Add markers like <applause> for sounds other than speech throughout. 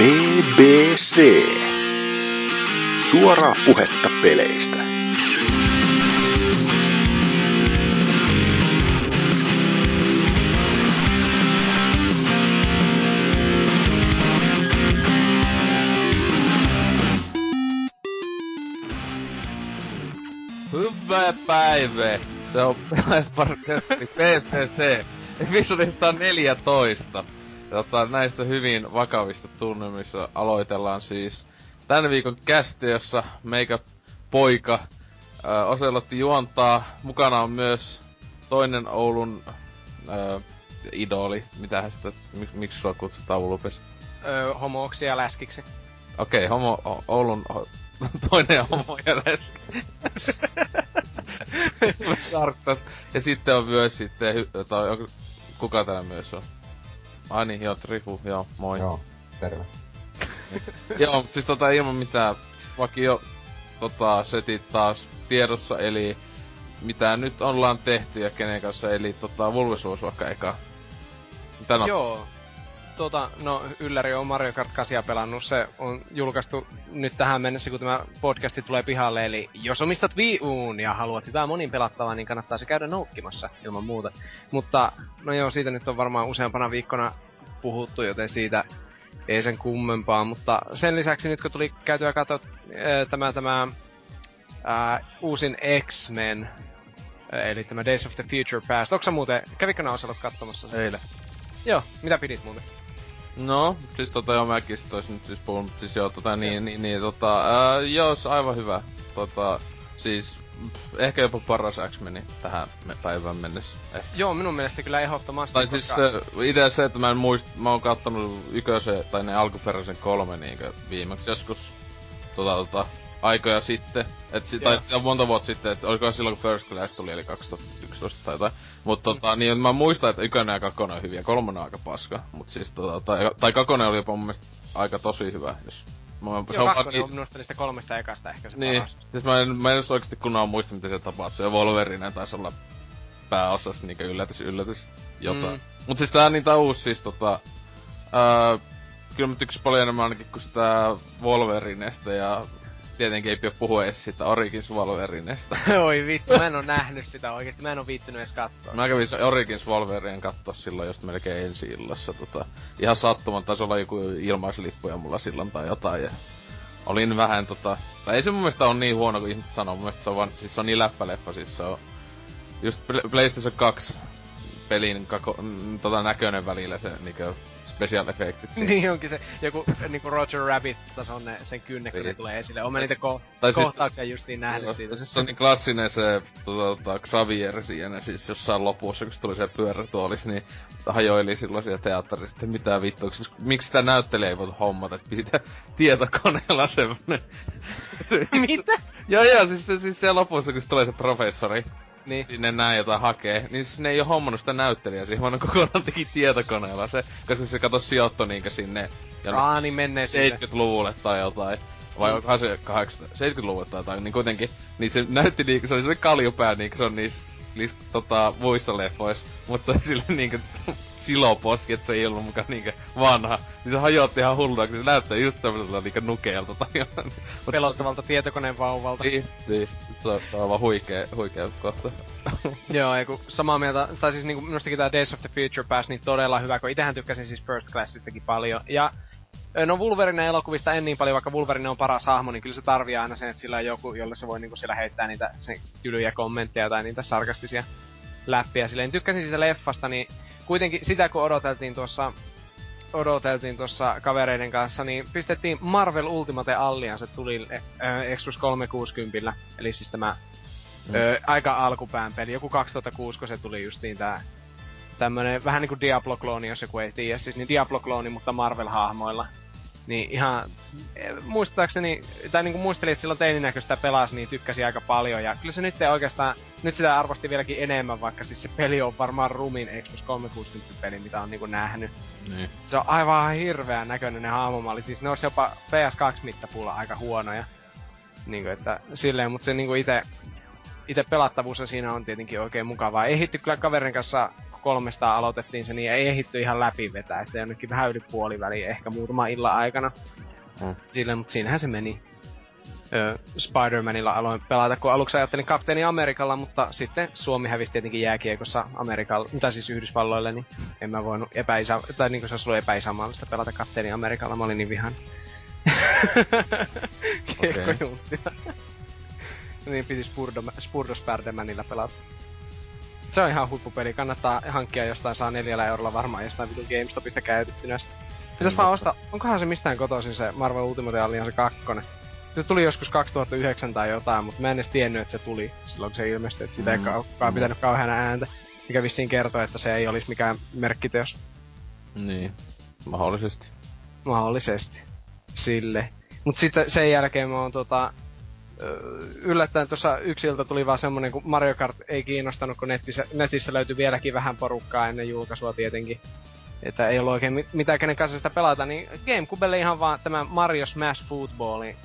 BBC. Suoraa puhetta peleistä. Hyvää päivää! Se on <laughs> Peleparköppi PPC. Episodista 14. Tota, näistä hyvin vakavista tunnelmissa aloitellaan siis tämän viikon kästi, jossa meikä poika ö, Oselotti juontaa. Mukana on myös toinen Oulun ö, idoli. Mitähän sitä, mik, miksi sua kutsutaan ulupes? Öö, homoksi ja läskiksi. Okei, okay, homo, o, Oulun o, <laughs> toinen homo ja läski. Tarttas. <laughs> <laughs> Ja sitten on myös sitten, tai kuka täällä myös on? Ai niin, joo, Trifu, joo, moi. Joo, terve. <laughs> joo, mutta siis tota ilman mitään vakio tota, setit taas tiedossa, eli mitä nyt ollaan tehty ja kenen kanssa, eli tota, Vulvesuus vaikka eka. Mitä no? Joo. Tota, no Ylläri on Mario Kart 8 pelannut, se on julkaistu nyt tähän mennessä, kun tämä podcasti tulee pihalle, eli jos omistat Wii Uun ja haluat hyvää monin pelattavaa, niin kannattaa se käydä noukkimassa ilman muuta. Mutta, no joo, siitä nyt on varmaan useampana viikkona puhuttu, joten siitä ei sen kummempaa, mutta sen lisäksi nyt kun tuli käytyä katsoa tämä, tämä ää, uusin X-Men, ää, eli tämä Days of the Future Past. Onko sä muuten, kävikö nää osallut katsomassa sen? Eilen. Joo, mitä pidit muuten? No, siis tota joo, mäkin sit ois nyt siis puhunut, siis joo, tota niin, niin, niin, tota, ää, joo, se aivan hyvä. Tota, siis, pff, ehkä jopa paras X-Meni tähän me- päivään mennessä. Eh. Joo, minun mielestä kyllä ehdottomasti. Tai siis koska... se, idea se, että mä en muist, mä oon kattonut ykösen, tai ne alkuperäisen kolme niinkö viimeksi joskus, tota, tota, aikoja sitten. Et, si- tai monta vuotta sitten, että oliko silloin kun First Class tuli, eli 2011 tai jotain. Mut tota, niin mä muistan, että ykönen ja kakkonen on hyviä, kolmonen on aika paska. Mut siis tota, tai, tai kakkonen oli jopa mun mielestä aika tosi hyvä, jos... Mä, Joo, se on kakkonen niin- on minusta niistä kolmesta ekasta ehkä se niin, paras. siis mä en, mä en oikeesti kunnolla muista, miten se tapahtuu. Se Wolverine taisi olla pääosassa niinkö yllätys, yllätys, jotain. Mm. Mut siis tää on niitä uusi siis tota... Ää, kyllä mä tykkäsin paljon enemmän ainakin kuin sitä Wolverinesta ja tietenkin ei pidä puhua edes siitä Origins Wolverinesta. <laughs> Oi vittu, mä en oo nähnyt sitä oikeesti, mä en oo viittynyt edes katsoa. Mä kävin Origins Wolverine katsoa silloin just melkein ensi illassa tota. Ihan sattuman taisi olla joku ilmaislippuja mulla silloin tai jotain ja olin vähän tota, tai ei se mun mielestä on niin huono kuin ihmiset sanoo, mun mielestä se on vaan, siis se on niin läppäleffa, siis se on just Pl- PlayStation 2 pelin kako, tota näköinen välillä se niinkö special effectit siinä. niin onkin se joku niinku Roger Rabbit tasoinen sen kynne, kun ne Niin. tulee esille. Oon mä niitä ko- Tai siis- kohtauksia justiin nähnyt Joo, siitä. siis se on niin klassinen se tota, Xavier siinä siis jossain lopussa, kun se tuli se pyörätuolis, niin hajoili silloin siellä teatterissa, että mitä vittua, siis, miksi sitä näyttelijä ei voitu hommata, että piti tehdä tietokoneella semmonen. Se- <laughs> Mitä? joo joo, siis, se, siis siellä lopussa, kun se tulee se professori, Niin. sinne näin jotain hakee, niin siis ne ei oo hommannut sitä näyttelijää siihen, vaan ne kokonaan teki tietokoneella se, koska se kato sijoitto niinkö sinne ja Aa, niin menneisyyteen. 70-luvulle tai jotain. Vai onkohan se 80, 70-luvulle tai jotain, niin kuitenkin, niin se näytti niinku, se oli se kaljupää niinku se on niissä, niissä tota, muissa leffoissa, mutta se oli sille niinku siloposki, että se ei ollut mukaan niinku vanha. Niin se hajotti ihan hulluna, kun se näyttää just semmoiselta niinku nukeelta tai jotain. Mut Pelottavalta tietokoneen vauvalta. Niin, niin. Se on, se on vaan huikea, huikea kohta. <laughs> Joo, ja kun samaa mieltä, tai siis niinku minustakin tää Days of the Future Past niin todella hyvä, kun itähän tykkäsin siis First Classistakin paljon. Ja no Wolverine elokuvista en niin paljon, vaikka Wolverine on paras hahmo, niin kyllä se tarvii aina sen, että sillä on joku, jolle se voi niinku siellä heittää niitä sen tylyjä kommentteja tai niitä sarkastisia läppiä. Silleen tykkäsin siitä leffasta, niin kuitenkin sitä kun odoteltiin tuossa odoteltiin tuossa kavereiden kanssa, niin pistettiin Marvel Ultimate Alliance, tuli äh, Xbox 360, eli siis tämä Mm. Öö, aika alkupään peli. Joku 2006, kun se tuli justiin tää tämmönen vähän niinku Diablo-klooni, jos joku ei tiedä. Siis niin Diablo-klooni, mutta Marvel-hahmoilla. Niin ihan, eh, muistaakseni, tai niinku muistelin, että silloin teininä, kun sitä pelasi, niin tykkäsi aika paljon. Ja kyllä se nyt oikeastaan, nyt sitä arvosti vieläkin enemmän, vaikka siis se peli on varmaan rumin Xbox 360 peli, mitä on niinku nähnyt. Niin. Se on aivan hirveän näköinen ne hahmomallit. Siis ne olisi jopa PS2-mittapuulla aika huonoja. Niinku, että silleen, mutta se niinku ite, ite pelattavuus siinä on tietenkin oikein mukavaa. Ei hitty kyllä kaverin kanssa 300 aloitettiin se, niin ei ehditty ihan läpi vetää, että jonnekin vähän yli puoliväliin, ehkä muutama illan aikana. Mm. Sille, mutta siinähän se meni. Öö, Spider-Manilla aloin pelata, kun aluksi ajattelin Kapteeni Amerikalla, mutta sitten Suomi hävisi tietenkin jääkiekossa Amerikalla, tai siis Yhdysvalloille, niin en mä voinut epäisä, tai niin kuin se olisi ollut epäisämaallista pelata Kapteeni Amerikalla, mä olin niin vihan. <laughs> Kiekkojuntia. Okay. <laughs> niin piti Spurdo, Spurdo Spardemanilla pelata. Se on ihan huippupeli, kannattaa hankkia jostain, saa neljällä eurolla varmaan jostain vitun GameStopista käytettynä. Pitäis vaan ostaa, onkohan se mistään kotoisin se Marvel Ultimate Alliance 2? Se tuli joskus 2009 tai jotain, mutta mä en edes tiennyt, että se tuli silloin, kun se ilmestyi, että sitä mm. ei kaukaan mm. pitänyt kauheana ääntä. Mikä vissiin kertoo, että se ei olisi mikään merkkiteos. Niin, mahdollisesti. Mahdollisesti. Sille. Mut sitten sen jälkeen mä oon tota, yllättäen tuossa yksiltä tuli vaan semmonen, kun Mario Kart ei kiinnostanut, kun netissä, netissä löytyi vieläkin vähän porukkaa ennen julkaisua tietenkin. Että ei ollut oikein mitään kenen kanssa sitä pelata, niin Gamecubelle ihan vaan tämä Mario Smash Footballin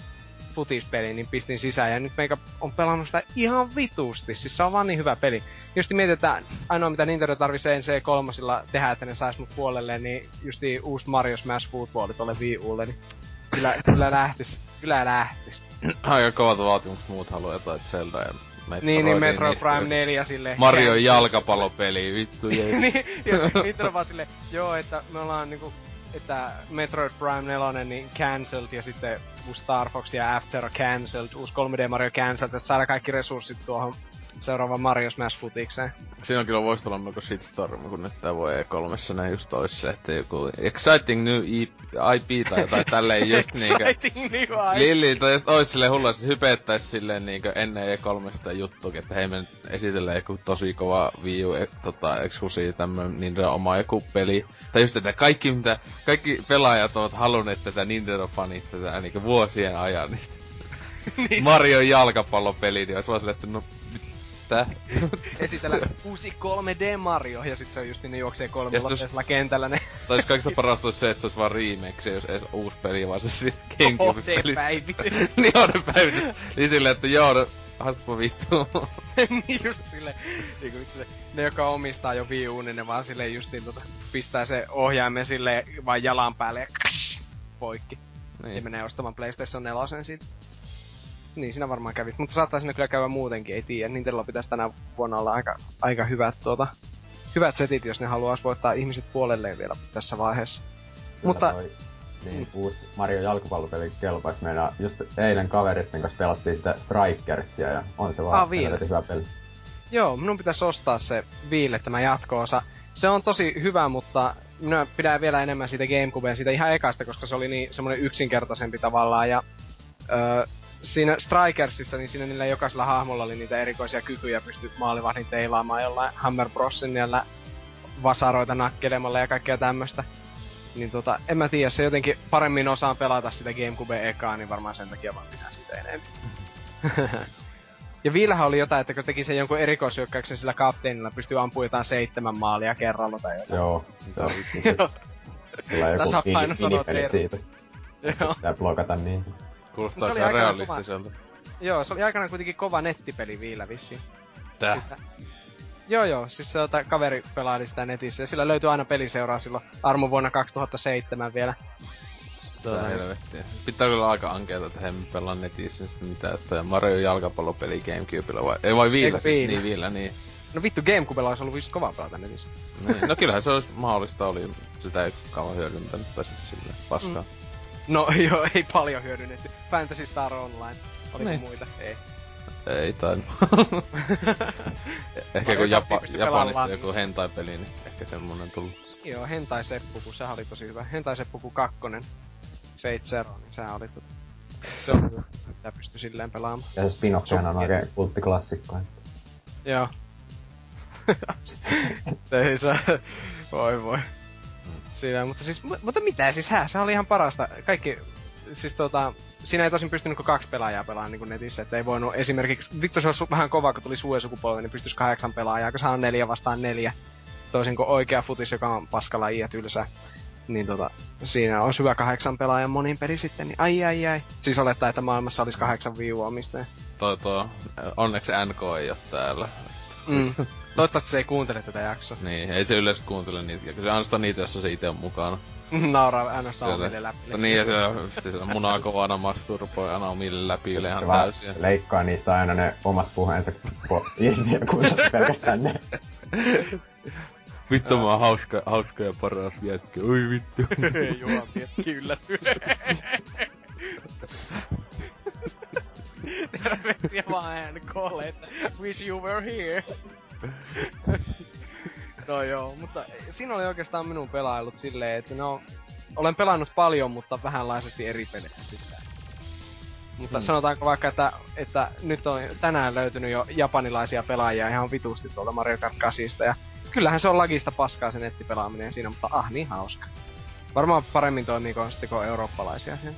futispeli, niin pistin sisään ja nyt meikä on pelannut sitä ihan vitusti. Siis se on vaan niin hyvä peli. Just mietitään, ainoa mitä Nintendo tarvitsee c 3 tehdä, että ne sais mut puolelle, niin justi uusi Mario Smash Football tuolle Wii Ulle, niin kyllä, kyllä lähtis. Kyllä lähtis. Aika kovat vaatimukset muut haluaa jotain Zelda ja Metroid niin, niin Metro Prime 4 sille. Mario jalkapallopeli, vittu <laughs> jees. niin, joo, niitä on vaan sille, joo, että me ollaan niinku, että Metroid Prime 4 niin cancelled ja sitten uusi Star Fox ja After cancelled, uusi 3D Mario cancelled, että saada kaikki resurssit tuohon seuraava Mario Smash Futikseen. Siinä on kyllä voisi olla melko shitstorm, kun nyt tää voi E3 näin just toisse, että joku exciting new IP tai jotain <laughs> tälleen just niinkö... exciting new IP! Lilli, tai just ois silleen hulla, että hypettäis silleen niinkö ennen E3 sitä juttu, että hei me nyt esitellään joku tosi kova Wii U, e, tota, eksklusiivi tämmönen Nintendo oma joku peli. Tai just, että kaikki mitä, kaikki pelaajat ovat halunneet tätä Nintendo-fanit tätä niinkö vuosien ajan, niin niin. <laughs> Mario jalkapallopeli, niin olisi vaan silleen, että no Tää? <laughs> Esitellä uusi 3D Mario, ja sit se on just niin, ne juoksee kolmella kentällä ne. Tai jos kaikista parasta olisi se, että se olisi vaan remake, jos edes uusi peli, vaan se sit <laughs> Gamecube-peli. <laughs> niin on ne päivitys. Niin silleen, että joo, no, Hatpa vittu. niin just sille, niinku se, ne jotka omistaa jo Wii U, niin ne vaan silleen justiin tota, pistää se ohjaimen sille vaan jalan päälle ja kash, poikki. Niin. Ja menee ostamaan PlayStation 4 siitä. Niin, siinä varmaan kävi. Mutta saattaa sinne kyllä käydä muutenkin, ei tiedä. Nintendo pitäisi tänä vuonna olla aika, aika hyvät, tuota, hyvät setit, jos ne haluaisi voittaa ihmiset puolelleen vielä tässä vaiheessa. Kyllä Mutta... Toi, niin, uusi Mario jalkapallopeli kelpaisi meidän. Just eilen kaveritten kanssa pelattiin sitä Strikersia ja on se vaan ah, hyvä peli. Joo, minun pitäisi ostaa se viille tämä jatko-osa. Se on tosi hyvä, mutta minä pidän vielä enemmän siitä Gamecubeen, siitä ihan ekasta, koska se oli niin semmoinen yksinkertaisempi tavallaan. Ja öö, siinä Strikersissa, niin siinä niillä jokaisella hahmolla oli niitä erikoisia kykyjä, pystyi maalivahdin teilaamaan jollain Hammer Brosin niillä vasaroita nakkelemalla ja kaikkea tämmöstä. Niin tota, en mä tiedä, se jotenkin paremmin osaan pelata sitä Gamecube ekaa, niin varmaan sen takia vaan pitää sitä enemmän. <laughs> ja Viillähän oli jotain, että kun teki sen jonkun erikoishyökkäyksen sillä kapteenilla, pystyy ampumaan jotain seitsemän maalia kerralla tai jotain. Joo, se on <laughs> joku peli siitä. Joo. Pitää blokata niin. Kuulostaa aika realistiselta. Kova... Joo, se oli aikanaan kuitenkin kova nettipeli vielä vissiin. Tää? Sitä... Joo joo, siis se ota, kaveri pelaili sitä netissä ja sillä löytyi aina peliseuraa silloin armo vuonna 2007 vielä. Tää helvettiä. Pitää kyllä aika ankeeta, että he pelaa netissä sitten mitä, että Mario jalkapallopeli Gamecubella vai, ei vai viillä siis, niin viillä, niin. No vittu, Gamecubella olisi ollut kova pelata netissä. niin. No kyllähän se olisi mahdollista oli, sitä ei kauan hyödyntänyt, tai siis sille paskaa. Mm. No <laughs> joo, ei paljon hyödynnetty. Fantasy Star Online. Oliko niin. muita? Ei. Ei tainnut. <laughs> ehkä kun Japa, Japanissa joku hentai-peli, niin ehkä semmonen tullut. Joo, Hentai Seppuku, sehän oli tosi hyvä. Hentai Seppuku 2, Fate Zero, niin sehän oli tota... Se on hyvä, mitä pystyi silleen pelaamaan. Ja se spin on oikein kulttiklassikko. Joo. <laughs> Ei se... Voi voi siinä, mutta siis, mutta mitä siis hää, se oli ihan parasta. Kaikki, siis tota, siinä ei tosin pystynyt kaksi pelaajaa pelaamaan niin netissä, että ei voinut esimerkiksi, vittu se olisi vähän kova, kun tuli suue sukupolvi, niin pystyisi kahdeksan pelaajaa, kun on neljä vastaan neljä. Toisin kuin oikea futis, joka on paskalla ja tylsä. Niin tota, siinä olisi hyvä kahdeksan pelaajan monin peli sitten, niin ai ai ai. Siis olettaa, että maailmassa olisi kahdeksan viiua omistaja. Toi toi, onneksi NK ei ole täällä. Mm. <laughs> Toivottavasti se ei kuuntele tätä jaksoa. Niin, ei se yleensä kuuntele niitä. Ja se ainoastaan niitä, jossa se itse on mukana. <laughs> Nauraa ainoastaan omille läpi. No niin, ja se, se, se munaa kovana masturboi aina omille läpi ihan se täysin. leikkaa niistä aina ne omat puheensa <laughs> irti ja pelkästään ne. <laughs> Vittu mä oon hauska, hauska ja paras jätkä. Oi vittu. Joo, jätki yllätty. Terveisiä vaan NKlle, että wish you were here. <laughs> no joo, mutta siinä oli oikeastaan minun pelailut silleen, että no, olen pelannut paljon, mutta vähänlaisesti eri pelejä sitten. Mutta hmm. sanotaanko vaikka, että, että nyt on tänään löytynyt jo japanilaisia pelaajia ihan vitusti tuolta Mario Kart 8 ja kyllähän se on lagista paskaa se nettipelaaminen siinä, mutta ah niin hauska. Varmaan paremmin toimii kuin, kuin eurooppalaisia sen.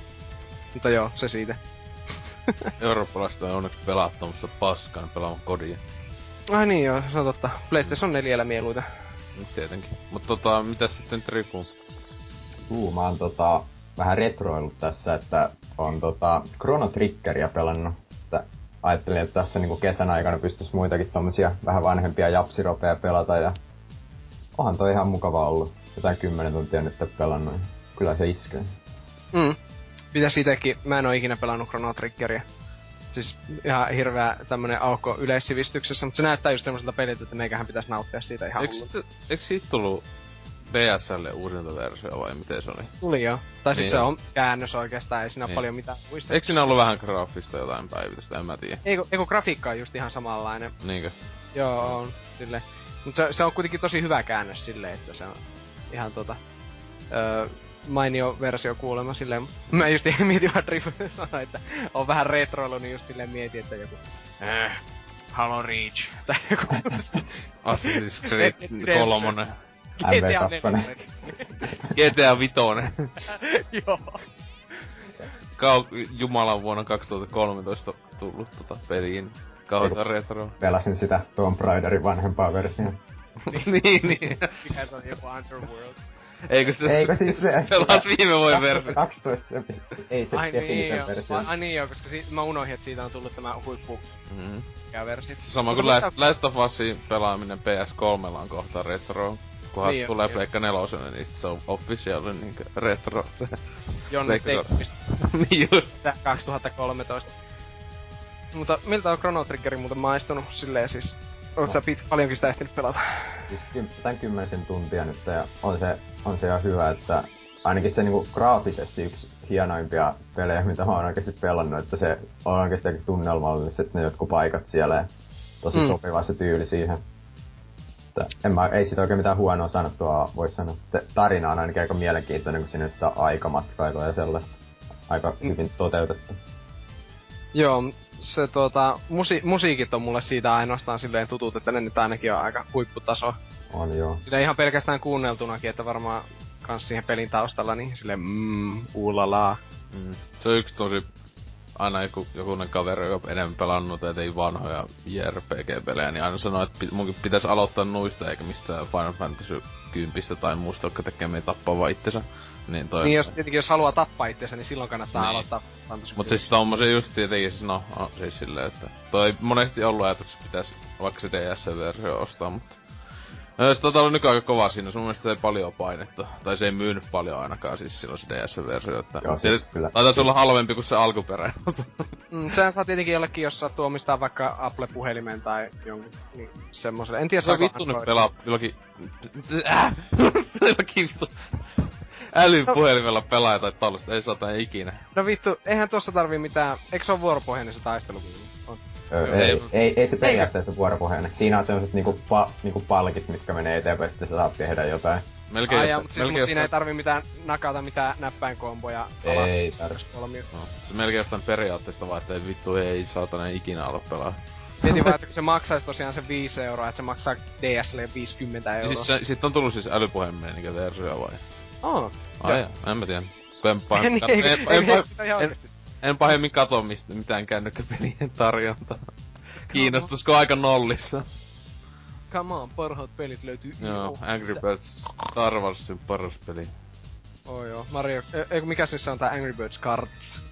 Mutta joo, se siitä. <laughs> Eurooppalaiset on onneksi pelattomassa paskan pelaamaan kodia. Ai niin joo, se on totta. PlayStation 4 mieluita. Nyt tietenkin. Mut tota, mitäs sitten Trifu? Uu, mä oon tota, vähän retroillut tässä, että on tota Chrono Triggeria pelannut. Että ajattelin, että tässä niinku kesän aikana pystyisi muitakin tommosia vähän vanhempia japsiropeja pelata ja onhan toi ihan mukava ollut. Jotain kymmenen tuntia nyt pelannut. Kyllä se iskee. Mm. Pitäis itekin, mä en oo ikinä pelannut Chrono Triggeria. Siis ihan hirveä tämmönen aukko yleissivistyksessä, mutta se näyttää just semmoiselta peliltä, että meikähän pitäis nauttia siitä ihan eiks siitä tullut DSL uusinta versio vai miten se oli? Tuli joo. Tai siis niin. se on käännös oikeastaan, ei siinä niin. paljon mitään muista. Eikö siinä ollut vähän graafista jotain päivitystä, en mä tiedä. Eikö, eikö grafiikka on just ihan samanlainen. Niinkö? Joo, on. Silleen. Mut se, se, on kuitenkin tosi hyvä käännös silleen, että se on ihan tota... Öö, mainio versio kuulemma silleen. Mä just <laughs> mietin vaan Drift sanoi, että on vähän retroilu, niin just silleen mietin, että joku... Äh, Halo Reach. <laughs> Tai joku... <laughs> Assassin's Creed 3. GTA 4. GTA 5. Joo. Kau- Jumalan vuonna 2013 tullut tota peliin. Kauheeta retro. Pelasin sitä Tomb Raiderin vanhempaa versiota. niin, niin. Mikä se on joku Underworld. Eikö se... Eikö siis se... <laughs> Pelas viime vuoden versio. 12, ei se Ai niin, joo. versio. Ai niin joo, koska si- mä unohdin, että siitä on tullut tämä huippu mm-hmm. versio. Sama kuin Last, Last of Usin pelaaminen PS3 on kohta retro. Kunhan niin tulee Pleikka nelosena, niin se on official niin retro. Jonne tekemistä. <laughs> niin just. 2013. Mutta miltä on Chrono Triggeri muuten maistunut silleen siis? Oot no. sä pit, paljonkin sitä ehtinyt pelata? Siis tämän kymmenisen tuntia nyt ja on se, on se ihan hyvä, että ainakin se niinku graafisesti yksi hienoimpia pelejä, mitä mä oon oikeasti pelannut, että se on oikeasti tunnelmalliset ne jotkut paikat siellä ja tosi mm. sopiva se tyyli siihen. Että en mä, ei siitä oikein mitään huonoa sanottua voi sanoa. Että tarina on ainakin aika mielenkiintoinen, kun siinä on sitä aikamatkailua ja sellaista aika mm. hyvin toteutettu. Joo, se tuota, musi- musiikit on mulle siitä ainoastaan silleen tutut, että ne nyt ainakin on aika huipputaso. On joo. Sille ihan pelkästään kuunneltunakin, että varmaan kans siihen pelin taustalla, niin silleen mmm, uulalaa. Mm. Se on yksi tosi aina joku, jokunen kaveri, joka enemmän pelannut tai ei vanhoja JRPG-pelejä, niin aina sanoo, että munkin pitäisi aloittaa nuista eikä mistään Final Fantasy 10 tai muusta, jotka tekee meitä tappaa itsensä. Niin, toi niin jos, tietenkin jos haluaa tappaa itsensä, niin silloin kannattaa niin. aloittaa Fantasy Mut siis tommosia just tietenkin, siis no, no siis silleen, että toi monesti ollut ajatuksessa pitäisi vaikka se DS-versio ostaa, mutta No, se tota oli nykyään aika kova siinä, sun mielestä ei paljon painetta. Tai se ei myynyt paljon ainakaan siis silloin se DS-versio, että... Joo, siis se, kyllä. Taitaisi olla halvempi kuin se alkuperäinen. <laughs> mm, sehän saa tietenkin jollekin, jos sattuu omistaa vaikka Apple-puhelimen tai jonkun niin semmoselle. En tiedä, se on vittu nyt pelaa jollakin... Äh! <laughs> jollakin vittu älypuhelimella pelaa tai tällaista, ei saata ikinä. No vittu, eihän tuossa tarvii mitään, eikö se ole vuoropohjainen se taistelu? Ei, ei, ei, ei, se periaatteessa vuoropohjainen. Siinä on sellaiset niinku, pa, niinku palkit, mitkä menee eteenpäin, sitten sä saat tehdä jotain. Melkein, Ai, mutta siis melkein siinä ei tarvi mitään nakata mitään näppäinkomboja alas. Ei tarvi. No, se melkein jostain periaatteesta vaan, että ei vittu ei saatana ikinä alo pelaa. Mietin vaan, että kun se maksaisi tosiaan se 5 euroa, että se maksaa DSL 50 euroa. Siis sit on tullut siis älypuhelimen niinku versio vai? Oh. Ai ja, en mä tiedä. En <laughs> pahemmin, en, en, en, en, en pahemmin kato mistä, mitään kännykkäpelien tarjontaa. Kiinnostusko aika nollissa? Come on, parhaat pelit löytyy Joo, Angry Birds Star Warsin paras peli. Oh joo, Mario, e, mikä mikäs niissä on tää Angry Birds Cards?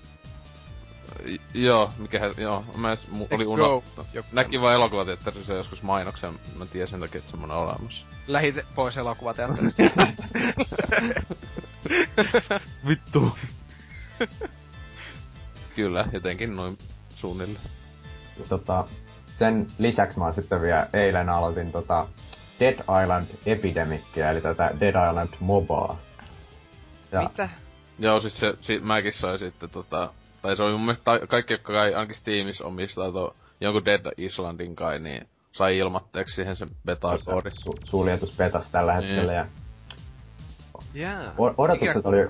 joo, mikähän, joo, mä edes, mu, oli uno... Näki vaan elokuvateatterissa joskus mainoksen, mä tiesin takia, että semmonen olemassa. Lähit pois elokuvateatterista. <laughs> Vittu. <laughs> Kyllä, jotenkin noin suunnilleen. Tota, sen lisäksi mä oon sitten vielä eilen aloitin tota Dead Island Epidemickia, eli tätä Dead Island Mobaa. Ja... Mitä? Joo, siis se, si, mäkin sain sitten tota, tai se oli mun mielestä ta- kaikki, jotka kai ainakin Steamissa omistaa to, jonkun Dead Islandin kai, niin sai ilmatteeksi siihen sen beta koodi. Su- suljetus betas tällä niin. hetkellä ja... Yeah. O- odotukset oli,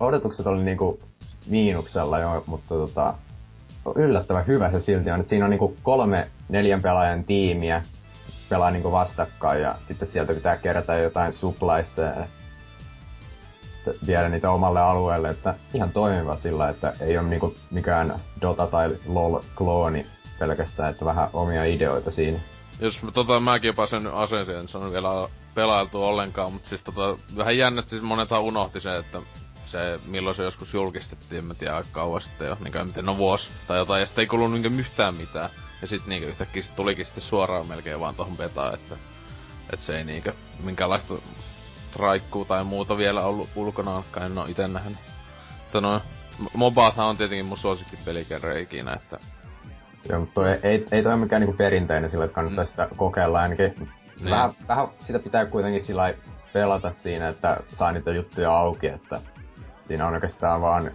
odotukset oli niinku miinuksella jo, mutta tota, yllättävän hyvä se silti on. Et siinä on niinku kolme neljän pelaajan tiimiä pelaa niinku vastakkain ja sitten sieltä pitää kerätä jotain supplies viedä niitä omalle alueelle, että ihan toimiva sillä, että ei ole niinku mikään Dota tai LOL-klooni pelkästään, että vähän omia ideoita siinä. Jos tota, mäkin jopa sen asensin, en saanut vielä pelailtu ollenkaan, mutta siis tota, vähän jännä, siis monethan unohti se, että se, milloin se joskus julkistettiin, en tiedä, aika kauan sitten jo, niin miten no vuosi tai jotain, ja sitten ei kuulunut niinku yhtään mitään. Ja sitten niinku yhtäkkiä sit tulikin sitten suoraan melkein vaan tohon betaan, että, että se ei niinku minkäänlaista traikkuu tai muuta vielä ollut ulkona, en oo ite nähnyt. Mutta no, Mobathan on tietenkin mun suosikki pelikerre ikinä, että... Joo, mutta toi, ei, ei toi mikään niinku perinteinen sillä, että kannattaa mm. sitä kokeilla ainakin. Niin. Vähän, vähän sitä pitää kuitenkin sillä pelata siinä, että saa niitä juttuja auki, että siinä on oikeastaan vaan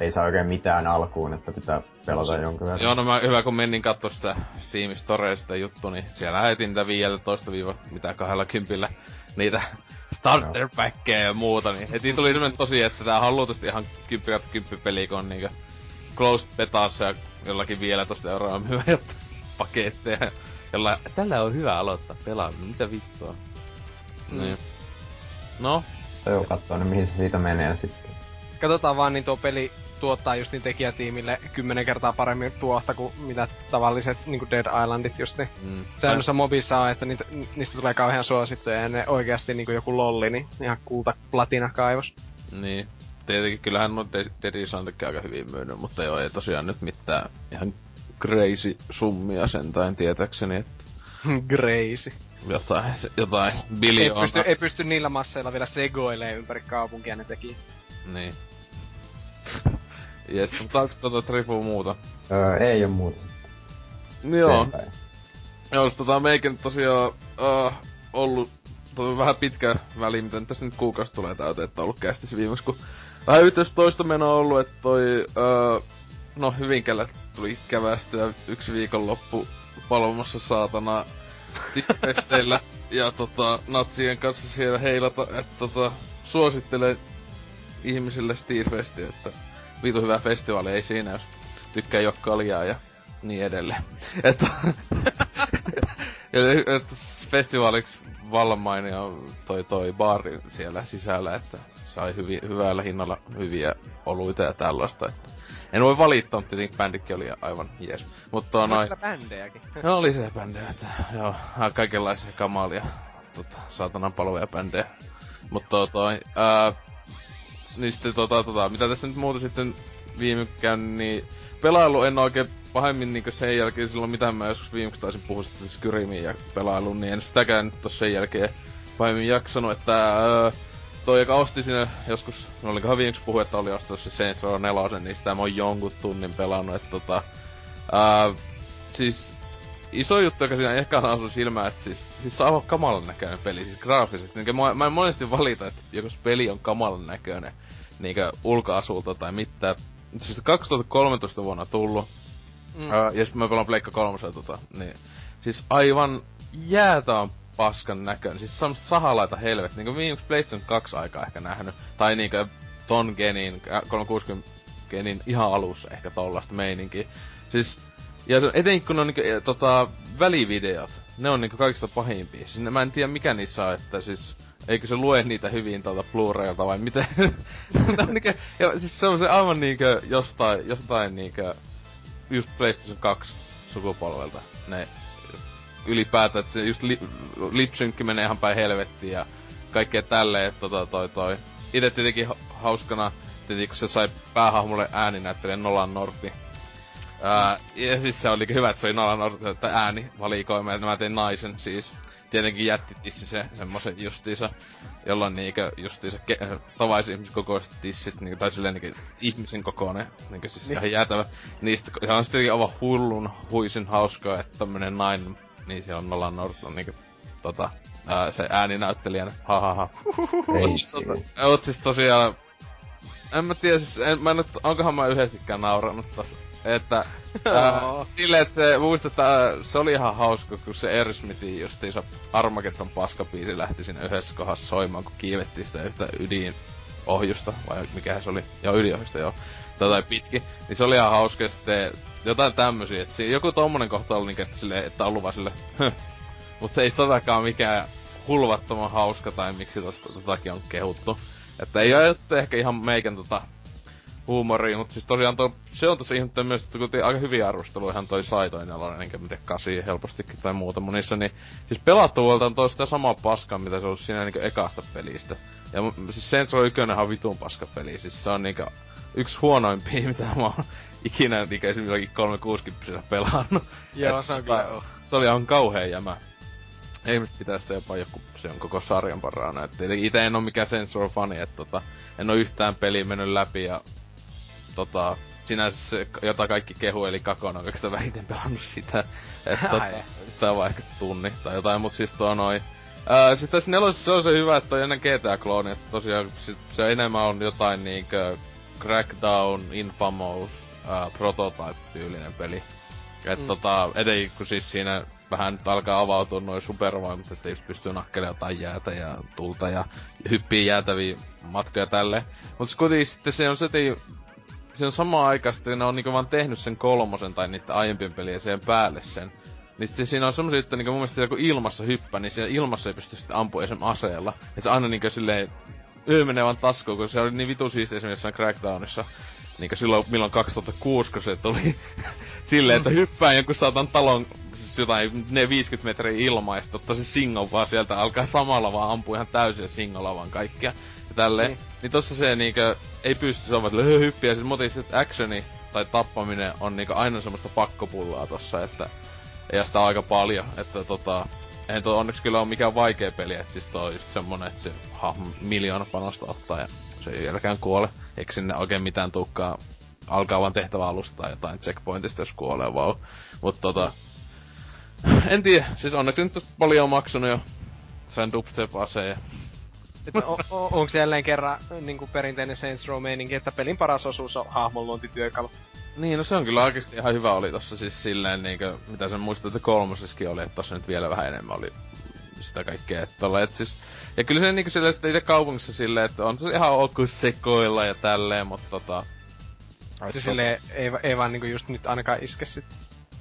ei saa oikein mitään alkuun, että pitää pelata no, jonkun verran. Joo, no mä hyvä kun menin katsoa sitä Steam Storesta juttu, niin siellä lähetin niitä 15 viiva mitä 20 niitä <laughs> starter packkejä ja muuta, niin heti tuli semmonen tosi, että tää on luultavasti ihan 10 10 peli, kun on niinkö closed betassa ja jollakin vielä tosta euroa myy <laughs> paketteja. Jolla, tällä on hyvä aloittaa pelaaminen, mitä vittua. Mm. Niin. No. Joo, kattoo nyt mihin se siitä menee sitten. Katsotaan vaan, niin tuo peli tuottaa just niin tekijätiimille kymmenen kertaa paremmin tuosta kuin mitä tavalliset niin kuin Dead Islandit just niin. Mm. Säännössä mobissa on, että niitä, niistä tulee kauhean suosittuja ja ne oikeasti niin kuin joku lolli, niin ihan kulta platina kaivos. Niin. Tietenkin kyllähän on Dead Islandikin aika hyvin myynyt, mutta joo, ei tosiaan nyt mitään ihan crazy summia sentään tietäkseni, että... <laughs> crazy. Jotain, jotain biljoona. Ei pysty, ei pysty niillä masseilla vielä segoilemaan ympäri kaupunkia ne teki. Niin. <laughs> Jes, mutta onks tota Trifu muuta? Öö, ei oo muuta Joo. Joo, tota meikin tosiaan uh, ollut tota, vähän pitkä väli, miten tässä nyt kuukausi tulee täyteen, että on ollut kästissä viimeksi, kun vähän toista menoa ollut, että toi, uh, no Hyvinkäällä tuli kävästyä yksi viikonloppu palvomassa saatana tippesteillä <laughs> ja tota, natsien kanssa siellä heilata, että tota, suosittelen ihmisille Steelfestia, että vitu hyvä festivaali, ei siinä, jos tykkää jo kaljaa ja niin edelleen. <laughs> Että <laughs> festivaaliksi vallan mainia toi toi baari siellä sisällä, että sai hyvi, hyvällä hinnalla hyviä oluita ja tällaista, että en voi valittaa, mutta tietenkin bändikin oli aivan jes. Mutta noin... Oli bändejäkin. <laughs> No oli se bändejä, että joo, kaikenlaisia kamalia, tota, saatanan palveluja bändejä. Mutta toi, toi ää, niin sitten tota, tota, mitä tässä nyt muuta sitten viime käyn, niin pelailu en oikein pahemmin niin sen jälkeen silloin mitä mä joskus viimeksi taisin puhua sitten Skyrimiin ja pelailun, niin en sitäkään nyt tossa sen jälkeen pahemmin jaksanut, että öö, toi joka osti sinne joskus, no olikohan viimeksi puhu, että oli ostanut se Saints Row 4, niin sitä mä oon jonkun tunnin pelannut, että tota, öö, siis iso juttu, joka siinä ehkä on asunut silmään, että siis, siis se on aivan kamalan näköinen peli, siis graafisesti. Niin mä, mä en monesti valita, että joku peli on kamalan näköinen, niinkö ulkoasulta tai mitään. Siis 2013 vuonna tullut. Mm. Uh, ja sitten mä pelaan Pleikka 3 tota, niin. Siis aivan jäätään paskan näköinen. Siis semmoista sahalaita helvet, niinku viimeksi PlayStation 2 aikaa ehkä nähnyt. Tai niinkö ton genin, 360 genin ihan alussa ehkä tollasta meininki. Siis ja se, etenkin kun on niinku, e, tota, välivideot, ne on niinku kaikista pahimpia. Siis mä en tiedä mikä niissä on, että siis eikö se lue niitä hyvin tuolta Blu-raylta vai miten? <laughs> on niinku, ja siis se on se aivan niinku jostain, jostain niinku just PlayStation 2 sukupolvelta. Ne ylipäätään, että se just li, lipsynkki menee ihan päin helvettiin ja kaikkea tälleen, tota toi toi. Ite tietenkin hauskana, tietenkin kun se sai päähahmolle ääninäyttelijän Nolan Northi Ää, ja siis se oli hyvä, että se oli Nolan ääni valikoima, ja mä tein naisen siis. Tietenkin jättitissi se semmosen justiinsa, jolloin niinkö justiinsa ke- tavaisi ihmisen kokoiset tissit, niinkö, tai silleen niinkö ihmisen kokoinen, niinkö siis niin. ihan jäätävä. Niistä, se on sitten aivan hullun huisin hauskaa, että tämmönen nainen, niin siellä on Nolan Norton niinkö tota, ää, se ääninäyttelijänä, ha ha ha. Oot siis tosiaan, en mä tiedä, siis en, mä nyt, onkohan mä yhdestikään nauranut tossa että <laughs> ää, silleen, että se muistetaan, se oli ihan hauska, kun se Airsmithin justiinsa Armageddon paskapiisi lähti sinne yhdessä kohdassa soimaan, kun kiivettiin sitä yhtä ydinohjusta, vai mikä se oli? Joo, ydinohjusta, joo. Tai pitki. Niin se oli ihan hauska sitten jotain tämmösiä, että joku tommonen kohta oli niin, että, silleen, että on ollut vaan sille, mutta ei totakaan mikään hulvattoman hauska tai miksi tosta totakin on kehuttu. Että ei ole ehkä ihan meikän tota huumoria, mutta siis tosiaan to, se on tosi ihmettä myös, että kun aika hyviä arvosteluja toi sai toi nelonen, enkä tiedä kasi helpostikin tai muuta monissa, niin siis pelattavuolta on toi sitä samaa paskaa, mitä se on siinä niinku ekasta pelistä. Ja siis Row 1 on vitun paska peli, siis se on niinku yksi huonoimpia, <laughs> mitä mä oon ikinä niinku esimerkiksi 360 pelannut. Joo, se on kyllä Se oli ihan kauhea jämä. Ihmiset pitää sitä jopa joku, se on koko sarjan parhaana. Et ite en oo mikään Saints Row fani, että tota, en oo yhtään peliä mennyt läpi ja tota, sinänsä se, jota kaikki kehu, eli Kakon on kaikista vähiten pelannut sitä. että tota, sitä on vaan ehkä tunni tai jotain, mut siis tuo noin. Ää, sit tässä nelosessa se on se hyvä, että on ennen GTA-klooni, että tosiaan sit se enemmän on jotain niinkö Crackdown, Infamous, ää, Prototype-tyylinen peli. Et mm. tota, etenkin kun siis siinä vähän nyt alkaa avautua noin supervoimat, että just pystyy nakkelemaan jotain jäätä ja tulta ja hyppii jäätäviä matkoja tälle. Mutta kuitenkin sitten se on se, on samaan aikaan sitten ne on niinku vaan tehnyt sen kolmosen tai niitä aiempien pelien sen päälle sen. Niin sitten siinä on semmosia, että niinku mun mielestä joku ilmassa hyppä, niin siinä ilmassa ei pysty sitten ampumaan esimerkiksi aseella. Et se aina niinku silleen yö menee vaan taskuun, kun se oli niin vitu siistiä esimerkiksi Crackdownissa. Niinku silloin, milloin 2006, kun se tuli <laughs> silleen, että hyppää jonkun saatan talon siis jotain ne 50 metriä ilmaa ja sitten ottaa se singon vaan sieltä alkaa samalla vaan ampua ihan täysin singolla vaan kaikkia ja tälleen. Niin. niin tossa se niinkö ei pysty sanomaan, että hyppiä, siis motis, että actioni tai tappaminen on niinkö aina semmoista pakkopullaa tossa, että ei sitä aika paljon, että tota, ei tuo onneksi kyllä ole mikään vaikea peli, että siis toi on just semmonen, että se hahmo miljoona panosta ottaa ja se ei vieläkään kuole, eikä sinne oikein mitään tukkaa alkaa vaan tehtävä alusta tai jotain checkpointista, jos kuolee, vau. Mut tota, en tiedä, siis onneksi nyt paljon on maksanut jo. Sain dubstep-aseen ja on, onko jälleen kerran niin kuin perinteinen Saints Row meininki, että pelin paras osuus on hahmon luontityökalu? Niin, no se on kyllä oikeasti ihan hyvä oli tossa siis silleen niinkö, mitä sen muistat, että kolmosessakin oli, että tossa nyt vielä vähän enemmän oli sitä kaikkea, että tolle, et siis, ja kyllä se niinku silleen itse kaupungissa silleen, että on se ihan ok sekoilla ja tälleen, mutta tota... Se silleen, ei, ei vaan niinku just nyt ainakaan iske sit.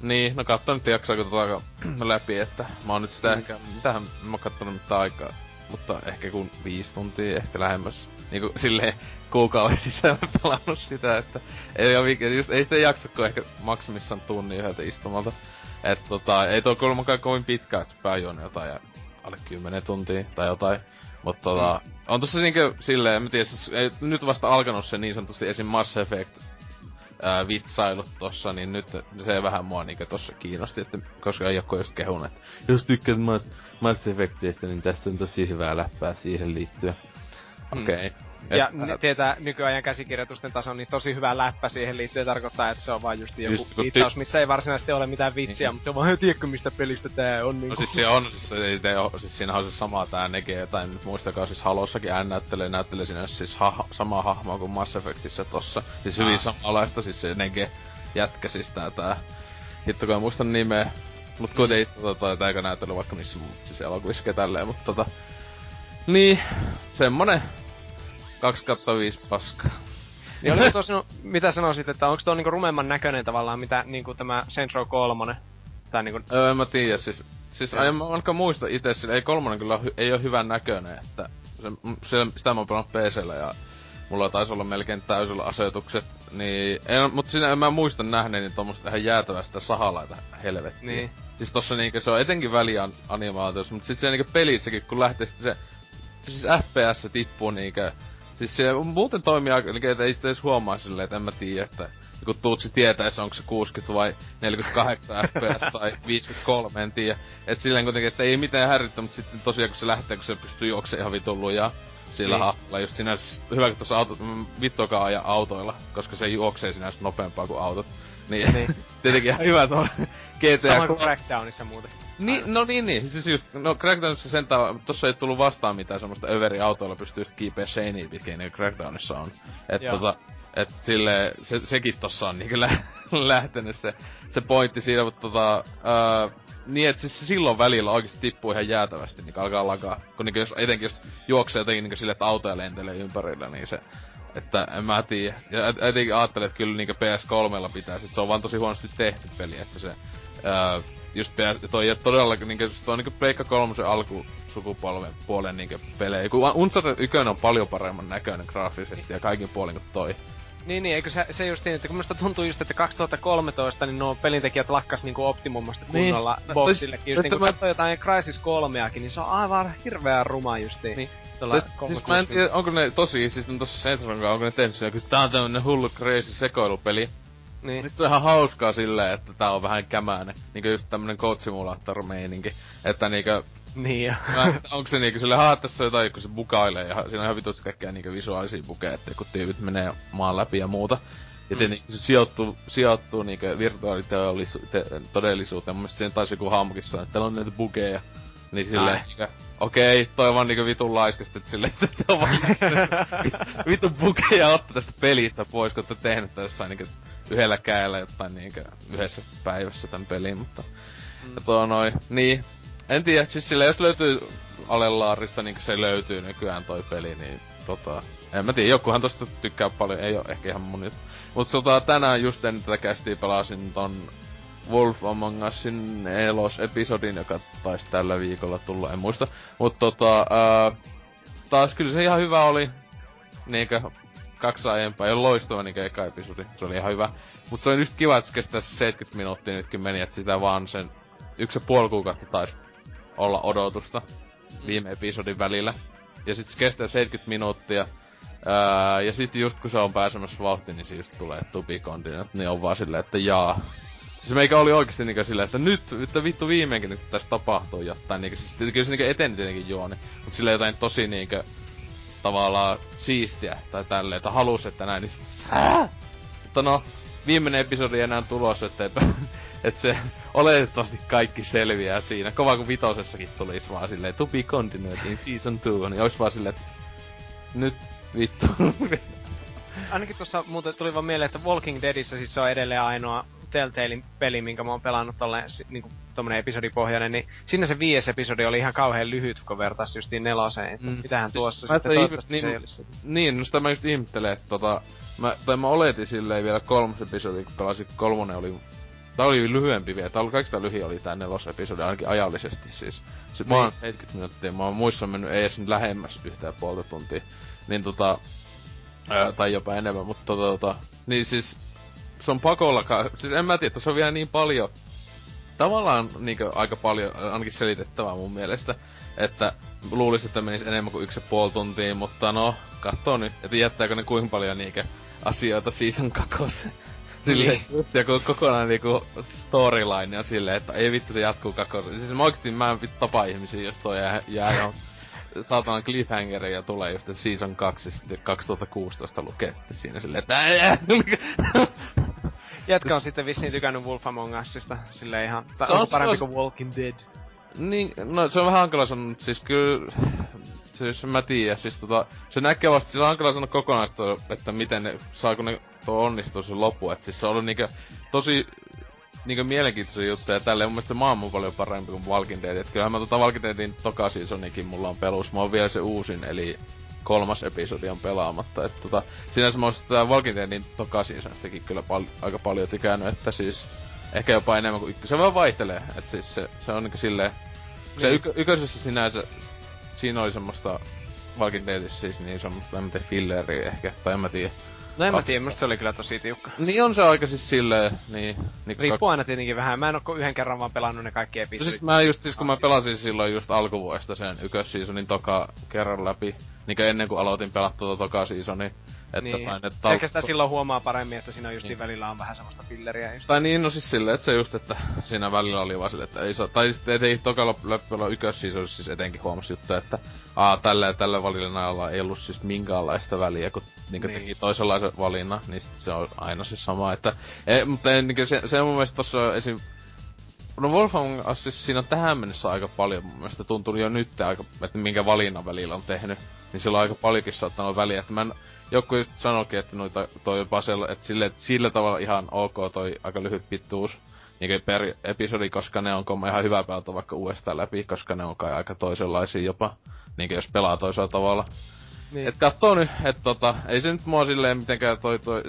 Niin, no katso nyt jaksaako tota <clears throat> läpi, että mä oon nyt sitä mm. ehkä, mitähän mä oon kattonut mitään aikaa, mutta ehkä kun viisi tuntia ehkä lähemmäs niinku silleen kuukauden sisällä pelannut sitä, että ei, ole, just, ei sitä jaksa kuin ehkä maksimissaan tunnin yhdeltä istumalta. Et tota, ei tuo kuulemakaan kovin pitkä, että pääjuon jotain ja alle 10 tuntia tai jotain. Mutta tota, mm. on tossa niinkö silleen, en tiedä, siis, ei, nyt vasta alkanut se niin sanotusti esim. Mass Effect ää, vitsailut tossa, niin nyt se vähän mua niinkö tossa kiinnosti, että koska joku just kehun, että jos tykkäät Mass, Mass Effectistä, niin tässä on tosi hyvää läppää siihen liittyen. Mm. Okei. Okay. Ja et, tietää nykyajan käsikirjoitusten tason, niin tosi hyvä läppä siihen liittyen tarkoittaa, että se on vaan just joku just, viittaus, missä ei varsinaisesti ole mitään vitsiä, niin. mutta se on vaan, tiedätkö mistä pelistä tää on. Niin no siis se on, siis, ei te, siis siinä on se sama tää Nege, tai nyt muistakaa siis Halossakin N näyttelee, näyttelee siinä siis ha, samaa hahmoa kuin Mass Effectissä tossa. Siis hyvin ah. samanlaista, siis se Nege jätkä siis tää tää. Hitto kun en muista nimeä. Mut kuitenkin, mm. tota, eikö näyttely vaikka missä siis elokuvissa tälleen, mutta tota... Niin, semmonen 2 kautta 5 paskaa. Niin oliko tosi, no, mitä sanoisit, että onko tuo niinku rumemman näköinen tavallaan, mitä niinku tämä Saints Row 3? Tai niinku... Öö, en mä tiedä, siis... Siis en mä ainakaan muista itse, sillä ei kolmonen kyllä hy, ei ole hyvän näköinen, että se, se, sitä mä oon pelannut PCllä ja mulla taisi olla melkein täysillä asetukset, niin en, mut siinä en mä muista nähneeni tuommoista ihan jäätävästä sahalaita helvettiä. Niin. Siis tossa niinkö se on etenkin välian animaatiossa, mutta sit se niinkö pelissäkin kun lähtee se, siis FPS tippuu niinkö Siis se muuten toimii aika, eli ei sitä edes huomaa silleen, että en mä tiedä, että kun tuutsi tietäessä, onko se 60 vai 48 fps <laughs> tai 53, en tiedä. Et silleen kuitenkin, että ei mitään häirittä, mutta sitten tosiaan kun se lähtee, kun se pystyy juoksemaan ihan vitun lujaa sillä niin. hahmolla. Just sinänsä hyvä, kun tuossa auto, mm, vittuakaan aja autoilla, koska se juoksee sinänsä nopeampaa kuin autot. Niin, niin. tietenkin ihan hyvä tuolla GTA... Sama kuin Crackdownissa muuten. Niin, no niin, niin. Siis just, no Crackdownissa sen takia, tossa ei tullut vastaan mitään semmoista överi autoilla pystyy kiipeä seiniä pitkin, niin Crackdownissa on. Et Joo. tota, et sille, se, sekin tossa on niinku <laughs> lä- lähtenyt se, se pointti siinä, mutta tota, ää, niin, että siis silloin välillä oikeesti tippuu ihan jäätävästi, niin alkaa lakaa. Kun niinku jos, etenkin jos juoksee jotenkin niinku sille, että autoja lentelee ympärillä, niin se, että en mä tiedä. Ja etenkin ajattelin, että kyllä niinku PS3 pitäisi, että se on vaan tosi huonosti tehty peli, että se, ää, just PS, toi todella niinku, toi niinku Pleikka 3 alku sukupolven puolen niinku pelejä. Kun Uncharted 1 on paljon paremman näköinen graafisesti ja kaikin puolin kuin toi. Niin, niin, eikö se, se just niin, että kun musta tuntuu just, että 2013 niin nuo pelintekijät lakkas niinku optimumasta niin. kunnolla niin. boxillekin. Just niin, kun mä... jotain Crysis 3 niin se on aivan hirveän ruma justiin. Niin. Täs, siis mä en tiedä, onko ne tosi, siis ne tossa Saints onko ne tehnyt sen, tää on tämmönen hullu crazy sekoilupeli. Niin. Siis se on ihan hauskaa silleen, että tää on vähän kämäinen. Niinkö just tämmönen Code Simulator meininki. Että niinkö niin jo. onko se niinku sille, haa, tässä on jotain, kun se bukailee, ja siinä on ihan vitusti kaikkea niinku visuaalisia bukeja, että kun tyypit menee maan läpi ja muuta. Ja mm. se sijoittuu, sijoittuu niinku virtuaalitodellisuuteen. Mun mielestä siinä taisi joku hahmokin sanoa, että täällä on näitä bukeja. Niin silleen, niinku, okei, okay, toi on vaan niinku vitun laiskasta, että silleen, että on vaan <laughs> vitun bukeja ottaa tästä pelistä pois, kun olette tehnyt tässä niinku yhdellä käellä jotain niinku yhdessä päivässä tän peliin, mutta... Mm. Ja tuo noin, niin, en tiedä, siis sillä jos löytyy Alelaarista, niin se löytyy nykyään toi peli, niin tota... En mä tiedä, jokuhan tosta tykkää paljon, ei oo ehkä ihan mun juttu. Mut tota, tänään just ennen tätä kästiä pelasin ton Wolf Among Usin elos episodin, joka taisi tällä viikolla tulla, en muista. Mut tota, ää, taas kyllä se ihan hyvä oli. Niinkö kaksi aiempaa, ja loistava niinkö eka episodi. Se oli ihan hyvä. Mut se oli just kiva, että kestää 70 minuuttia nytkin meni, että sitä vaan sen yksi ja puoli kuukautta taisi olla odotusta viime episodin välillä. Ja sitten se kestää 70 minuuttia. Ää, ja sitten just kun se on pääsemässä vauhtiin, niin se just tulee tupikontinent, niin on vaan silleen, että jaa. Siis meikä oli oikeesti niinku silleen, että nyt, että vittu viimeinkin nyt tässä tapahtuu jotain. Niinku, siis kyllä se niinku eteni tietenkin juoni. Mut silleen jotain tosi niinku tavallaan siistiä tai tälleen, että halus, että näin, niin Mutta no, viimeinen episodi ei enää tulossa, että että <laughs> se oletettavasti kaikki selviää siinä. Kova kuin vitosessakin tulisi vaan silleen, to be continued in season 2, niin ois vaan silleen, että nyt vittu. <laughs> Ainakin tuossa muuten tuli vaan mieleen, että Walking Deadissä siis se on edelleen ainoa Telltalein peli, minkä mä oon pelannut tolle, niinku tommonen episodipohjainen, niin sinne se viides episodi oli ihan kauhean lyhyt, kun vertais justiin neloseen. Mm. Mitähän siis tuossa sitten toivottavasti niin, se ei olisi. Niin, no sitä mä just ihmettelen, että tota, mä, tai mä oletin silleen vielä kolmas episodi, kun pelasin kolmonen oli Tää oli lyhyempi vielä. Tää oli kaikista lyhin oli tää nelosepisodi, ainakin ajallisesti siis. Se niin. vaan 70 minuuttia. Mä oon muissa mennyt edes nyt lähemmäs yhtään puolta tuntia. Niin tota... Ää, tai jopa enemmän, mutta tota, tota... Niin siis... Se on pakolla... Ka- siis en mä tiedä, se on vielä niin paljon... Tavallaan niinkö aika paljon, ainakin selitettävää mun mielestä. Että luulisin, että menisi enemmän kuin yksi ja puoli tuntia, mutta no, katsoo nyt, että jättääkö ne kuinka paljon niinkö asioita season kakoseen. Silleen, niin. just joku kokonaan niinku storyline ja silleen, että ei vittu se jatkuu kakos. Siis mä oikeesti mä en vittu tapa ihmisiä, jos toi jää, jää johon saatanan cliffhangeri ja tulee just season 2 sitten 2016 lukee sitten siinä silleen, että Jätkä on sitten vissiin tykännyt Wolf Among Usista silleen ihan, se on parempi kuin Walking Dead. Niin, no se on vähän hankala sanoa, mutta siis kyllä siis mä tiedän, siis tota, se näkee vasta, sillä on hankala sanoa kokonaista, että miten ne, saako ne tuo onnistuu se loppu, et siis se on ollut niinkö tosi niinkö mielenkiintoisia juttuja tälleen. Mun mielestä se maa on paljon parempi kuin Walking Dead. Et kyllähän mä tota Walking Deadin toka seasonikin mulla on pelus. Mä oon vielä se uusin, eli kolmas episodi on pelaamatta. Et tota, sinänsä mä oon sitä Walking Deadin toka seasonistakin kyllä pal- aika paljon tykännyt, että siis ehkä jopa enemmän kuin ykkösen. Se vaan vaihtelee, et siis se, se on niinku silleen... Niin. Se yk- ykkösessä sinänsä siinä oli semmoista Walking Deadissä siis niin semmoista, en mä tiedä, filleriä ehkä, tai en mä tiedä. No en mä tiedä, musta se oli kyllä tosi tiukka. Niin on se aika siis silleen, niin... niin Riippuu kaksi... aina tietenkin vähän, mä en oo yhden kerran vaan pelannut ne kaikki episodit. Siis mä just siis kun mä pelasin silloin just alkuvuodesta sen ykkösseasonin toka kerran läpi, niin ennen kuin aloitin pelata tuota toka seasonia, Että niin. sain, että talk... Ehkä sitä silloin huomaa paremmin, että siinä on just niin. välillä on vähän semmoista filleriä. Just. Tai niin, no siis silleen, että se just, että siinä välillä oli vaan että ei saa, tai sitten ei tokalla läppöllä ykkös siis siis etenkin huomasi juttu, että aa, tällä ja tällä valinnan ei ollut siis minkäänlaista väliä, kun niin. teki toisenlaisen valinnan, niin sit se on aina se sama, että, ei, mutta ei, niin se, se mun mielestä tossa esim No Wolfgang siis siinä on tähän mennessä aika paljon mun mielestä tuntuu jo nyt aika, että minkä valinnan välillä on tehnyt. Niin sillä on aika paljonkin saattanut väliä, että mä en, joku just sanoikin, että noita, toi Basel, että sille, sillä tavalla ihan ok toi aika lyhyt pituus niin per episodi, koska ne on ihan hyvä pelata vaikka uudestaan läpi, koska ne on kai aika toisenlaisia jopa, niin jos pelaa toisella tavalla. Niin. Et kattoo nyt, että tota, ei se nyt mua silleen mitenkään toi, toi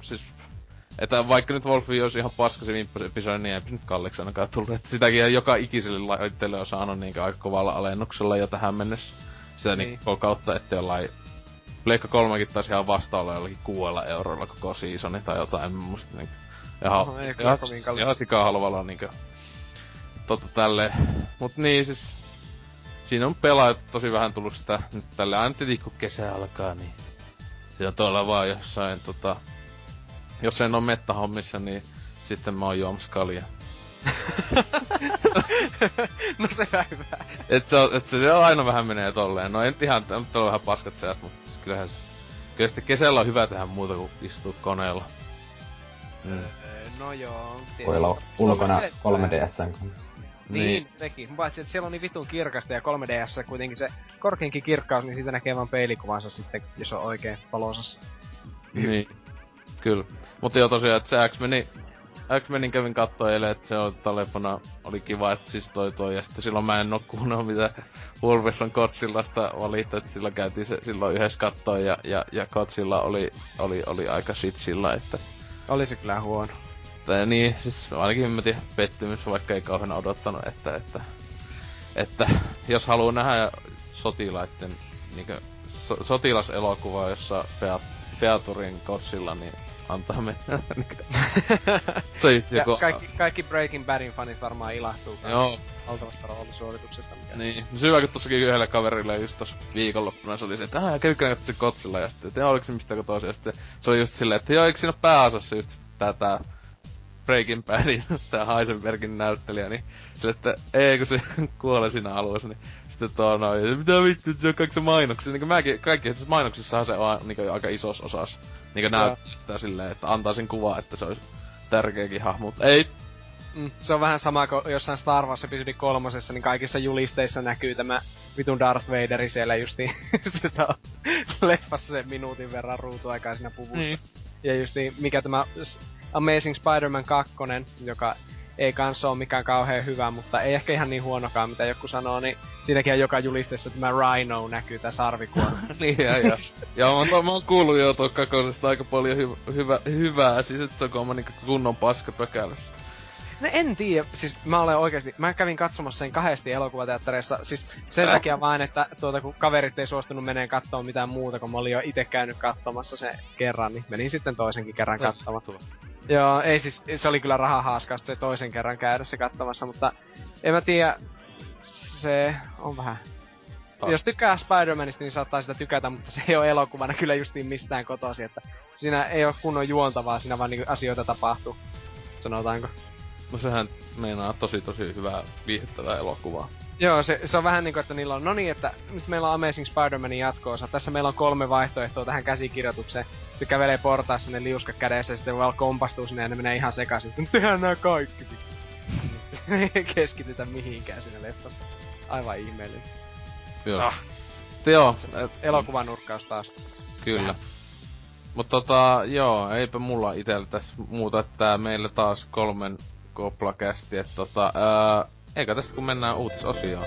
siis että vaikka nyt Wolfi olisi ihan paska se episodi, niin ei nyt kalliiksi ainakaan tullut. Että sitäkin joka ikiselle laitteelle on saanut niin aika kovalla alennuksella jo tähän mennessä. Sitä niin. niin kautta, että jollain... Pleikka kolmekin taisi ihan vastaalla jollakin kuuella euroilla koko seasoni tai jotain, en muista niin. Ihan, no, ei, ihan, ihan, sikaa halvalla niinku. Totta tälle. Mut niin siis... Siinä on pelaajat tosi vähän tullut sitä nyt tälle. Aina kun kesä alkaa, niin... Se on tuolla vaan jossain tota jos en oo mettähommissa, niin sitten mä oon juomassa kaljaa. <laughs> no se hyvä. Et se, on, et se aina vähän menee tolleen. No en ihan, nyt on vähän paskat seat, mutta kyllähän se... Kyllä sitten kesällä on hyvä tehdä muuta kuin istua koneella. Mm. No joo. Voi olla ulkona 3DSn kanssa. Niin, niin, sekin. Paitsi, että siellä on niin vitun kirkasta ja 3DS kuitenkin se korkeinkin kirkkaus, niin siitä näkee vaan peilikuvansa sitten, jos on oikein valosassa. Niin. Kyllä. Mutta joo tosiaan, että se X-Meni, X-Menin kävin kattoo eilen, että se on talefona, oli kiva, että siis toi toi, ja sitten silloin mä en oo kuunnellut mitä Wolves on Kotsillasta valittu, että silloin käytiin se silloin yhdessä kattoo, ja, ja, ja Kotsilla oli, oli, oli aika shit sillä, että... Oli se kyllä huono. Tai niin, siis ainakin mä tiedän, pettymys, vaikka ei kauhean odottanut, että, että, että jos haluaa nähdä sotilaiden niinkö, so, sotilaselokuvaa, jossa peat, Featurin Kotsilla, niin antaa mennä. <laughs> se joku... kaikki, kaikki Breaking Badin fanit varmaan ilahtuu Joo. valtavasta roolisuorituksesta. Mikä... Niin. No syvä, kun tossakin yhdelle kaverille just tossa viikonloppuna se oli se, että aah, kävikö ne katsoa Kotsilla ja sitten, että oliko se mistä tosi, ja sitten se oli just silleen, että joo, eikö siinä pääosassa just tää Breaking Badin, <laughs> tää Heisenbergin näyttelijä, niin sille, että ei kun se <laughs> kuolee siinä alussa, niin sitten tuo noin, mitä vittu, se on kaikissa mainoksissa, niin mäkin, kaikki siis mainoksissahan se on niin aika isos osas, niin näyttää sitä silleen, että antaa sen kuva, että se olisi tärkeäkin hahmo, mutta ei. Mm, se on vähän sama kuin jossain Star Wars episodi kolmosessa, niin kaikissa julisteissa näkyy tämä vitun Darth Vaderi siellä justiin, <laughs> sitä leffassa sen minuutin verran ruutuaikaa siinä puvussa. Mm. Ja justiin, mikä tämä Amazing Spider-Man 2, joka ei kanssa ole mikään kauhean hyvä, mutta ei ehkä ihan niin huonokaan, mitä joku sanoo, niin siinäkin on joka julisteessa tämä Rhino näkyy tässä sarvikuorma. <laughs> niin, ja, ja. ja mä, oon, mä oon kuullut jo tuon kakosesta aika paljon hy, hyvä, hyvää, siis että se on niinku kunnon paska pökälässä. No en tiedä, siis mä olen oikeasti, mä kävin katsomassa sen kahdesti elokuvateattereissa, siis sen äh. takia vain, että tuota, kun kaverit ei suostunut meneen katsomaan mitään muuta, kun mä olin jo itse käynyt katsomassa sen kerran, niin menin sitten toisenkin kerran katsomaan. Joo, ei siis, se oli kyllä rahahaaskasta se toisen kerran käydä se katsomassa, mutta en mä tiedä, se on vähän... Tos. Jos tykkää Spider-Manista, niin saattaa sitä tykätä, mutta se ei ole elokuvana kyllä justiin mistään kotosi, että siinä ei ole kunnon juontavaa, siinä vaan niinku asioita tapahtuu, sanotaanko. No sehän meinaa tosi tosi hyvää viihdyttävää elokuvaa. Joo, se, se on vähän niinku, että niillä on, no niin, että nyt meillä on Amazing Spider-Manin jatkoosa. Tässä meillä on kolme vaihtoehtoa tähän käsikirjoitukseen. Se kävelee portaassa ne liuska kädessä ja sitten vaan kompastuu sinne ja ne menee ihan sekaisin. Sitten tehdään nää kaikki. ei <laughs> keskitytä mihinkään siinä leffassa. Aivan ihmeellinen. Joo. Ah. Joo. Et, Elokuvan nurkkaus taas. Kyllä. Mutta tota, joo, eipä mulla itellä tässä muuta, että meillä taas kolmen koplakästi, että tota, ää, eikä tässä kun mennään uutisosioon.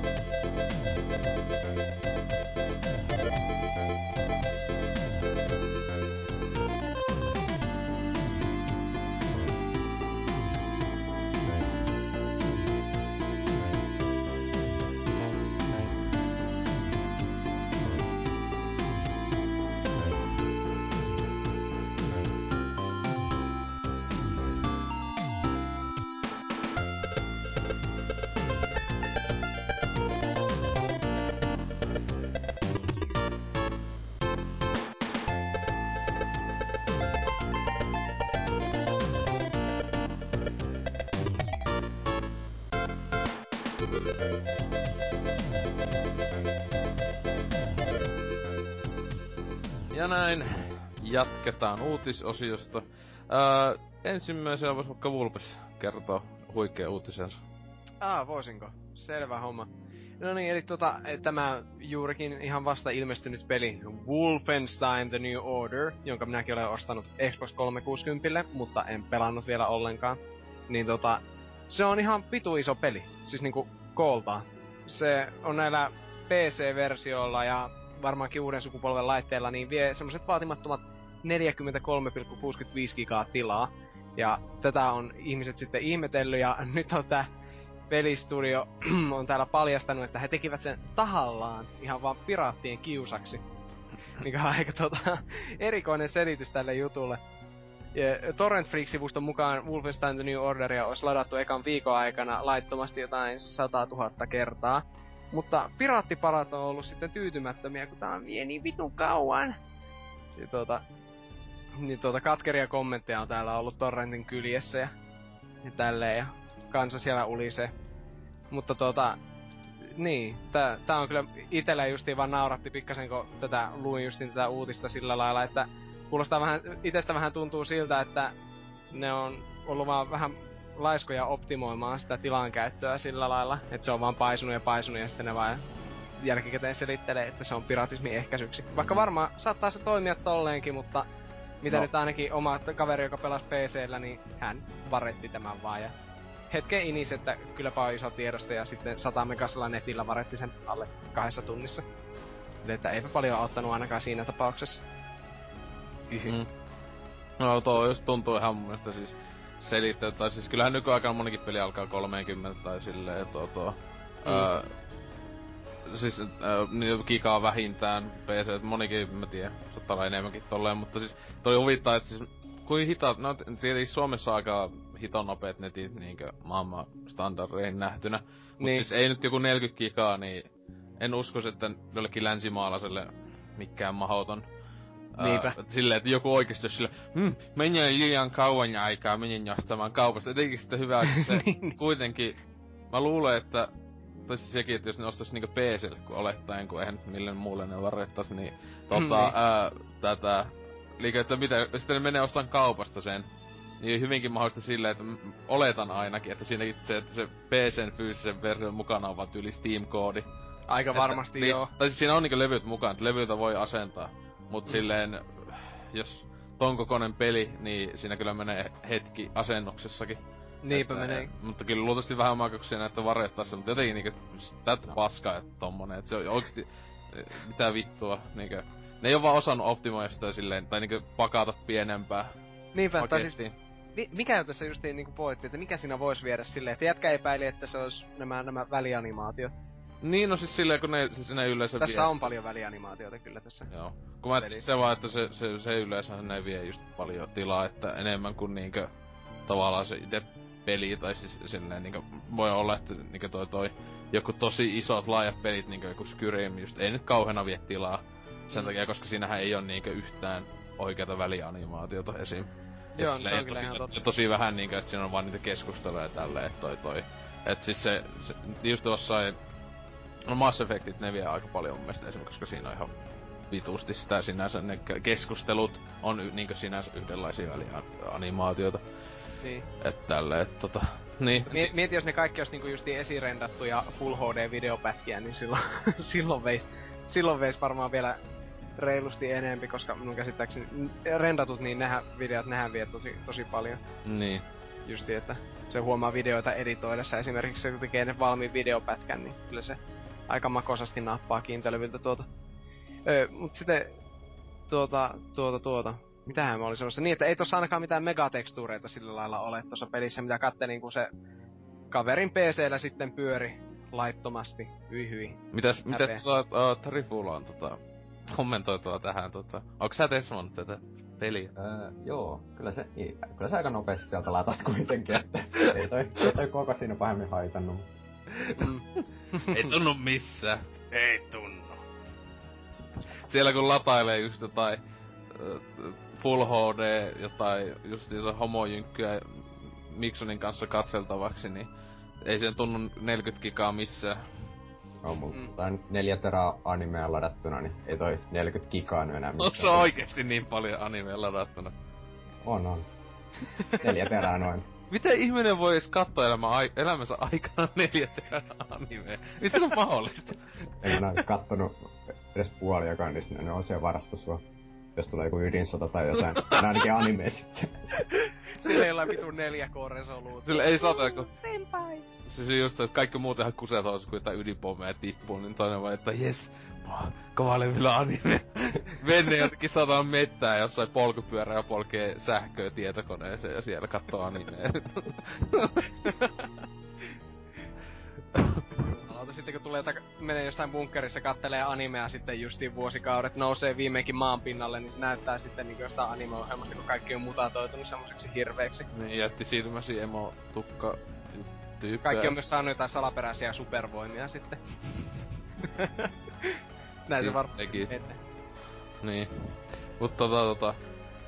näin jatketaan uutisosiosta. Öö, ensimmäisenä voisi vaikka Vulpes kertoa huikea uutisensa. Aa, voisinko? Selvä homma. No niin, eli tota, tämä juurikin ihan vasta ilmestynyt peli Wolfenstein The New Order, jonka minäkin olen ostanut Xbox 360, mutta en pelannut vielä ollenkaan. Niin tota, se on ihan pitu iso peli. Siis niinku kooltaan. Se on näillä PC-versioilla ja varmaankin uuden sukupolven laitteilla, niin vie semmoset vaatimattomat 43,65 gigaa tilaa. Ja tätä on ihmiset sitten ihmetellyt ja <laughs> nyt on tää pelistudio <clears throat> on täällä paljastanut, että he tekivät sen tahallaan ihan vaan piraattien kiusaksi. <laughs> Mikä on aika tota, <laughs> erikoinen selitys tälle jutulle. Ja Torrent Freak-sivuston mukaan Wolfenstein The New Orderia olisi ladattu ekan viikon aikana laittomasti jotain 100 000 kertaa. Mutta piraattiparat on ollut sitten tyytymättömiä, kun tää on vie niin vitun kauan. Ja tuota, niin tuota katkeria kommentteja on täällä ollut Torrentin kyljessä ja, ja tälleen. Ja kansa siellä ulisee. Mutta tota, niin, tää, tää on kyllä itellä justiin vaan nauratti pikkasen, kun tätä luin justiin tätä uutista sillä lailla, että kuulostaa vähän, itestä vähän tuntuu siltä, että ne on ollut vaan vähän laiskoja optimoimaan sitä tilan käyttöä sillä lailla, että se on vaan paisunut ja paisunut ja sitten ne vaan jälkikäteen selittelee, että se on piratismin ehkäisyksi. Vaikka varmaan saattaa se toimia tolleenkin, mutta mitä no. nyt ainakin oma kaveri, joka pelasi PCllä, niin hän varetti tämän vaan ja hetken inis, että kylläpä on iso tiedosto ja sitten 100 megasella netillä varetti sen alle kahdessa tunnissa. Eli että eipä paljon auttanut ainakaan siinä tapauksessa. Yhy. Mm. No tuo just tuntuu ihan mun mielestä siis selittää, tai siis kyllähän nykyaikana monikin peli alkaa 30 tai silleen tuo tuo. Mm. Öö, siis äh, gigaa vähintään PC, että monikin, mä tiedän, saattaa olla enemmänkin tolleen, mutta siis toi huvittaa, että siis kuin hitaat, no tietenkin Suomessa aika hiton nopeet netit niinkö maailman standardeihin nähtynä. Mut niin. siis ei nyt joku 40 gigaa, niin en usko, että jollekin länsimaalaiselle mikään mahoton. Niinpä. Äh, silleen, että joku oikeesti jos sille, hm, meni liian kauan aikaa, menin jostamaan kaupasta. Etenkin sitten hyvä, että se <laughs> niin. kuitenkin, mä luulen, että tai siis sekin, että jos ne ostais niinku PClle, kun olettaen, kun eihän millen muulle ne varrettais, niin tota, niin. ää, tätä, liikä, että mitä, sitten ne menee ostamaan kaupasta sen, niin hyvinkin mahdollista silleen, että oletan ainakin, että siinäkin se, että se PCn fyysisen version mukana on vaan tyyli Steam-koodi. Aika että, varmasti niin, joo. Tai siis siinä on niinku levyt mukaan, että levyitä voi asentaa. Mut mm. silleen, jos ton kokoinen peli, niin siinä kyllä menee hetki asennuksessakin. Niinpä että, menee. mutta kyllä luultavasti vähän maukuksia näitä varjettaa se, mutta jotenkin niinku tätä no. paskaa, että tommonen, että se on oikeesti, mitä vittua, niinku, ne ei oo vaan osannut optimoida sitä silleen, tai niinku pakata pienempää. Niinpä, tai siis mikä on tässä justiin niinku pointti, että mikä siinä voisi viedä silleen, että jätkä epäili, että se olisi nämä, nämä välianimaatiot. Niin, no siis silleen, kun ne, siis ne yleensä Tässä vie. on paljon välianimaatioita kyllä tässä. Joo. Kun mä se vaan, että se, se, se yleensä ne vie just paljon tilaa, että enemmän kuin niinkö tavallaan se itse peli, tai siis silleen niinkö, voi olla, että niinkö toi toi joku tosi isot laajat pelit, niinkö joku Skyrim, just ei nyt kauheena vie tilaa. Sen mm. takia, koska siinähän ei ole niinkö yhtään oikeata välianimaatiota esim. Joo, se on kyllä tosi, ihan totta. tosi vähän niinkö, että siinä on vaan niitä keskusteluja tälleen, että toi toi. Et siis se, se just jossain... No Mass Effectit ne vie aika paljon mun mielestä esimerkiksi, koska siinä on ihan vitusti sitä sinänsä, ne keskustelut on niinkö sinänsä yhdenlaisia animaatioita. Niin. Et tälle, et tota... Niin. Mieti, jos ne kaikki olisi niinku justiin esirendattuja Full HD-videopätkiä, niin silloin, <laughs> silloin veis, silloin veis varmaan vielä reilusti enempi, koska minun käsittääkseni rendatut, niin nehän videot, nehän vie tosi, tosi paljon. Niin. Justi, että se huomaa videoita editoidessa. Esimerkiksi se, kun tekee ne valmiin videopätkän, niin kyllä se aika makosasti nappaa kiintelevyltä tuota. Öö, mut sitten tuota, tuota, tuota. Mitähän mä olin sanomassa? Niin, että ei tossa ainakaan mitään megatekstuureita sillä lailla ole tuossa pelissä, mitä kattelin, kun se kaverin PCllä sitten pyöri laittomasti. Hyi hyi. Mitäs, mitäs tuota, uh, Trifula on tota, kommentoitua tähän, tota, onko sä Desmond tätä peliä? Öö, joo, kyllä se, ei, kyllä se aika nopeasti sieltä latas kuitenkin, että ei toi, ei toi koko siinä pahemmin haitannut. Mm. <laughs> ei tunnu missään. Ei tunnu. Siellä kun latailee just jotain uh, Full HD, jotain justiinsa homojynkkyä Miksonin kanssa katseltavaksi, niin ei sen tunnu 40 gigaa missään. On mulla Mm. mm. 4 teraa animea ladattuna, niin ei toi 40 gigaa nyt enää Onko se missään. oikeesti niin paljon animea ladattuna? On, on. Neljä terää noin. <laughs> Miten ihminen voi edes katsoa elämä, ai- elämänsä aikana <laughs> neljä animea? Miten se on mahdollista? <laughs> En mä näe kattonut edes puoliakaan, niin ne on siellä varastossa. Jos tulee joku ydinsota tai jotain. <laughs> Nää ainakin anime sitten. Sillä ei ole vitun 4K-resoluutio. Sillä ei saata, kun... Siis just, että kaikki muut ihan kuset olisi, kun jotain ydinpommeja tippuu, niin toinen vaan, että jes, kova levyllä anime. Menne jotenkin saadaan mettää jossain polkupyörää ja polkee sähköä tietokoneeseen ja siellä katsoo animea. Aloita sitten kun tulee menee jostain bunkkerissa kattelee animea sitten justiin vuosikaudet nousee viimeinkin maan pinnalle, niin se näyttää sitten niin jostain anime-ohjelmasta, kun kaikki on mutatoitunut semmoiseksi hirveeksi. niin jätti silmäsi emo tukka tyyppejä. Kaikki on myös saanut jotain salaperäisiä supervoimia sitten. <laughs> Näin se Siinä varmaan teki. menee. Niin. Mut tota tota...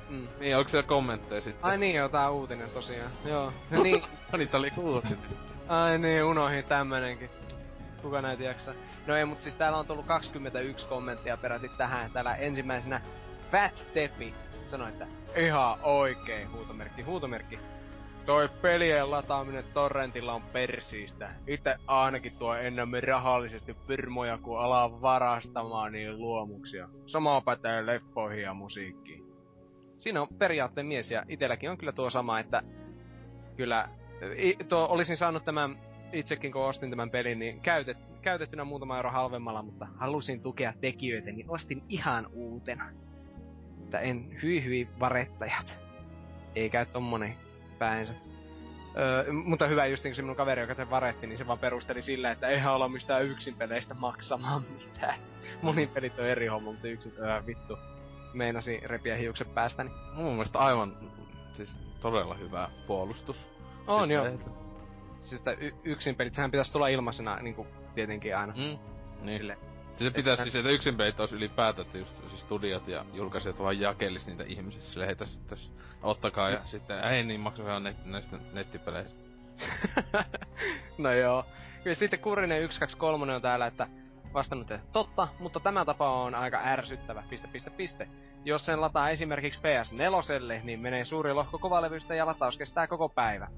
Mm. Niin, onko siellä kommentteja sitten? Ai niin, joo, tää uutinen tosiaan. Joo. No <laughs> niin. Niitä oli uutinen. Ai niin, unohin tämmönenkin. Kuka näitä jaksaa? No ei, mut siis täällä on tullut 21 kommenttia peräti tähän. Täällä ensimmäisenä Fat Tepi sanoi, että ihan oikein, huutomerkki, huutomerkki. Toi pelien lataaminen torrentilla on persiistä. Itse ainakin tuo ennemmin rahallisesti firmoja, kun alaa varastamaan niin luomuksia. Sama pätee leffoihin ja musiikkiin. Siinä on periaatteen mies ja itelläkin on kyllä tuo sama, että kyllä tuo, olisin saanut tämän itsekin kun ostin tämän pelin, niin käytet, käytettynä muutama euro halvemmalla, mutta halusin tukea tekijöitä, niin ostin ihan uutena. Että en hyi hyi varettajat. Ei käy tommonen päänsä. Öö, mutta hyvä just niin se minun kaveri, joka sen varetti, niin se vaan perusteli sillä, että ei halua mistään yksin peleistä maksamaan mitään. Monin pelit on eri homma, mutta yksin, öö, vittu. Meinasi repiä hiukset päästäni. Mun mielestä aivan, siis todella hyvä puolustus. On joo. Silleen, että- Siis että y- yksin pelit, sehän pitäisi tulla ilmaisena niinku tietenkin aina. Mm. Niin. Sille. Se pitäisi siis, että yksin pelit olisi ylipäätään, että just siis studiot ja julkaisijat vaan jakelis niitä ihmisiä. Sille heitä sitten ottakaa ja sitten, ei niin maksaa net, näistä nettipeleistä. <laughs> no joo. Ja sitten Kurinen 123 on täällä, että vastannut, että totta, mutta tämä tapa on aika ärsyttävä, piste, piste, piste. Jos sen lataa esimerkiksi PS4, niin menee suuri lohko kovalevystä ja lataus kestää koko päivä.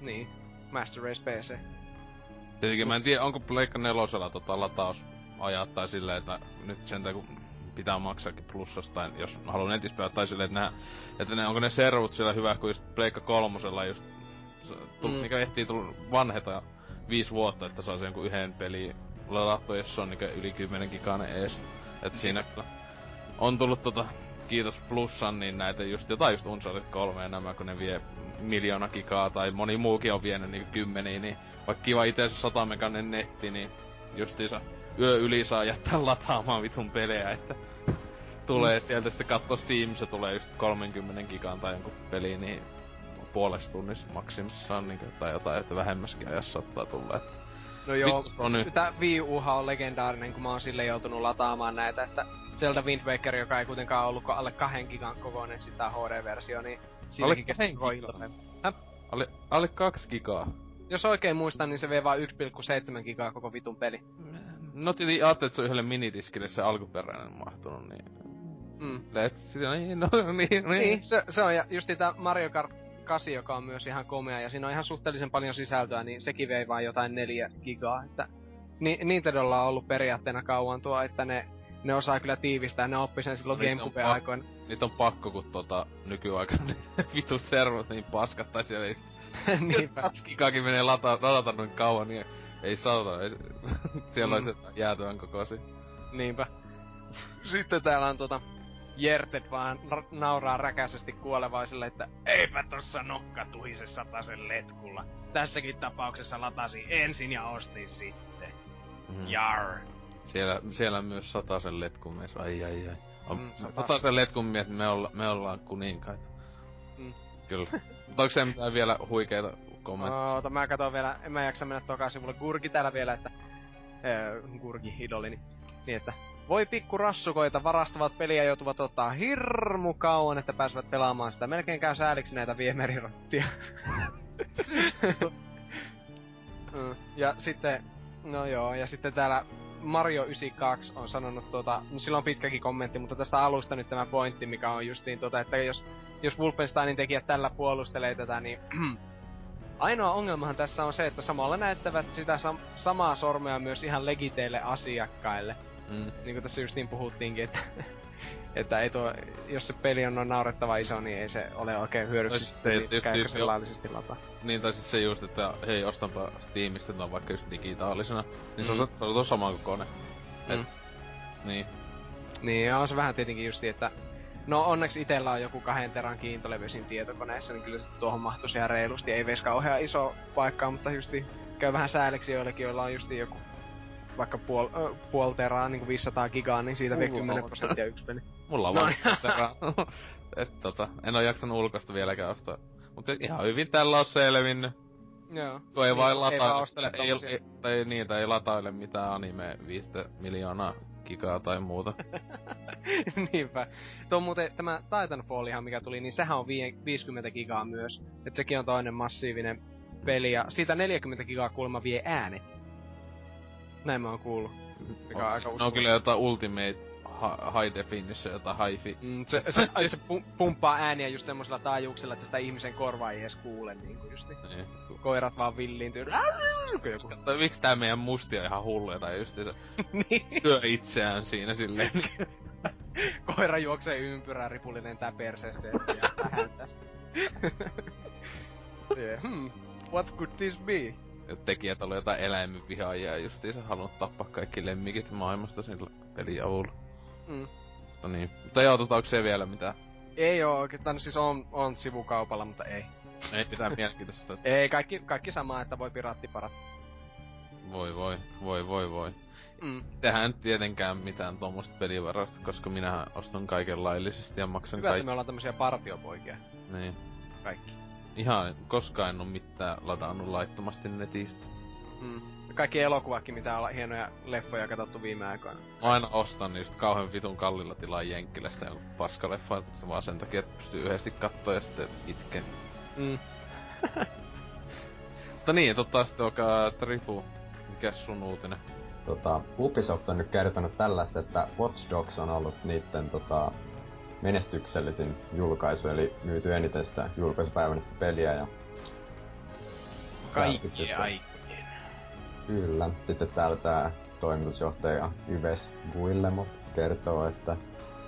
Niin, Master Race PC. Tietenkin mä en tiedä, onko Pleikka nelosella tota latausajat tai silleen, että nyt sen kun pitää maksaakin plussasta, tai jos haluaa netissä pelata, tai silleen, että, nää, että ne, onko ne servut siellä hyvä, kun just Pleikka kolmosella just, tull, Mm. mm. mikä ehtii tullut vanheta viisi vuotta, että saa sen yhden peli ladattua, jos se on niinku yli 10 giganen ees. Et siinä kyllä on tullut tota, kiitos plussan, niin näitä just jotain just Uncharted 3 ja nämä, kun ne vie miljoona gigaa, tai moni muukin on vienyt niinku kymmeniä, niin vaikka kiva itse se 100 meganen netti, niin justiinsa yö yli saa jättää lataamaan vitun pelejä, että tulee sieltä sitten kattoo Steamissa tulee just 30 gigan tai jonkun peli, niin puolessa tunnissa maksimissaan niin tai jotain, että vähemmäskin ajassa saattaa tulla, että No joo, on nyt. tää Wii Uhan on legendaarinen, kun mä oon sille joutunut lataamaan näitä, että Zelda Wind Waker, joka ei kuitenkaan ollut kuin alle kahden gigan kokoinen, siis tää HD-versio, niin siinäkin kesti koko iltapäivä. Alle, alle 2 gigaa. Jos oikein muistan, niin se vei vaan 1,7 gigaa koko vitun peli. No tietysti ajattelin, että se on yhdelle minidiskille se alkuperäinen mahtunut, niin... Mm. Let's, niin, no niin, niin. Niin, se, se on, ja justi tää Mario Kart 8, joka on myös ihan komea, ja siinä on ihan suhteellisen paljon sisältöä, niin sekin vei vaan jotain neljä gigaa, että... Ni, Nintendolla on ollut periaatteena kauan tuo, että ne, ne osaa kyllä tiivistää, ne oppi sen silloin No Gamecube aikoina. Niitä on pakko, kun tota nykyaikana <laughs> vitu servot niin paskat, tai siellä ei <laughs> just... Niinpä. Menee lata, ladata noin kauan, niin ei saata, ei, <laughs> siellä Mm. olisi jäätyvän kokoisia. Niinpä. Sitten täällä on tota... Jertet vaan nauraa räkäisesti kuolevaiselle, että eipä tossa nokka tuhise sen letkulla. Tässäkin tapauksessa latasi ensin ja ostin sitten. Mm. Jar. Siellä, siellä myös sataisen letkun mies, ai ai ai. On, Mm, mm, satas- sataisen letkun mies, me, olla, me ollaan kuninkaita. Mm. Kyllä. Mutta onko se mitään vielä huikeita kommentteja? Oota, mä katson vielä, en mä jaksa mennä tokaan sivulle. Gurki täällä vielä, että... Öö, Gurki, idolini. Niin, että... Voi pikku rassukoita varastavat peliä joutuvat ottaa hirmu kauan, että pääsevät pelaamaan sitä. Melkein käy sääliksi näitä viemerirottia. Ja sitten, no joo, ja sitten täällä Mario 92 on sanonut tuota, no sillä on pitkäkin kommentti, mutta tästä alusta nyt tämä pointti, mikä on justiin tuota, että jos, jos Wolfensteinin tekijät tällä puolustelee tätä, niin Ainoa ongelmahan tässä on se, että samalla näyttävät sitä sam- samaa sormea myös ihan legiteille asiakkaille. Mm. Niin kuin tässä justiin puhuttiinkin, että <laughs> että ei tuo, jos se peli on noin naurettava iso, niin ei se ole oikein hyödyksi No se- niin, just- jo- laillisesti lataa. Niin, tai siis se just, että hei, ostanpa Steamista no vaikka just digitaalisena. Niin se on, Mm. se on tuon saman kokoinen. Et, Mm. Niin. Niin, on se vähän tietenkin justi, että No onneksi itellä on joku kahden teran kiintolevyisin tietokoneessa, niin kyllä se tuohon mahtuisi ihan reilusti. Ei veiskaan kauhean iso paikka, mutta justi käy vähän sääliksi joillekin, joilla on justi joku vaikka puol, ö, puol teraa, niin kuin 500 gigaa, niin siitä vie Mulla 10 on. prosenttia yksi peli. Mulla on No vaan niin. terää. Et tota, en oo jaksanut ulkoista vieläkään ostaa. Mutta ihan hyvin tällä on selvinnyt. Joo. Kun ei Niin, vain ei vaan lataile, ostele ei, ei, tai tai ei lataile mitään anime 5 miljoonaa gigaa tai muuta. <laughs> Niinpä. Tuo muuten, tämä Titanfallihan mikä tuli, niin sehän on vie- 50 gigaa myös. Et sekin on toinen massiivinen peli, ja siitä 40 gigaa kuulemma vie äänet. Näin mä oon kuullut. Mikä on aika No on kyllä jotain ultimate ha- high definition, jotain hi-fi. Mm, se, se, se pu- pumppaa ääniä just semmosilla taajuuksilla, että sitä ihmisen korvaa ei edes kuule niinku justi. Niin. Koirat vaan villiintyy. Joku. Tai miksi tää meidän musti on ihan hulluja tai just se <laughs> niin. syö itseään siinä silleen. <laughs> Koira juoksee ympyrää, ripuli lentää perseestä ja tähän tästä. <laughs> yeah. hmm. What could this be? Tekijät oli jotain eläimenvihaajia ja justiinsa halunnut tappaa kaikki lemmikit maailmasta sillä pelin avulla. Mm. Mutta niin. Mutta joo, tota, onko se vielä mitään? Ei oo oikeastaan, no siis on, on sivukaupalla, mutta ei. Ei mitään mielenkiintoista. Ei, kaikki, kaikki samaa, että voi piraattiparat. Voi voi, voi voi voi. Mm. Tehän nyt tietenkään mitään tuommoista pelivarasta, koska minähän ostan kaiken laillisesti ja maksan kaikki. me ollaan tämmösiä partiopoikia. Niin. Kaikki. Ihan koskaan en oo mitään ladannut laittomasti netistä. Mm. Kaikki elokuvakin, mitä on hienoja leffoja katsottu viime aikoina. Mä aina ostan niistä kauhean vitun kallilla tilaa Jenkkilästä jonkun paskaleffa, se vaan sen takia, että pystyy yhdesti kattoo ja sitten itken. Mm. <laughs> Mutta niin, totta sitten onkaan Trifu. Mikäs sun uutinen? Tota, Ubisoft on nyt kertonut tällaista, että Watch Dogs on ollut niitten tota, menestyksellisin julkaisu, eli myyty eniten sitä julkaisupäivänä sitä peliä. Ja Kaikki aikojen. Kyllä. Sitten täällä tää toimitusjohtaja Yves Guillemot kertoo, että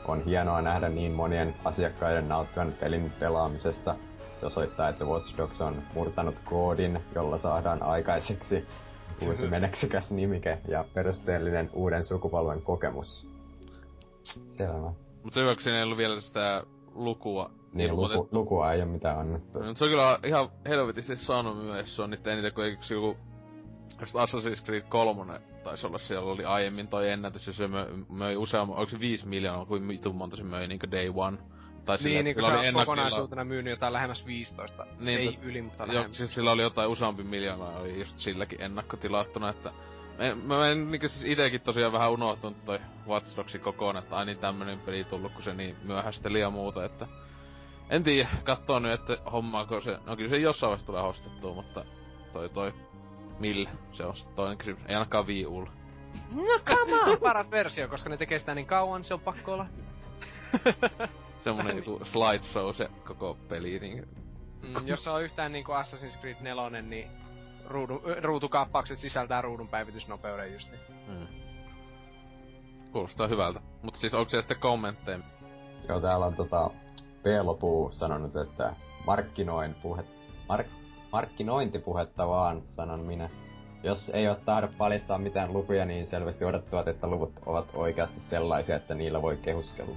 on hienoa nähdä niin monien asiakkaiden nauttivan pelin pelaamisesta. Se osoittaa, että Watch Dogs on murtanut koodin, jolla saadaan aikaiseksi uusi meneksykäs nimike ja perusteellinen uuden sukupolven kokemus. Selvä. Mut se hyvä, kun siinä ei ollut vielä sitä lukua. Niin, ilmoitettu. luku, lukua ei ole mitään annettu. No, se on kyllä ihan helvetisti saanut myös, se on niitä eniten kuin joku... Just Assassin's Creed 3 taisi olla, siellä oli aiemmin toi ennätys, ja se möi, möi useamman, onko se 5 miljoonaa, kuin vitun monta se möi niinku day one. Tai sillä, Niin, niin sillä se oli on ennakkotila- kokonaisuutena myynyt jotain lähemmäs 15. Niin, Ei yli, mutta lähemmäs. siis sillä oli jotain useampi miljoonaa, oli just silläkin ennakkotilattuna, että... Mä en niinku siis itekin tosiaan vähän unohtunut toi Watch Dogsi kokonaan, että ai niin tämmönen peli tullut, kun se niin myöhästeli ja muuta, että... En tiedä, kattoo nyt, että hommaako se... No kyllä se jossain vaiheessa tulee ostettua, mutta toi toi... Millä? Se on toinen kysymys. Ei ainakaan Wii Ulla. No come on! Paras versio, koska ne tekee sitä niin kauan, se on pakko olla. <laughs> Semmonen joku slideshow se koko peli, niin... Mm, jos se on yhtään niinku Assassin's Creed 4, niin ruudu, ruutukaappaukset sisältää ruudun päivitysnopeuden just niin. Mm. Kuulostaa hyvältä. Mutta siis onko siellä sitten kommentteja? Joo, täällä on tota Pelopuu sanonut, että markkinoin puhe, mark, markkinointipuhetta vaan, sanon minä. Jos ei ole tahdo paljastaa mitään lukuja, niin selvästi odottavat, että luvut ovat oikeasti sellaisia, että niillä voi kehuskella.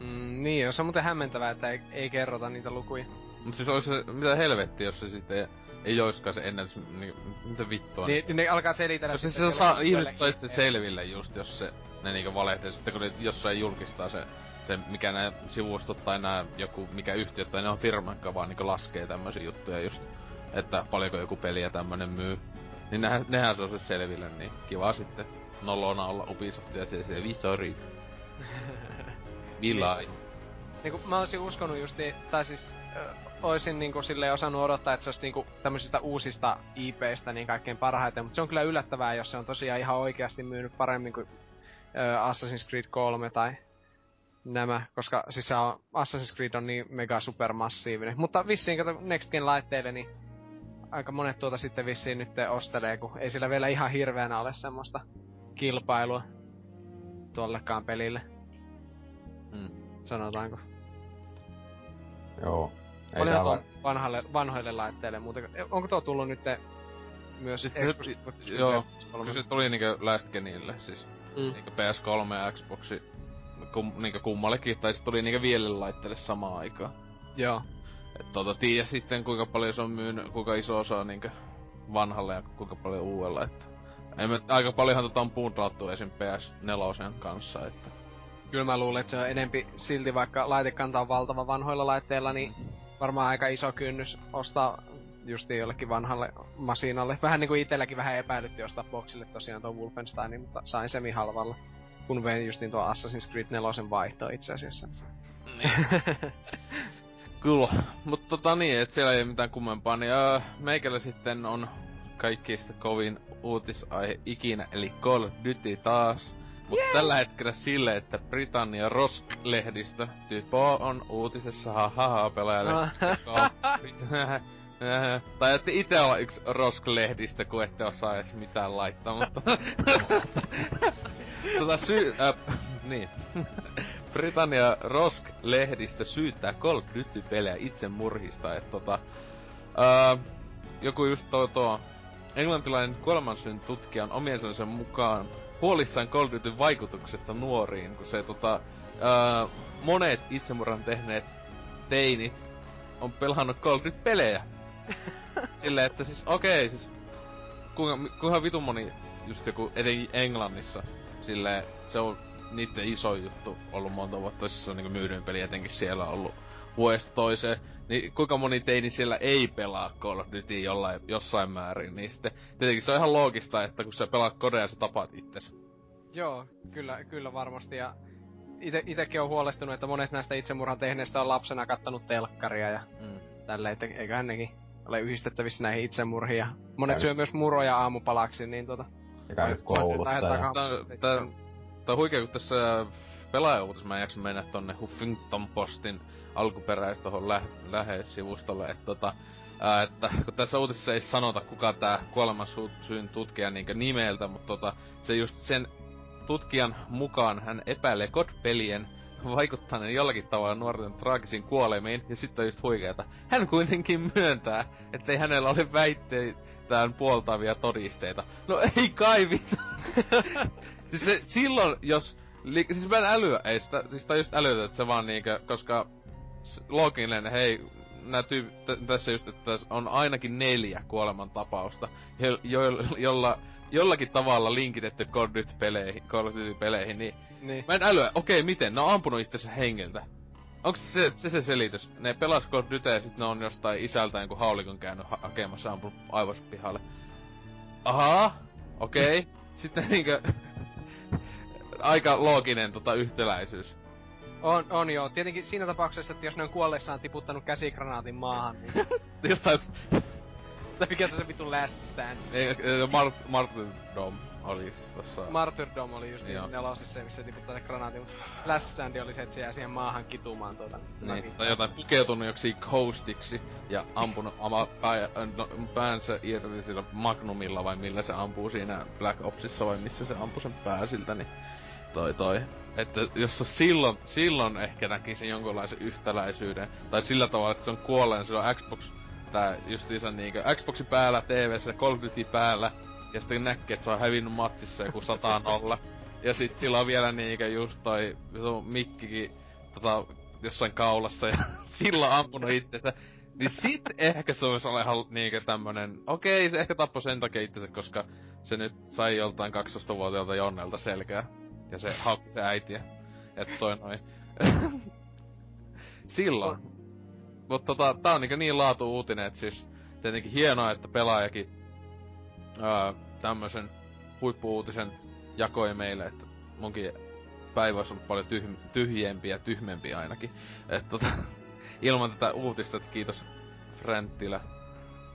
Mm, niin, se on muuten hämmentävää, että ei, ei kerrota niitä lukuja. Mut siis olisi se, mitä helvettiä, jos se sitten ei, ei oiskaan se ennätys, niin, mitä vittua. Niin, niin ne alkaa selitellä. Jos se, se saa, ihmiset sitten selville just, jos se, ne niinku valehtelee, sitten kun ne jossain julkistaa se, se mikä nämä sivustot tai nämä joku, mikä yhtiöt tai ne on firma, vaan niinku laskee tämmösiä juttuja just, että paljonko joku peli ja tämmönen myy. Niin nehän, nehän saa se selville, niin kiva sitten nolona olla Ubisoftia siellä siellä visori. <laughs> Vilai. Niinku mä olisin uskonut justi, tai siis, ö, oisin niinku silleen osannut odottaa, että se olisi niinku tämmöisistä uusista IPistä niin kaikkein parhaiten, mutta se on kyllä yllättävää, jos se on tosiaan ihan oikeasti myynyt paremmin kuin ö, Assassin's Creed 3 tai nämä, koska siis se on, Assassin's Creed on niin mega supermassiivinen. Mutta vissiin kato Next Gen laitteille, niin aika monet tuota sitten vissiin nyt ostelee, kun ei sillä vielä ihan hirveänä ole semmoista kilpailua tuollekaan pelille. Mm. Sanotaanko. Joo. Ei Paljon tää tuon va- vanhalle, vanhoille laitteille muuten. Onko tuo tullut nyt myös Siis Xbox- se, Xbox joo, se tuli niinkö last genille, siis Mm. niinkö PS3 ja Xboxi, kum, niinkö kummallekin, tai se tuli niinkö vielle laitteelle samaan aikaan. Joo. Et tota, tiedä sitten kuinka paljon se on myynyt, kuinka iso osa on niinkö vanhalle ja kuinka paljon uudella, että... Ei me, aika paljonhan tota on puntrattu esim. PS4 kanssa, että... Kyllä mä luulen, että se on enempi silti, vaikka laitekanta on valtava vanhoilla laitteilla, niin varmaan aika iso kynnys ostaa justiin jollekin vanhalle masinalle. Vähän niinku itelläkin vähän epäilytti ostaa boxille tosiaan tuon Wolfensteinin, mutta sain semi halvalla. Kun vein justiin tuon Assassin's Creed 4 vaihto itse asiassa. <laughs> Kyllä. Mutta tota niin, että siellä ei mitään kummempaa, niin öö, meikällä sitten on kaikista kovin uutisaihe ikinä, eli Call of Duty taas. Mutta tällä hetkellä sille, että Britannia Rosk-lehdistö typo on uutisessa hahaha pelaajalle. on- <laughs> tai ette itse olla yksi Rosk-lehdistä, kun ette osaa edes mitään laittaa, mutta... <laughs> tota sy... Äh, <laughs> niin. <laughs> Britannia Rosk-lehdistö syyttää Call of Duty-pelejä itsemurhista, että tota... Äh, joku just tuo, tuo englantilainen kuolemansyyn tutkija on omien sanojensa mukaan huolissaan Call of Dutyn vaikutuksesta nuoriin, kun se tota... Äh, monet itsemurhan tehneet teinit on pelannut Call of Duty-pelejä. <laughs> Silleen, että siis okei, okay, siis kuinka, kuinka vitun moni just joku etenkin Englannissa, silleen se on niitten iso juttu ollut monta vuotta, siis se on niinku myydyin peli etenkin siellä ollut vuodesta toiseen, niin kuinka moni teini siellä ei pelaa Call of Duty jollain, jossain määrin, niin sitten tietenkin se on ihan loogista, että kun sä pelaat kodea, sä tapaat itses. Joo, kyllä, kyllä varmasti. Ja ite, itekin on huolestunut, että monet näistä itsemurhan tehneistä on lapsena kattanut telkkaria ja Mm. tälleen, että eiköhän nekin ole yhdistettävissä näihin itsemurhiin. Ja monet Käy. syö myös muroja aamupalaksi, niin tota... Ja käynyt koulussa ja... Tää, tää, huikea, kun tässä pelaajauutis mä en jaksa mennä tonne Huffington Postin alkuperäis tohon lä- lähesivustolle, että tota, ää, että kun tässä uutisessa ei sanota kuka tää kuolemansyyn tutkija niinkö nimeltä, mutta tota, se just sen tutkijan mukaan hän epäilee COD-pelien <laughs> vaikuttaneen jollakin tavalla nuorten traagisiin kuolemiin, ja sitten on just huikeeta. Hän kuitenkin myöntää, ettei hänellä ole väitteitään puoltavia todisteita. No ei kai vittu. <laughs> siis se, silloin, jos... Li, siis mä en älyä, ei sitä, siis tää on just älytä, että se vaan niinkö, koska looginen, hei, nää tyyp, t- tässä just, että tässä on ainakin neljä kuolemantapausta, jo, jo, jolla, jollakin tavalla linkitetty Call of Duty-peleihin, Call of Duty-peleihin, niin Niin. Mä en älyä, okei, miten? Ne on ampunut itsensä hengeltä. Onks se se, se selitys? Ne pelas of Duty ja sit ne on jostain isältään kun haulikon käynyt ha- hakemassa ampunut aivos pihalle. Ahaa, okei. Okay. Sitten niinkö... <laughs> aika looginen tota yhtäläisyys. On, on joo. Tietenkin siinä tapauksessa, että jos ne on kuolleessaan tiputtanut käsikranaatin maahan, niin... <laughs> Jostain... tai mikä se on se vitun last dance? ei, Mart, Martyrdom oli siis tossa... Martyrdom oli just niin nelosissa se, missä se tiputtaa se granaatin, mutta Last Stand oli se, että se jää siihen maahan kitumaan tuota. Niin, tai jotain pukeutunut joksi ghostiksi ja ampunut oma pää, no, päänsä irti sillä magnumilla vai millä se ampuu siinä Black Opsissa vai missä se ampuu sen pää siltä, niin toi toi. Että jos se silloin, silloin ehkä näkisin jonkunlaisen yhtäläisyyden. Tai sillä tavalla, että se on kuolleen, sillä on Xbox, tää justiinsa niinkö Xboxi päällä, TVssä, Call of Duty päällä, ja sitten näkee, että se on hävinnyt matsissa joku sataan olla. Ja sit sillä on vielä niinkö just toi mikkikin tota, jossain kaulassa ja <laughs> silloin ampunut itsensä. Niin sit ehkä se olisi olla ihan niinkö tämmönen, okei se ehkä tappoi sen takia itsensä, koska se nyt sai joltain 12-vuotiaalta Jonnelta selkää. Ja se haukki se äitiä. Että toi noin. <laughs> silloin. Mutta tota, tää on niinku niin laatu uutinen, että siis tietenkin hienoa, että pelaajakin ää, tämmösen huippuuutisen jakoi meille, että munkin päivä olisi ollut paljon tyh- tyhjempi ja tyhmempi ainakin. Et tota, <laughs> ilman tätä uutista, että kiitos Frenttilä.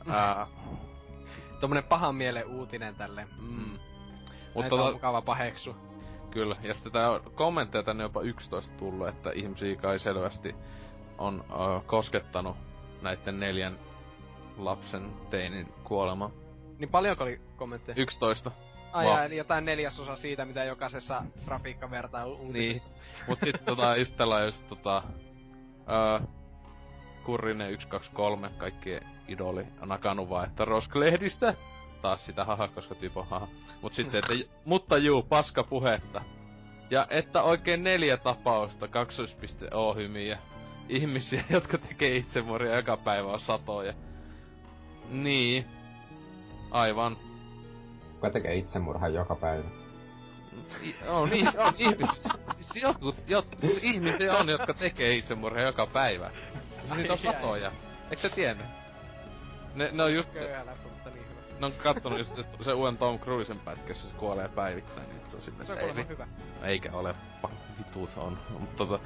Ää, Tommonen pahan mielen uutinen tälle. Mm. Mutta tota, on mukava paheksu. Kyllä, ja sitten tää kommentteja tänne jopa 11 tullut, että ihmisiä kai selvästi on uh, koskettanut näiden neljän lapsen teinin kuolema. Niin paljonko oli kommentteja? 11. Ai Wow. eli jotain neljäsosa siitä, mitä jokaisessa grafiikkavertailu Niin. uutisessa. Mut sit tota, just tällä just tota... Uh, Kurrinen 123, kaikkien idoli nakanut vaan, että rosklehdistä. Taas sitä haha, koska typo haha. Mut sitten, että, mutta juu, paska puhetta. Ja että oikein neljä tapausta, kaksoispiste ohymiä. Ihmisiä, jotka tekee itsemurhia joka päivä on satoja. Niin. Aivan. Kuka tekee itsemurhan joka päivä? I- on, niin, on <laughs> ihmisiä. Siis jotkut, jotkut ihmisiä on, jotka tekee itsemurhia joka päivä. Siis niitä on satoja. Eikö sä tiennyt? Ne, ne on just se, niin hyvä. ne on kattonut just se, se uuden Tom Cruisen pätkässä, se kuolee päivittäin, niin se on silleen, Se on että ei, hyvä. eikä ole, vitu se on. Mutta tota,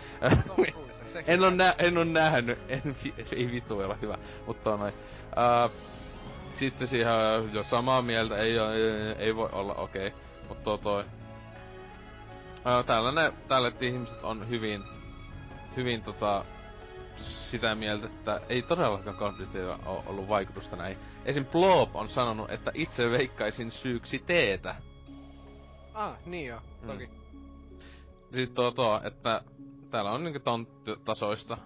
en, on nä, en on nähnyt, en, vi- ei vitu ole hyvä, mutta on noin. Uh, sitten siihen on jo samaa mieltä, ei, ei, voi olla okei, okay. mutta toi, toi uh, tällainen, tällaiset ihmiset on hyvin, hyvin tota, sitä mieltä, että ei todellakaan Call of Dutylla ole ollut vaikutusta näin. Esim. Blob on sanonut, että itse veikkaisin syyksi teetä. Ah, niin joo, toki. Mm. Sitten tuo, tuo että täällä on niinku ton tasoista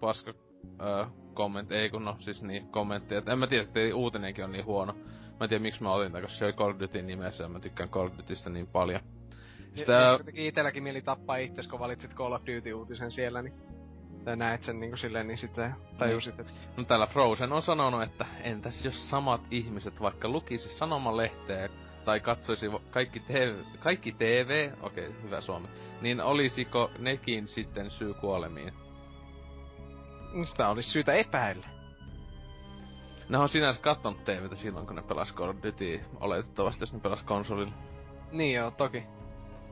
paska öö, kommentti, ei kun no siis niin kommentti, että en mä tiedä, että uutinenkin on niin huono. Mä en tiedä miksi mä otin tän, koska se oli Call of Duty nimessä ja mä tykkään Call of Dutystä niin paljon. Sitä... Jotenkin itelläkin mieli tappaa itses, kun valitsit Call of Duty-uutisen siellä, niin... Tai näet sen niinku silleen, niin sitten tajusit, että... no täällä Frozen on sanonut, että entäs jos samat ihmiset vaikka lukisi sanomalehteä tai katsoisi kaikki TV, kaikki TV, okei, okay, hyvä suomi, niin olisiko nekin sitten syy kuolemiin? Sitä olisi syytä epäillä. Ne on sinänsä kattonut TVtä silloin, kun ne pelas Call of Duty, oletettavasti, jos ne pelas konsolilla. Niin joo, toki.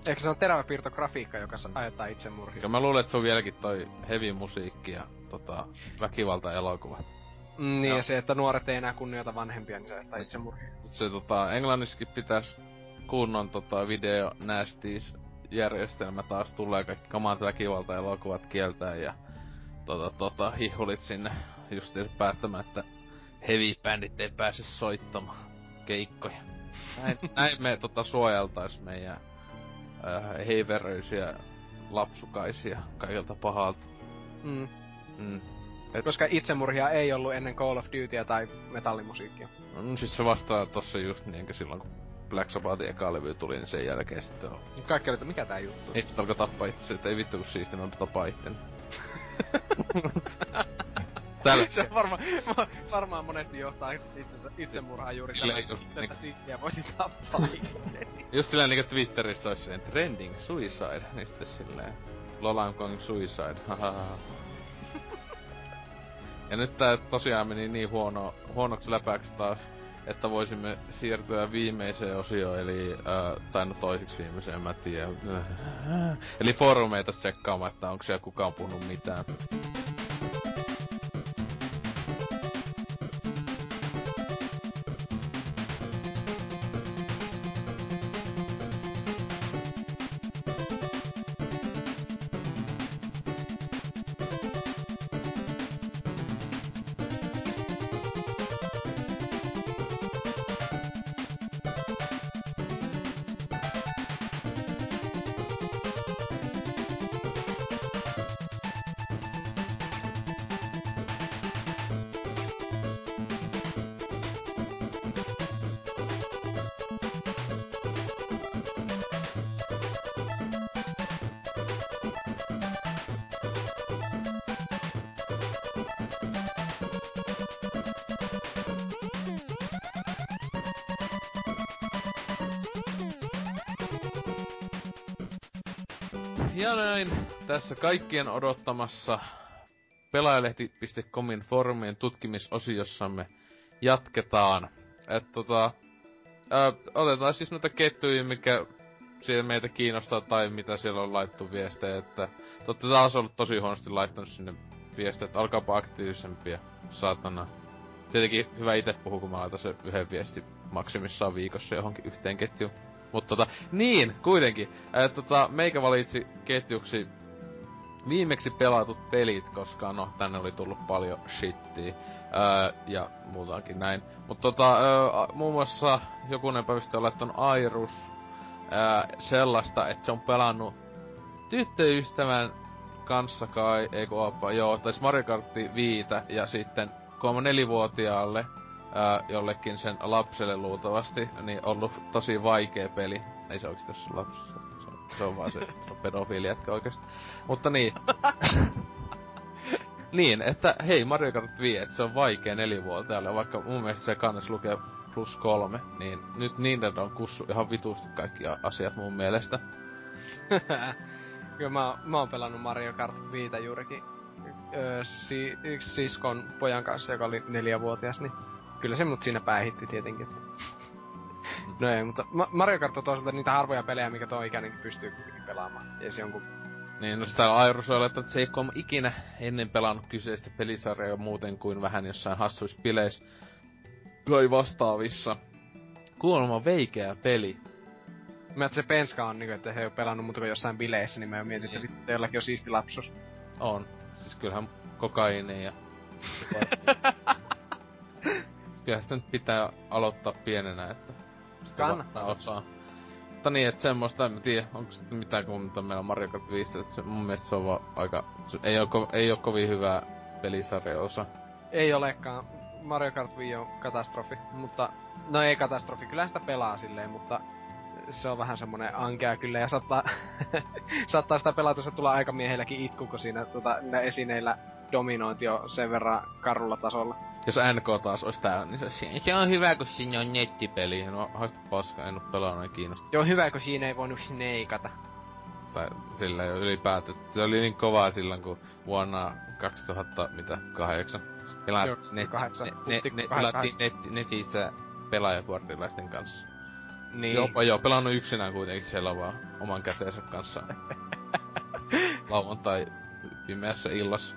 Ehkä se on terävä piirto grafiikka, joka aiheuttaa itsemurhia. Ja mä luulen, että se on vieläkin toi heavy musiikki ja tota, väkivalta-elokuvat. Mm, niin Joo. ja se, että nuoret ei enää kunnioita vanhempia, niin se aiheuttaa itsemurhia. Se tota, englannissakin pitäis kunnon tota, video nasties järjestelmä taas tulee kaikki kamat väkivalta-elokuvat kieltää ja tota, tota, hihulit sinne just päättämään, että heavy-bändit ei pääse soittamaan keikkoja. Näin, <laughs> näin me tota, suojeltais meidän äh, heiveröisiä lapsukaisia kaikelta pahalta. Mm. Mm. Koska itsemurhia ei ollut ennen Call of Dutyä tai metallimusiikkia. No sit se vastaa tossa just niin kuin silloin kun Black Sabbathin eka levy tuli, niin sen jälkeen sitten on. Kaikki oli, että mikä tää juttu? Ei sit alkoi tappaa itse, että ei vittu kun siisti, mä tapaa itteni. Tällä se varma, varmaan monesti johtaa itsensä itsemurhaan juuri tämä, just että niinku- siistiä voisi tappaa. <laughs> Just silleen niinku Twitterissä olisi silleen trending suicide, niin sitten silleen Lola I'm going suicide. <laughs> Ja nyt tää tosiaan meni niin huono, huonoksi läpäksi taas, että voisimme siirtyä viimeiseen osioon, eli, äh, tai no toiseksi viimeiseen, en mä tiedä. Eli foorumeita tsekkaamaan, että onko siellä kukaan puhunut mitään. Tässä kaikkien odottamassa pelaajalehti.comin foorumien tutkimisosiossamme jatketaan. Et tota, ää, otetaan siis noita kettuja, mikä siellä meitä kiinnostaa tai mitä siellä on laittu viestejä, että te taas ollut tosi huonosti laittanut sinne viestiä, että alkaapa aktiivisempia, saatana. Tietenkin hyvä itse puhua, kun mä laitan se yhden viesti maksimissaan viikossa johonkin yhteen ketjuun. Mutta tota, niin, kuitenkin. Ää, tota, meikä valitsi ketjuksi viimeksi pelatut pelit, koska no, tänne oli tullut paljon shittiä. Öö, ja muutakin näin. Mutta tota, öö, muun muassa jokunen päivä sitten on laittanut Airus öö, sellaista, että se on pelannut tyttöystävän kanssa kai, ei opa, joo, tai siis Mario Kart 5 ja sitten kolme nelivuotiaalle ää, jollekin sen lapselle luultavasti, niin ollut tosi vaikea peli. Ei se oikeesti se lapsi, se, on, vaan se, se on pedofiili jätkä oikeesti. Mutta niin. <laughs> niin, että hei Mario Kart 5, että se on vaikea nelivuotiaalle, vaikka mun mielestä se kannes lukee plus kolme, niin nyt Nintendo on kussu ihan vitusti kaikki asiat mun mielestä. <laughs> Kyllä mä, mä oon pelannut Mario Kart 5 juurikin öö, si, yksi siskon pojan kanssa, joka oli neljävuotias, niin kyllä se mut siinä päihitti tietenkin. No ei, mutta Mario Kart on toisaalta niitä harvoja pelejä, mikä tuo ikäinenkin pystyy kuitenkin pelaamaan. Ja se jonkun... Niin, no sitä Airus on että se ei ole ikinä ennen pelannut kyseistä pelisarjaa muuten kuin vähän jossain hassuissa bileissä tai vastaavissa. Kuulemma veikeä peli. Mä että se penska on niinku, että he on pelannut muuta kuin jossain bileissä, niin mä mietin, että vittu jollakin on siisti lapsus. On. Siis kyllähän kokaiini ja... <laughs> Kyllä sitä nyt pitää aloittaa pienenä, että... Kannattaa osaa. Mutta niin, että semmoista, en tiedä, onko sitten mitään kuin meillä Mario Kart 5, että se, mun mielestä se on vaan aika... Se ei ole, ei ole kovin hyvää pelisarja osa. Ei olekaan. Mario Kart Wii on katastrofi, mutta... No ei katastrofi, kyllä sitä pelaa silleen, mutta se on vähän semmonen ankea kyllä, ja saattaa, <laughs> saattaa sitä pelata, tulla aikamiehelläkin itku, kun siinä tuota, esineillä dominointi on sen verran karulla tasolla. Jos NK taas olisi täällä, niin se, se on hyvä, kun siinä on nettipeli. No, haista paska, en oo pelannut, ei kiinnosta. Joo, hyvä, kun siinä ei voinut sneikata. Tai sillä ei ylipäätään. Se oli niin kovaa silloin, kun vuonna 2000, mitä, kahdeksan. Joo, net, kahdeksan. Ne, ne, ne, pelattiin net, netissä kanssa. Niin. Jopa joo, pelannut yksinään kuitenkin siellä vaan oman käteensä kanssa. <laughs> Lauantai pimeässä illassa.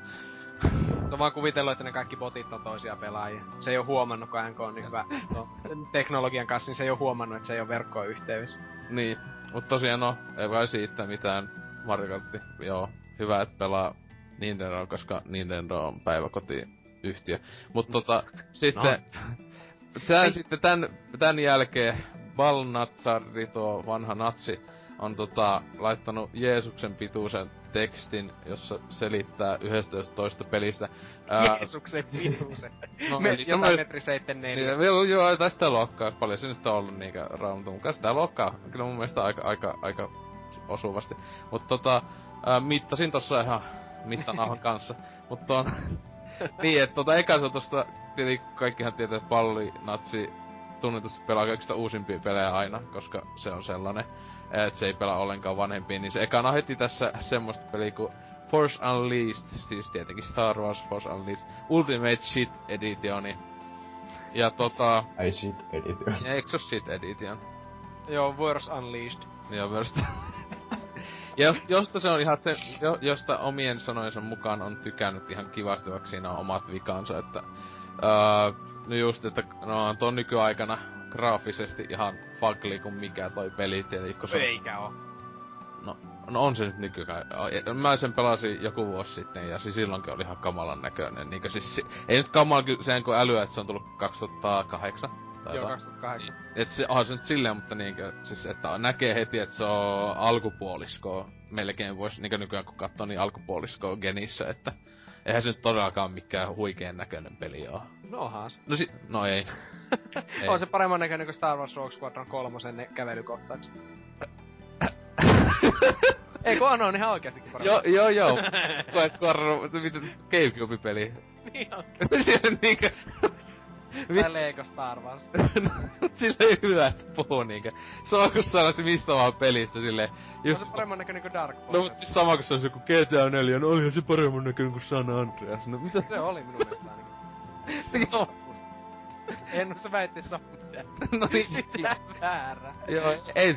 No vaan kuvitellut, että ne kaikki botit on toisia pelaajia. Se ei oo huomannut, kun NK on niin hyvä no, teknologian kanssa, niin se ei oo huomannut, että se ei ole verkkoon yhteydessä. Niin, mutta tosiaan no, ei vai siitä mitään Mario Kart, joo, hyvä, että pelaa Nintendo, koska Nintendo on päiväkotiyhtiö. Mutta tota, sitten, no. sehän sitten tän, tän jälkeen Balnazzari, tuo vanha natsi, on tota, laittanut Jeesuksen pituisen tekstin, jossa selittää 11 pelistä. Ää, Jeesuksen pituisen. <laughs> no, Me, eli jotain metri 74. Niin, joo, joo, tästä luokkaa. Paljon se nyt on ollut niinkö rauntu mukaan. Sitä luokkaa kyllä mun mielestä aika, aika, aika osuvasti. Mutta tota, ää, mittasin tossa ihan mittanauhan <laughs> kanssa. Mutta on... <laughs> niin, että tota, eka se on tosta, tietenkin kaikkihan tietää, että palli, natsi, tunnetusti pelaa kaikista uusimpia pelejä aina, koska se on sellainen, että se ei pelaa ollenkaan vanhempia, niin se ekana heti tässä semmoista peliä kuin Force Unleashed, siis tietenkin Star Wars Force Unleashed, Ultimate Shit Editioni. Ja tota... Ai Shit Edition. <laughs> Ja eikö se Shit Edition? Joo, Force Unleashed. Joo, Force <laughs> Ja jos, josta se on ihan se, jo, josta omien sanojensa mukaan on tykännyt ihan kivasti, vaikka siinä on omat vikansa, että... Uh, no just, että no ton nykyaikana graafisesti ihan fugly kuin mikä toi peli tietenkin, kun se... Eikä oo. No, no on se nyt nykyään. Mä sen pelasin joku vuosi sitten ja siis silloinkin oli ihan kamalan näköinen. Niinkö siis, ei nyt kyllä sen kun älyä, että se on tullut 2008. Tai Joo, 2008. Et se, onhan se nyt silleen, mutta niinkö, siis että näkee heti, että se on alkupuoliskoa. Melkein vois, niinkö nykyään kun katsoo, niin alkupuoliskoa genissä, että eihän se nyt todellakaan mikään huikeen näköinen peli oo. No onhan se. No, si- no ei. <laughs> ei. On se paremman näköinen kuin Star Wars Rogue Squadron 3 ne kävelykohtaukset. <laughs> ei kun on, on ihan oikeastikin paremmin. Joo, joo, <laughs> joo. Squadron, mitä Gamecube-peli. niin on. Siellä niinkö... Tai Lego Star Wars. <laughs> no, sillä ei hyvä, puhuu niinkö. Sama kuin sanoisi mistä vaan pelistä silleen. Just... On se paremman näköinen kuin Dark Forces. No mut siis sama kuin se olisi joku GTA 4, no olihan se paremman näköinen kuin San Andreas. No mitä? Se oli minun mielestä ainakin. <laughs> Joo. En se väitti se mitään. no niin. <laughs> Mitä väärä. Joo, ei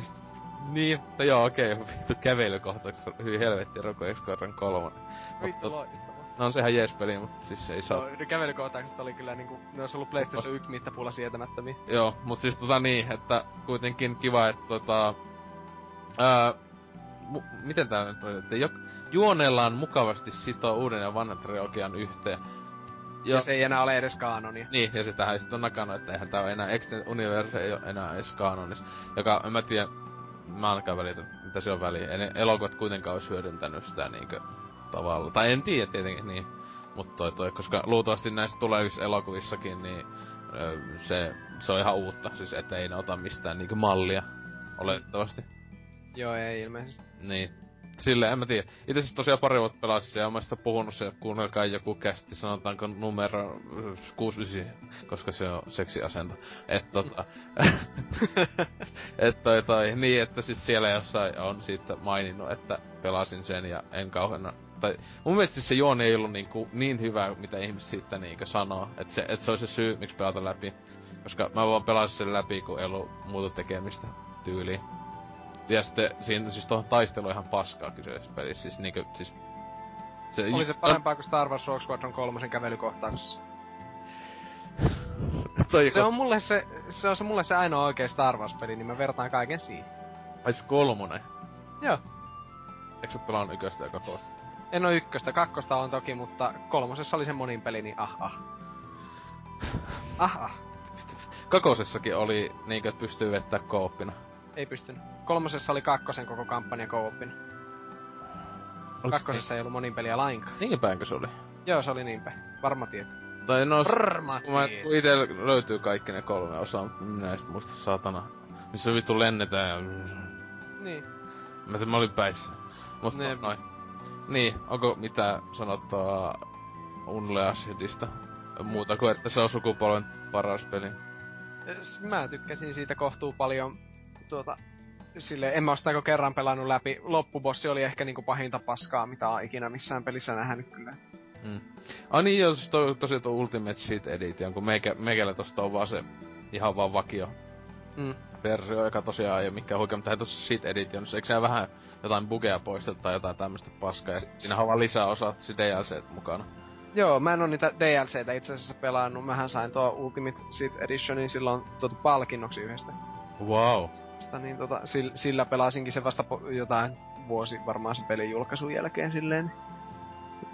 niin, no joo okei, okay. vittu kävelykohtaukset hyvin helvetti Roko X-Corran kolmonen. Vittu loistava. No on sehän jees peli, mutta siis ei saa... No, ne kävelykohtaukset oli kyllä niinku, ne olisi ollut PlayStation 1 mittapuulla sietämättömiä. Joo, mut siis tota niin, että kuitenkin kiva, että tota... Ää, mu- miten tää nyt on, että jo, juonellaan mukavasti sitoo uuden ja vanhan trilogian yhteen. Ja, ja se ei enää ole edes kaanonia. Niin, ja sitähän sitten on nakannut, että eihän tää ole enää, Extended Universe ei ole enää edes kanonis. Joka, en mä tiedä, mä ainakaan välitä, mitä se on väliä. Ei ne elokuvat kuitenkaan olisi hyödyntänyt sitä niinkö tavalla. Tai en tiedä tietenkin, niin. Mutta toi, toi, koska luultavasti näissä tulevissa elokuvissakin, niin ö, se, se on ihan uutta. Siis että ei ne ota mistään niinkö mallia. Oletettavasti. Joo, ei ilmeisesti. Niin. Silleen, en mä tiedä. Itse siis tosiaan pari vuotta pelasin ja mä sitä puhunut se, kuunnelkaa joku kästi, sanotaanko numero 69, koska se on seksiasento. Et tota... <laughs> et toi toi, niin että siis siellä jossain on siitä maininnut, että pelasin sen ja en kauheena... Tai mun mielestä siis se juoni ei ollut niin, ku, niin hyvä, mitä ihmiset siitä niinkö sanoo. Että se, et se oli se syy, miksi pelata läpi. Koska mä vaan pelasin sen läpi, kun ei ollut muuta tekemistä tyyliin. Ja sitten siinä siis tuohon taistelu ihan paskaa kyseessä pelissä. Siis niinkö, siis... Se, Oli se parempaa kuin Star Wars Rogue Squadron 3 kävelykohtauksessa. <laughs> Toi se on mulle se, se on se mulle se ainoa oikea Star Wars-peli, niin mä vertaan kaiken siihen. Ai se kolmonen? Joo. Eikö sä pelannut ykköstä ja kakkosta? En oo ykköstä, kakkosta on toki, mutta kolmosessa oli se monin peli, niin ah ah. Ah ah. Kakosessakin oli niinkö, että pystyy vettää kooppina. Ei pystynyt. Kolmosessa oli kakkosen koko kampanja kooppina. Kakkosessa niin? ei ollut monin peliä lainkaan. Niin päinkö se oli? Joo, se oli niin päin. Varma tieto. Tai no, Varma kun, mä, kun ite löytyy kaikki ne kolme osaa, minä en muista saatana. Missä vittu lennetään ja... Niin. Mä, mä olin päissä. Mutta noin. Niin, onko mitään sanottua Unleashedista? Muuta kuin, että se on sukupolven paras peli. Mä tykkäsin siitä kohtuu paljon tuota, sille en mä oo sitä kerran pelannut läpi. Loppubossi oli ehkä niinku pahinta paskaa, mitä on ikinä missään pelissä nähnyt kyllä. Mm. Ah niin, joo, siis to, tosiaan tuo Ultimate Shit Edition, kun meikä, meikällä tosta on vaan se ihan vaan vakio mm. versio, joka tosiaan ei oo mikään huikea, mutta tossa Shit Editionissa, eikö se vähän jotain bugeja poistettu tai jotain tämmöstä paskaa, ja siinä on vaan lisää osat DLC mukana. Joo, mä en oo niitä DLCtä itse asiassa pelannut. Mähän sain tuo Ultimate Shit Editionin silloin tuota palkinnoksi yhdestä. Wow. Sitä, niin tota, sillä, sillä pelasinkin se vasta po- jotain vuosi varmaan se pelin julkaisun jälkeen silleen.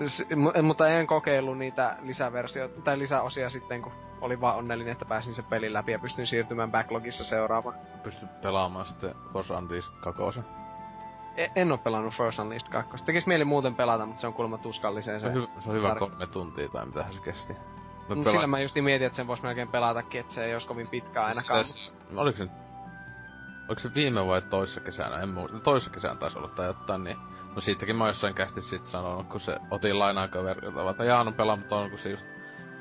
S- m- mutta en kokeillut niitä lisäversioita tai lisäosia sitten, kun oli vaan onnellinen, että pääsin sen pelin läpi ja pystyn siirtymään backlogissa seuraavaan. Pystyt pelaamaan sitten Force Unleashed 2. E- en oo pelannut Force Unleashed 2. Tekis mieli muuten pelata, mutta se on kuulemma tuskalliseen se. Se on, hy- se on hyvä tar- kolme tuntia tai mitä se kesti. No, pela- sillä mä just mietin, että sen vois melkein pelatakin, että se ei olisi kovin pitkä ainakaan. Se, oliko se Oliko se viime vai toissa kesänä? En muista. No, toissa kesänä taisi olla tai jotain, niin... No siitäkin mä jossain kästi sit sanonut, kun se otin lainaa kaverilta, että jaa, no pelaa, mutta on, kun se just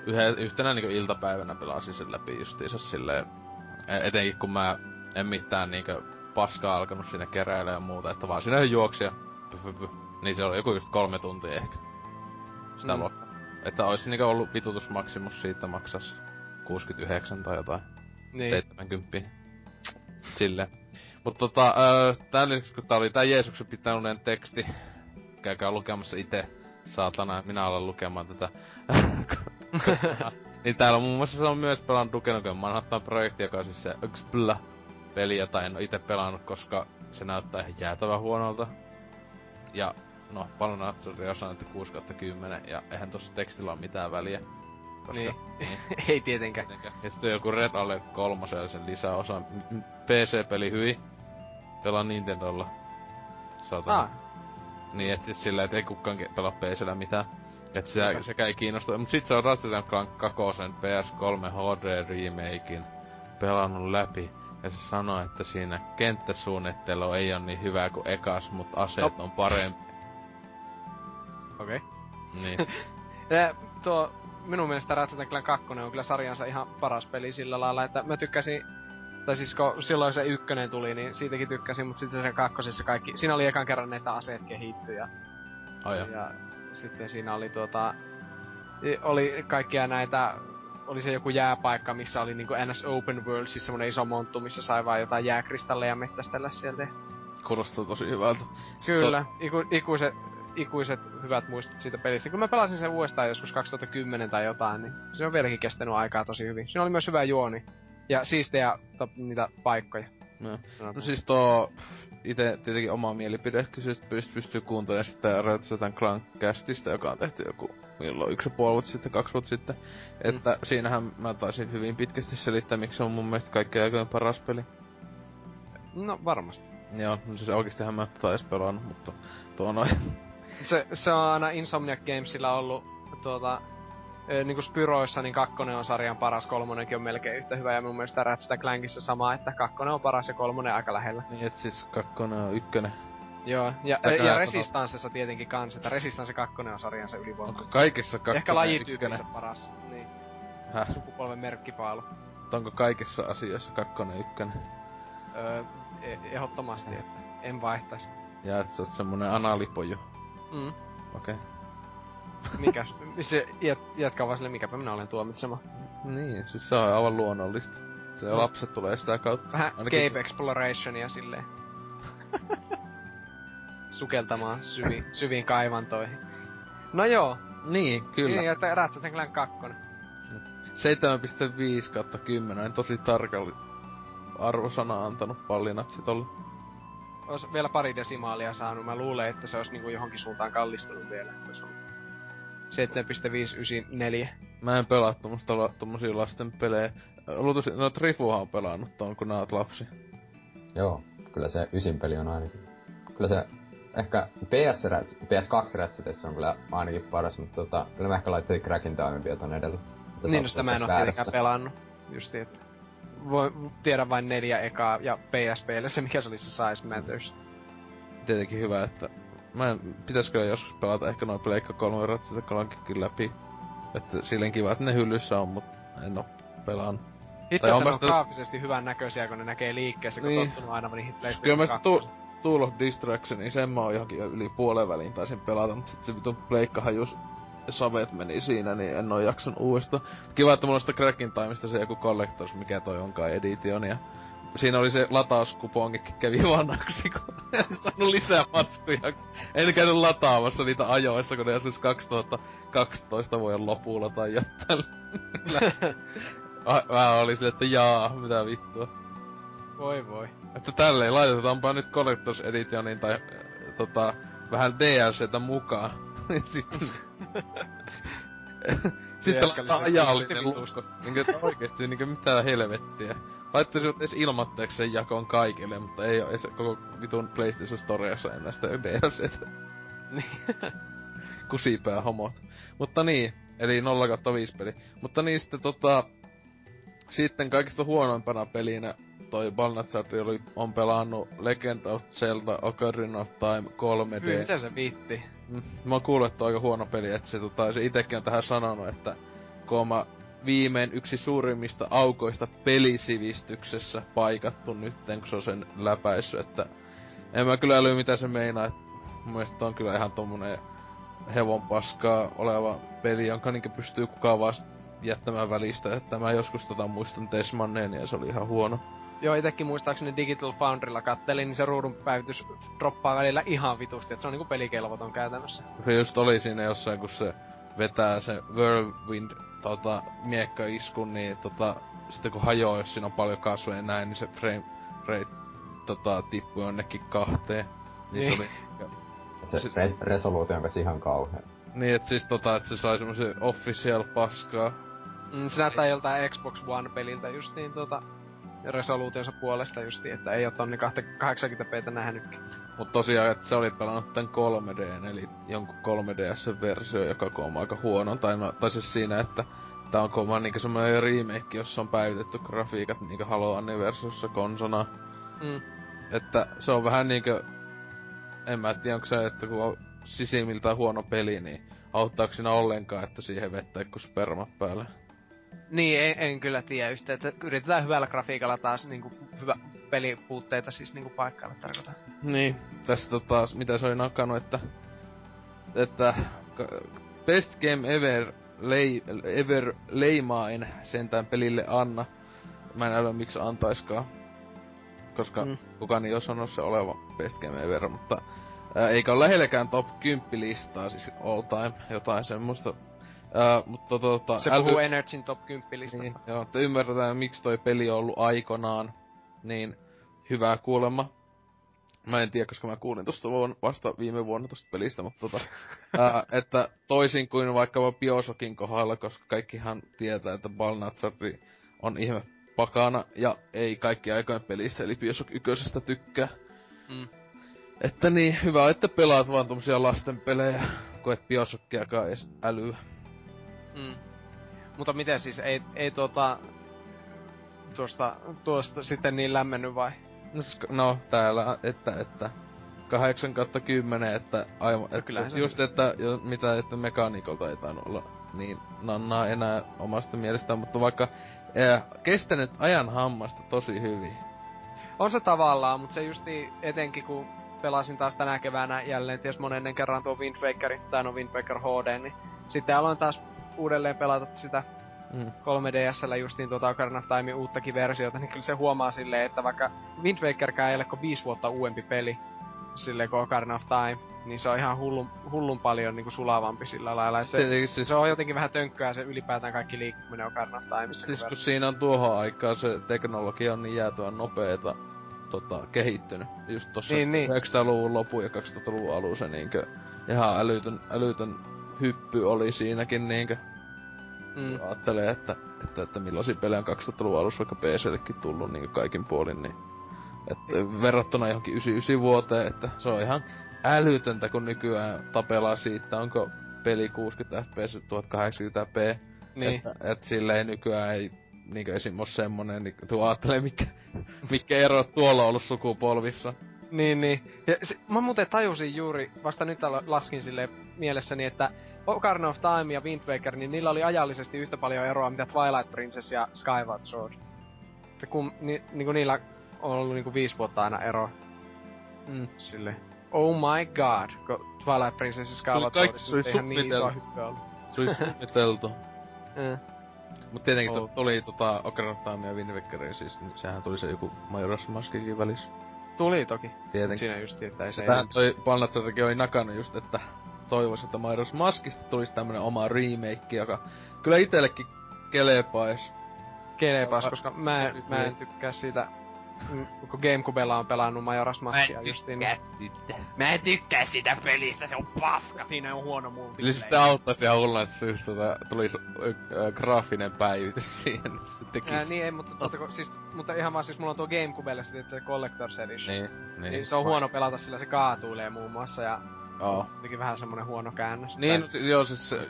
yhä, yhtenä niin iltapäivänä pelasin sen läpi justiinsa silleen, e, etenkin kun mä en mitään niin paskaa alkanut sinne keräillä ja muuta, että vaan sinne juoksi ja niin se oli joku just kolme tuntia ehkä. Sitä mm. luokkaa. Että olisi niinku ollut vitutusmaksimus siitä maksas 69 tai jotain. Niin. 70. Sille. Mutta tota, öö, tää lisäksi kun tää oli tää Jeesuksen pitänyt teksti, käykää lukemassa itse, saatana, minä olen lukemaan tätä. <laughs> niin täällä on muun muassa se on myös pelannut Duke Nukem Manhattan projekti, joka on siis se Xpla peli, jota en itse pelannut, koska se näyttää ihan jäätävän huonolta. Ja no, paljon Natsuri on että 6 10, ja eihän tossa tekstillä ole mitään väliä. Koska, niin. niin. <laughs> ei tietenkään. tietenkään. Ja sitten joku Red Alert 3 sen lisäosa. PC-peli hyi. Pelaa Nintendolla. Saatana. Ah. Niin, et siis silleen, et ei kukaan pelaa PCllä mitään. Et sitä, sekä ei kiinnosta. Mut sit se on Ratchet Clank 2 PS3 HD remakein pelannut läpi. Ja se sanoi, että siinä kenttäsuunnittelu ei ole niin hyvä kuin ekas, mutta aseet no. on parempi. Okei. Okay. Niin. <laughs> ja tuo minun mielestä Ratchet Clank 2 on kyllä sarjansa ihan paras peli sillä lailla, että mä tykkäsin tai siis kun silloin se ykkönen tuli, niin siitäkin tykkäsin, mutta sitten se kakkosessa kaikki... Siinä oli ekan kerran, että aseet kehittyy ja... Oh, ja sitten siinä oli tuota... Oli kaikkia näitä... Oli se joku jääpaikka, missä oli niinku NS Open World, siis semmonen iso monttu, missä sai vaan jotain jääkristalleja mettästellä sieltä. Kuulostaa tosi hyvältä. Kyllä, Iku, ikuiset ikuiset hyvät muistot siitä pelistä. Kun mä pelasin sen uudestaan joskus 2010 tai jotain, niin se on vieläkin kestänyt aikaa tosi hyvin. Siinä oli myös hyvä juoni. Ja siistejä to, niitä paikkoja. No. no siis tuo itse tietenkin oma mielipide, kyllä pystyy, pystyy kuuntelemaan sitä Ratchet Clank Castista, joka on tehty joku milloin yksi puoli vuotta sitten, kaksi vuotta sitten. Mm. Että siinähän mä taisin hyvin pitkästi selittää, miksi se on mun mielestä kaikkein aikojen paras peli. No varmasti. Joo, no siis oikeestihan mä tais pelannut, mutta tuo noin. Se, se on aina Insomniac Gamesilla ollut tuota, niinku Spyroissa, niin kakkonen on sarjan paras, kolmonenkin on melkein yhtä hyvä, ja mun mielestä Ratchet Clankissa sama, että kakkonen on paras ja kolmonen aika lähellä. Niin, et siis kakkonen on ykkönen. Joo, ja, ja, ja Resistancessa tietenkin kans, että Resistance 2 on sarjansa ylivoima. Onko kaikissa kakkonen Ehkä lajityypinsä paras, niin. Häh? Sukupolven merkkipaalu. Onko kaikissa asioissa kakkonen ykkönen? Öö, ehdottomasti, että en vaihtaisi. Ja että sä oot semmonen analipoju. Mm. Okei. Okay. Mikä? Se jät, jatkaa vaan sille, mikäpä minä olen tuomitsema. Niin, siis se on aivan luonnollista. Se mm. lapset tulee sitä kautta. Vähän Ainakin... Cave Explorationia silleen. Sukeltamaan syviin, syviin kaivantoihin. No joo. Niin, kyllä. Niin, että Ratchet Clank 2. 7.5 kautta 10, en tosi tarkalli arvosana antanut pallinat sit olla. Ois vielä pari desimaalia saanut, mä luulen, että se olisi niinku johonkin suuntaan kallistunut vielä, että se olisi 7.594. Mä en pelaa tommosia, tommosia lasten pelejä. Luultavasti, no Trifuhan on pelannut ton, kun nää lapsi. Joo, kyllä se ysin peli on ainakin. Kyllä se ehkä PS, PS2 Ratchetissa on kyllä ainakin paras, mutta tota, kyllä mä ehkä laittelin Crackin Time vielä ton edellä. Niin, no sitä mä en oo tietenkään pelannut. Justi, että voi tiedä vain neljä ekaa ja PSPlle se mikä se oli se Size Matters. Tietenkin hyvä, että mä en, pitäisikö joskus pelata ehkä noin Pleikka 3 Ratchet Clankikin läpi. Että silleen kiva, että ne hyllyssä on, mutta en oo pelannut. Itse on sitä... graafisesti hyvän näköisiä, kun ne näkee liikkeessä, kun niin. tottunut aina niihin PlayStation Kyllä mä tu- Tool of Distraction, niin sen mä oon johonkin yli puolen väliin taisin pelata, mutta sit se vitun pleikkahan just savet meni siinä, niin en oo jakson uudesta. Kiva, että mulla on sitä Cracking Timeista se joku Collectors, mikä toi onkaan edition, ja siinä oli se latauskupongikin kävi vanhaksi, kun <laughs> en saanut lisää matskuja. En käynyt lataamassa niitä ajoissa, kun ne joskus 2012 vuoden lopulla tai jotain. <laughs> Mä olin silleen, että jaa, mitä vittua. Voi voi. Että tälleen laitetaanpa nyt Collectors Editionin tai äh, tota, vähän DLCtä mukaan. <laughs> Sitten... sitten laittaa ajallinen lukkosta. Niinkö oikeesti niinkö mitään helvettiä. Laittaisivat edes ilmoitteeksi sen jakoon kaikille, mutta ei oo edes koko vitun PlayStation Storeassa enää sitä DLCtä. Niin. <laughs> Kusipää homot. Mutta niin, eli 0 5 peli. Mutta niin sitten tota... Sitten kaikista huonoimpana pelinä toi Balnazzardi oli, on pelannut Legend of Zelda Ocarina of Time 3D. Kyllä, mitä se viitti? Mm, mä oon kuullut, että on aika huono peli, että se, tota, se itekin on tähän sanonut, että kun mä viimein yksi suurimmista aukoista pelisivistyksessä paikattu nyt, kun se on sen läpäissy, että en mä kyllä äly mitä se meinaa, että mun mielestä on kyllä ihan tommonen hevon paskaa oleva peli, jonka niinkä pystyy kukaan vaan jättämään välistä, että mä joskus tota muistan Tesmanneen ja se oli ihan huono. Joo, itekin muistaakseni Digital Foundrylla kattelin, niin se ruudun päivitys droppaa välillä ihan vitusti, että se on niinku pelikelvoton käytännössä. Se just oli siinä jossain, kun se vetää se Whirlwind tota, miekka-iskun, niin tota, sitten kun hajoaa, jos siinä on paljon kasveja ja näin, niin se frame rate tota, tippui jonnekin kahteen. Niin, niin. se oli... Se, se res- resoluutio on ihan kauhea. Niin, et siis tota, että se sai semmosen official paskaa. Mm, se näyttää joltain Xbox One-peliltä justiin tota, resoluutionsa puolesta justi, että ei oo tonni 80p nähnytkin. Mut tosiaan, että se oli pelannut tän 3D, eli jonkun 3DS-versio, joka on aika huono. Tai, no, tai siis siinä, että tää on kova niinku semmonen remake, jossa on päivitetty grafiikat niinku Halo Anniversussa konsona. Mm. Että se on vähän niinkö... En mä tiedä, onko se, että kun on sisimmiltään huono peli, niin auttaako siinä ollenkaan, että siihen vettä kun sperma päälle? Niin, en, en kyllä tiedä yhtä, että yritetään hyvällä grafiikalla taas niinku hyvä pelipuutteita siis niinku paikkailla tarkoitan. Niin, tässä tota, mitä se oli nakannut, että, että best game ever, lei, ever leimaa en sentään pelille anna. Mä en älä miksi antaiskaan. Koska mm. kukaan ei osannut se oleva best game ever, mutta Ää, eikä ole lähelläkään top 10 listaa, siis all time, jotain semmoista. Ää, mutta tota... Se puhuu Energyn top 10 listasta. Niin, joo, että ymmärretään miksi toi peli on ollut aikonaan. Niin, hyvää kuulemma. Mä en tiedä, koska mä kuulin vuonna, vasta viime vuonna tosta pelistä, mutta tota, <laughs> ää, että toisin kuin vaikka Biosokin kohdalla, koska kaikkihan tietää, että Balnazzari on ihme pakana ja ei kaikki aikojen pelistä, eli Bioshock ykkösestä tykkää. Mm. Että niin, hyvä, että pelaat vaan tommosia lasten pelejä, kun et Bioshockiakaan edes älyä. Mm. Mutta miten siis, ei, ei tuota, tuosta, tuosta sitten niin lämmennyt vai? No, no täällä, että, että 8 kautta 10, että aivan, että Kyllä just, että jo, mitä, että mekanikolta ei tainnut olla niin nannaa enää omasta mielestään, mutta vaikka ää, kestänyt ajan hammasta tosi hyvin. On se tavallaan, mutta se justi etenkin kun pelasin taas tänä keväänä jälleen ties monennen kerran tuo Wind Wakerin, tai no Wind Waker HD, niin sitten aloin taas uudelleen pelata sitä mm. 3DSllä justiin tuota Ocarina of Time uuttakin versiota, niin kyllä se huomaa silleen, että vaikka Wind Wakerkään ei ole kuin viisi vuotta uudempi peli, silleen kuin Ocarina of Time, niin se on ihan hullun, hullun paljon niinku sulavampi sillä lailla. Se, se, siis, se, on jotenkin vähän tönkköä se ylipäätään kaikki liikkuminen Ocarina of Timeissa. Siis kun siinä on tuohon aikaan se teknologia on niin jäätyä nopeeta tota, kehittynyt. Just tossa niin, niin. 90-luvun lopu ja 2000-luvun alussa niinkö ihan älytön, älytön hyppy oli siinäkin niinkö. Mm. Ajattelee, että, että, että millaisia pelejä on 2000-luvun alussa vaikka PCllekin tullut niin kaikin puolin, niin että verrattuna johonkin 99 vuoteen, että se on ihan älytöntä, kun nykyään tapelaa siitä, onko peli 60 fps 1080p. Niin. Että, et silleen nykyään ei niinkö esim. ole semmonen, niin tuo ajattelee, mikä, mikä ero tuolla on ollut sukupolvissa. Niin, niin. Ja se, mä muuten tajusin juuri, vasta nyt laskin sille mielessäni, että Ocarina of Time ja Wind Waker, niin niillä oli ajallisesti yhtä paljon eroa, mitä Twilight Princess ja Skyward Sword. Ja kun ni, niinku niillä on ollut niinku viisi vuotta aina ero. Mm. Sille. Oh my god, kun Twilight Princess ja Skyward Sword se oli ihan niin iso hyppy ollut. Se oli suunniteltu. mm. <laughs> Mut tietenkin oh. tuli tota Ocarina of Time ja Wind Waker, siis niin sehän tuli se joku Majora's Maskikin välissä. Tuli toki. Tietenkin. Siinä just, että ei se Tähän toi Balnazzarikin oli nakannut just, että toivois, että Majora's Maskista tulisi tämmönen oma remake, joka kyllä itellekin kelepais. Kelepais, koska mä, mä en tykkää siitä kun Gamecubella on pelannut Majora's Maskia justiin. Mä en tykkää sitä. Mä en tykkää sitä pelistä, se on paska. Siinä on huono multiplayer. Eli sitten auttaisi ihan hulluna, että siis tota, tulisi äh, graafinen päivitys siihen, että se tekisi. Ää, niin ei, mutta, totta, siis, mutta ihan vaan siis mulla on tuo Gamecubelle sitten se Collector's Edition. Niin, niin. niin se on huono pelata, sillä se kaatuilee muun muassa ja Oh. Jotenkin vähän semmonen huono käännös. Niin, tai, joo siis se...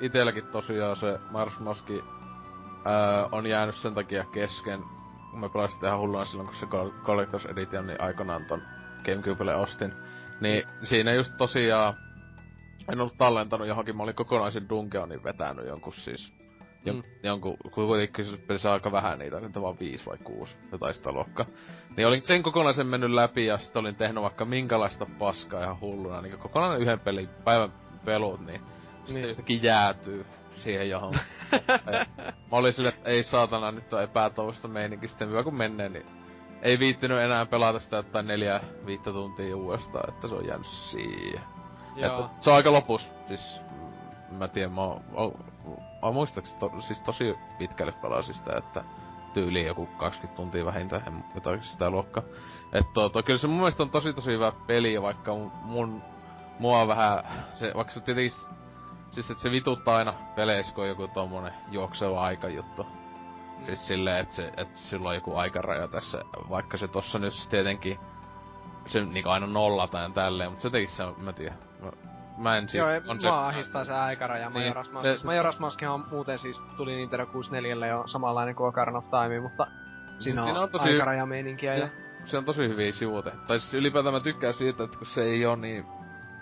Itelläkin tosiaan se Mars Maski ää, on jäänyt sen takia kesken. Kun mä pelasin ihan hulluna silloin, kun se Collector's Edition niin aikanaan ton Gamecubelle ostin. Niin mm. siinä just tosiaan en ollut tallentanut johonkin, mä olin kokonaisen Dungeonin vetänyt jonkun siis mm. jonkun, kuitenkin pelissä aika vähän niitä, niitä vaan viisi vai kuusi, jotain sitä luokkaa. Niin olin sen kokonaisen mennyt läpi ja sitten olin tehnyt vaikka minkälaista paskaa ihan hulluna, niin kokonainen yhden pelin päivän pelut, niin, niin. sitten jotenkin jäätyy siihen johon. <laughs> mä olin sille, että ei saatana, nyt on epätoivosta meininki sitten hyvä kun menee, niin ei viittinyt enää pelata sitä jotain neljä, viittä tuntia uudestaan, että se on jäänyt siihen. Joo. Että se on aika lopus, siis mä tiedän, mä oon, mä muistaakseni to, siis tosi pitkälle pelasin sitä, että tyyli joku 20 tuntia vähintään, jotain sitä luokka. Että to, to, kyllä se mun mielestä on tosi tosi hyvä peli, vaikka mun, mun mua vähän, se, vaikka se tietenkin, siis että se vituttaa aina peleissä, kun on joku tommonen juokseva aikajuttu. Mm. Siis silleen, että, se, että sillä on joku aikaraja tässä, vaikka se tossa nyt tietenkin, se niinku aina nollataan tälleen, mutta se jotenkin se, mä tiedän, mä, mä en Joo, on se... mua ahistaa se aikaraja niin, Majora's Mask. Se, se, Majora's Maskihan muuten siis tuli Nintendo 64 jo samanlainen kuin Ocarina of Time, mutta siinä, on, siinä on tosi aikarajameininkiä se, ja... Se on tosi hyviä sivuute. Tai siis ylipäätään mä tykkään siitä, että kun se ei oo niin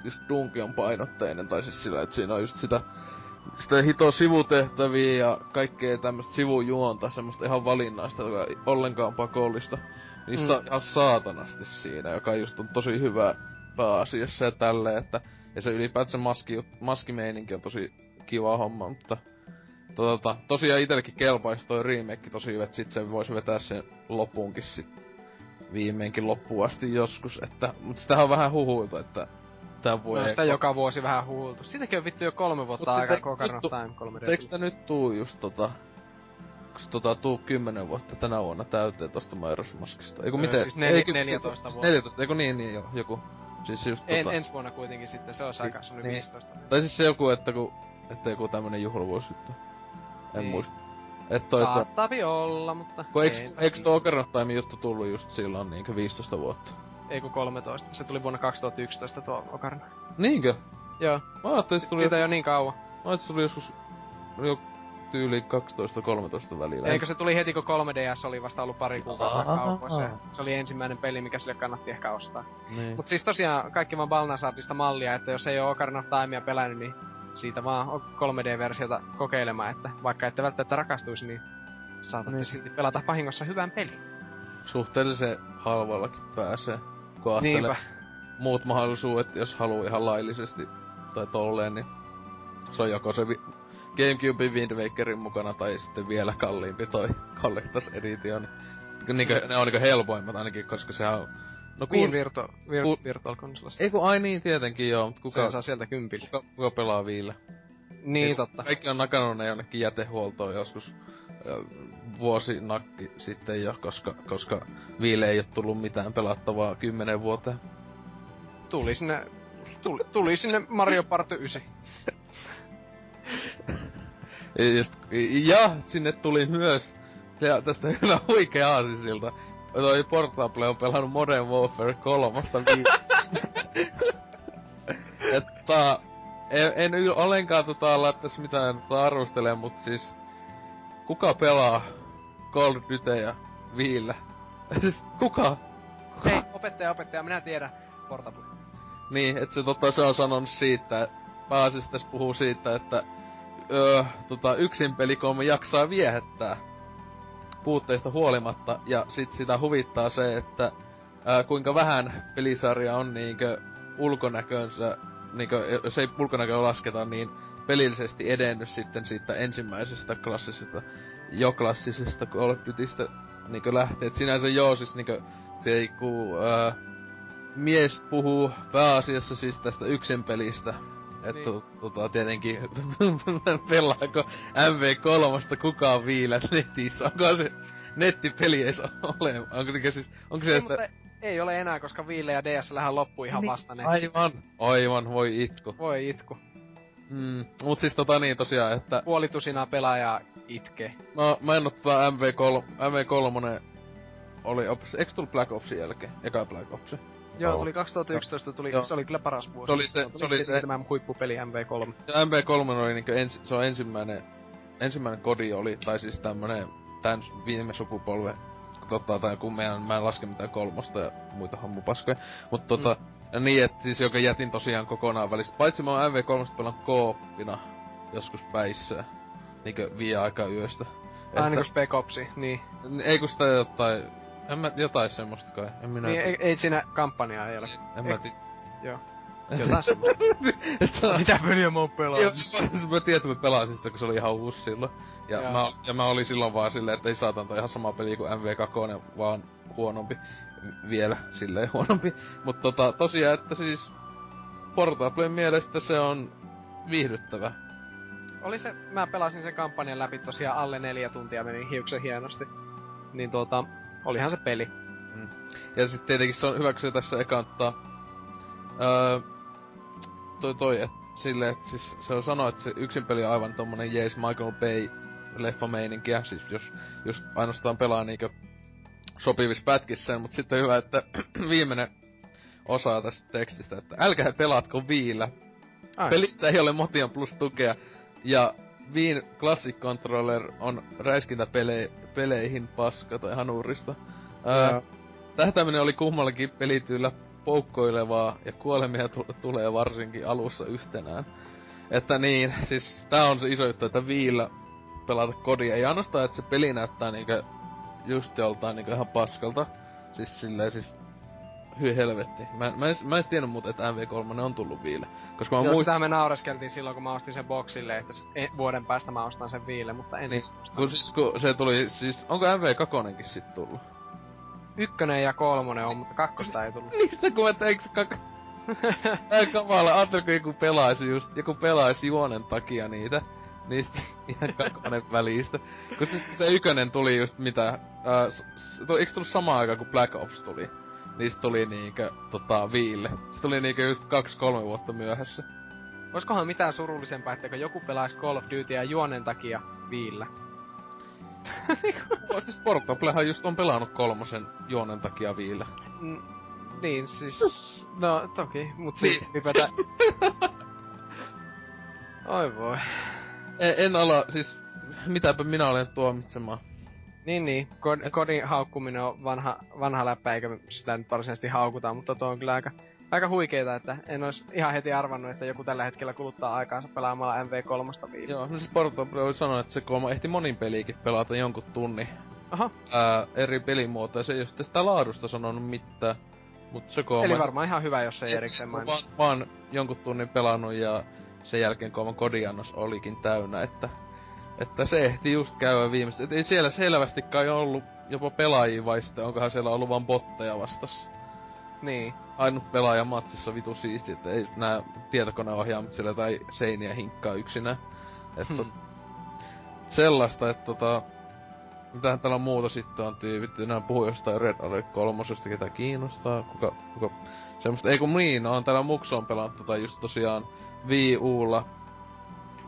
just Dunkion painotteinen, tai siis sillä, että siinä on just sitä sitä hito sivutehtäviä ja kaikkea tämmöstä sivujuonta, semmoista ihan valinnaista, joka ei ollenkaan pakollista. Niistä mm. ihan saatanasti siinä, joka just on tosi hyvä pääasiassa ja tälleen, että ja se ylipäätään maski, maskimeininki on tosi kiva homma, mutta tota, tosiaan itellekin kelpaisi toi remake tosi hyvä, että sit se voisi vetää sen lopuunkin sit viimeinkin loppuun asti joskus, että, mut sitä on vähän huhuiltu, että tää voi... No sitä joka vuosi vähän huultu. Siitäkin on vittu jo kolme vuotta Mut aikaa nyt Time 3 d Eikö sitä nyt tuu just tota... Onks tota tuu kymmenen vuotta tänä vuonna täyteen tosta Majora's Maskista? Eiku Öö, miten? siis nel- Eiku- 14 siis vuotta. 14, eiku niin, niin joo, joku. Siis just En, tota... ensi vuonna kuitenkin sitten, se olisi aika Siis- semmonen niin. 15. Tai siis se joku, että ku... Että joku tämmönen juhlavuosi juttu. En Niin. muista. Et toi, Saattavi olla, mutta... kun eiks, eiks tuo Ocarina of Time juttu tullut just silloin niinkö 15 vuotta? Ei kun 13. Se tuli vuonna 2011 tuo Ocarina. Niinkö? Joo, Mä ajattelin, että se tuli, siitä jo niin kauan. mä ajattelin, että se tuli joskus jo tyyli 12-13 välillä. Eikö se tuli heti kun 3DS oli vasta ollut pari kuukautta kaupoissa. Se oli ensimmäinen peli, mikä sille kannatti ehkä ostaa. Niin. Mut siis tosiaan kaikki vaan Balnasardista mallia, että jos ei oo Ocarina of Timea pelännyt, niin siitä vaan on 3D-versiota kokeilemaan, että vaikka ette välttämättä rakastuisi, niin saatatte Niin. silti pelata vahingossa hyvän pelin. Suhteellisen halvallakin pääsee. Kun ajattelee Niinpä. muut mahdollisuudet, jos haluaa ihan laillisesti tai tolleen, niin se on joko se vi- Gamecube Wind Wakerin mukana tai sitten vielä kalliimpi toi Collectors Edition. Niinkö, ne on niinkö helpoimmat ainakin, koska sehän on... No Wii kuul... Virtual, vir, kuul- Virtual. Ei kun ai niin tietenkin joo, mutta kuka, saa sieltä kympillä. kuka, kuka pelaa viillä? Niin, Ei, totta. Kaikki on nakannut ne jonnekin jätehuoltoon joskus vuosi nakki sitten jo, koska, koska Viille ei ole tullut mitään pelattavaa kymmenen vuoteen. Tuli sinne, tuli, tuli sinne Mario Party 9. <laughs> Just, ja sinne tuli myös, ja tästä <laughs> hyvä huikea aasisilta, toi Portable on pelannut Modern Warfare 3 <laughs> Että en, en yl- ollenkaan tota laittaisi mitään tota arvostelemaan, mut siis kuka pelaa Call of Dutyä viillä? <laughs> siis kuka? kuka? Hei, opettaja, opettaja, minä tiedän. Portable. Niin, että se, tota, se on sanonut siitä, pääasiassa tässä puhuu siitä, että öö, tota, yksin pelikolme jaksaa viehättää puutteista huolimatta, ja sit sitä huvittaa se, että ää, kuinka vähän pelisarja on niinkö ulkonäkönsä, niinkö, jos ei ulkonäköä lasketa, niin pelillisesti edennyt sitten siitä ensimmäisestä klassisesta, jo klassisesta Call of Dutystä niinkö lähtee. Et sinänsä joo, siis niinkö, se ku, ää, mies puhuu pääasiassa siis tästä yksin pelistä. Että Niin. tota, tietenkin <laughs> pelaako MV3 kukaan viilät netissä? Onko se nettipeli edes ole? Onko se siis, onko se Ei, sitä... ei ole enää, koska Viille ja DSLhän loppui ihan Niin, vasta ne. Aivan, aivan, voi itku. Voi itku. Mm, mut siis tota niin tosiaan, että Puolitusinaa pelaajaa itkee. no mä en oo tota MV3, MV3 oli, ops, eikö tullut Black Opsin jälkeen? Eka Black Ops. Joo, tuli 2011, tuli, Joo. se oli kyllä paras vuosi. Se oli se- se oli se- Tämä huippupeli MV3. Ja MV3 oli niinkö ens, se on ensimmäinen, ensimmäinen kodi oli, tai siis tämmönen tän viime sukupolven, tota, tai kun meidän, mä en laske mitään kolmosta ja muita hammupaskoja, mutta tota, ja niin, että siis joka jätin tosiaan kokonaan välistä. Paitsi mä oon MV3 pelannut kooppina joskus päissä, niinkö vie aika yöstä. Aina kuin Spec Opsi, niin. Ei kun sitä jotain, en mä, jotain semmoista kai, en minä niin ei, ei siinä kampanjaa ei ole. en mä tiedä. Joo. <laughs> Jotain semmoista. <laughs> Mitä peliä mä oon pelannut? siis mä tiedän, että mä pelasin sitä, kun se oli ihan uusi silloin. Ja, Joo. mä, ja mä olin silloin vaan silleen, että ei saatan toi ihan sama peli kuin MV2, vaan huonompi. Vielä silleen huonompi. Mut tota, tosiaan, että siis Portablen mielestä se on viihdyttävä. Oli se, mä pelasin sen kampanjan läpi tosiaan alle neljä tuntia, meni hiuksen hienosti. Niin tuota, olihan se peli. Ja sitten tietenkin se on hyväksyä tässä ekanttaa. Öö, toi toi, et sille, että siis se on sanoa, että se yksin peli on aivan tommonen jees Michael Bay leffa meininkiä, siis jos just ainoastaan pelaa niinkö sopivissa pätkissä, mutta sitten hyvä, että <clears throat> viimeinen osa tästä tekstistä, että älkää pelaatko viillä. Ai. Pelissä ei ole Motion Plus tukea, ja Viin Classic Controller on räiskintäpeleihin paska tai hanurista. Joo. Tähtäminen oli kummallakin pelityyllä poukkoilevaa ja kuolemia tu- tulee varsinkin alussa yhtenään. Että niin, siis tää on se iso juttu, että viillä pelata kodia. Ei ainoastaan, että se peli näyttää niinkö just joltain niinkö ihan paskalta. Siis silleen siis hyi helvetti. Mä, mä, en, mä en tiennyt muuta, että MV3 on tullut viille. Koska mä Joo, sitä me naureskeltiin silloin, kun mä ostin sen boksille, että e- vuoden päästä mä ostan sen viille, mutta en Niin, kun siis kun se tuli, siis onko MV2 sit tullut? ykkönen ja kolmonen on, mutta kakkosta ei tullut. <laughs> Niistä kun mä teikö kak... Tää kamala, ajattelin kun joku pelaisi just, joku pelaisi juonen takia niitä. Niistä ihan kakkonen välistä. Kun siis se ykönen tuli just mitä, äh, s- s- eikö tullut samaan aikaan kun Black Ops tuli? Niistä tuli niinkö, tota, viille. Se tuli niinkö just kaksi-kolme vuotta myöhässä. Oiskohan mitään surullisempaa, että joku pelaisi Call of Dutyä juonen takia viillä? Siis Portablehan just on pelannut kolmosen juonen takia viillä. Mm, niin, siis... No, toki, mut Niin. siis hypätä... <laughs> Oi voi. En, en ala, siis, mitäpä minä olen tuomitsemaan. Niin, niin. Kod, kodin haukkuminen on vanha, vanha läppä, eikä sitä nyt varsinaisesti haukuta, mutta tuo on kyllä aika, aika huikeeta, että en olisi ihan heti arvannut, että joku tällä hetkellä kuluttaa aikaansa pelaamalla MV3 viikolla. Joo, no siis Portable oli sanonut, että se kolma ehti monin peliikin pelata jonkun tunnin Aha, ää, eri pelimuotoja. Se ei ole sitten sitä laadusta sanonut mitään. Mut se kolma... eli varmaan ihan hyvä, jos ei se- erikseen se mainitsi. vaan, vaan jonkun tunnin pelannut ja sen jälkeen kolman kodiannos olikin täynnä, että että se ehti just käydä viimeistä. Et ei siellä selvästi kai ollut jopa pelaajia vai sitten onkohan siellä ollut vaan botteja vastassa. Niin. Ainut pelaaja matsissa vitu siisti, että ei nää tietokoneohjaamat siellä tai seiniä hinkkaa yksinään. Että Hmm. sellaista, että tota... Mitähän täällä muuta sitten on tyypitty? Nää puhuu jostain Red Alert kolmosesta, ketä kiinnostaa. Kuka, kuka... Semmoista, ei kun niin, on täällä Mukso on pelannut tota just tosiaan Wii Ulla.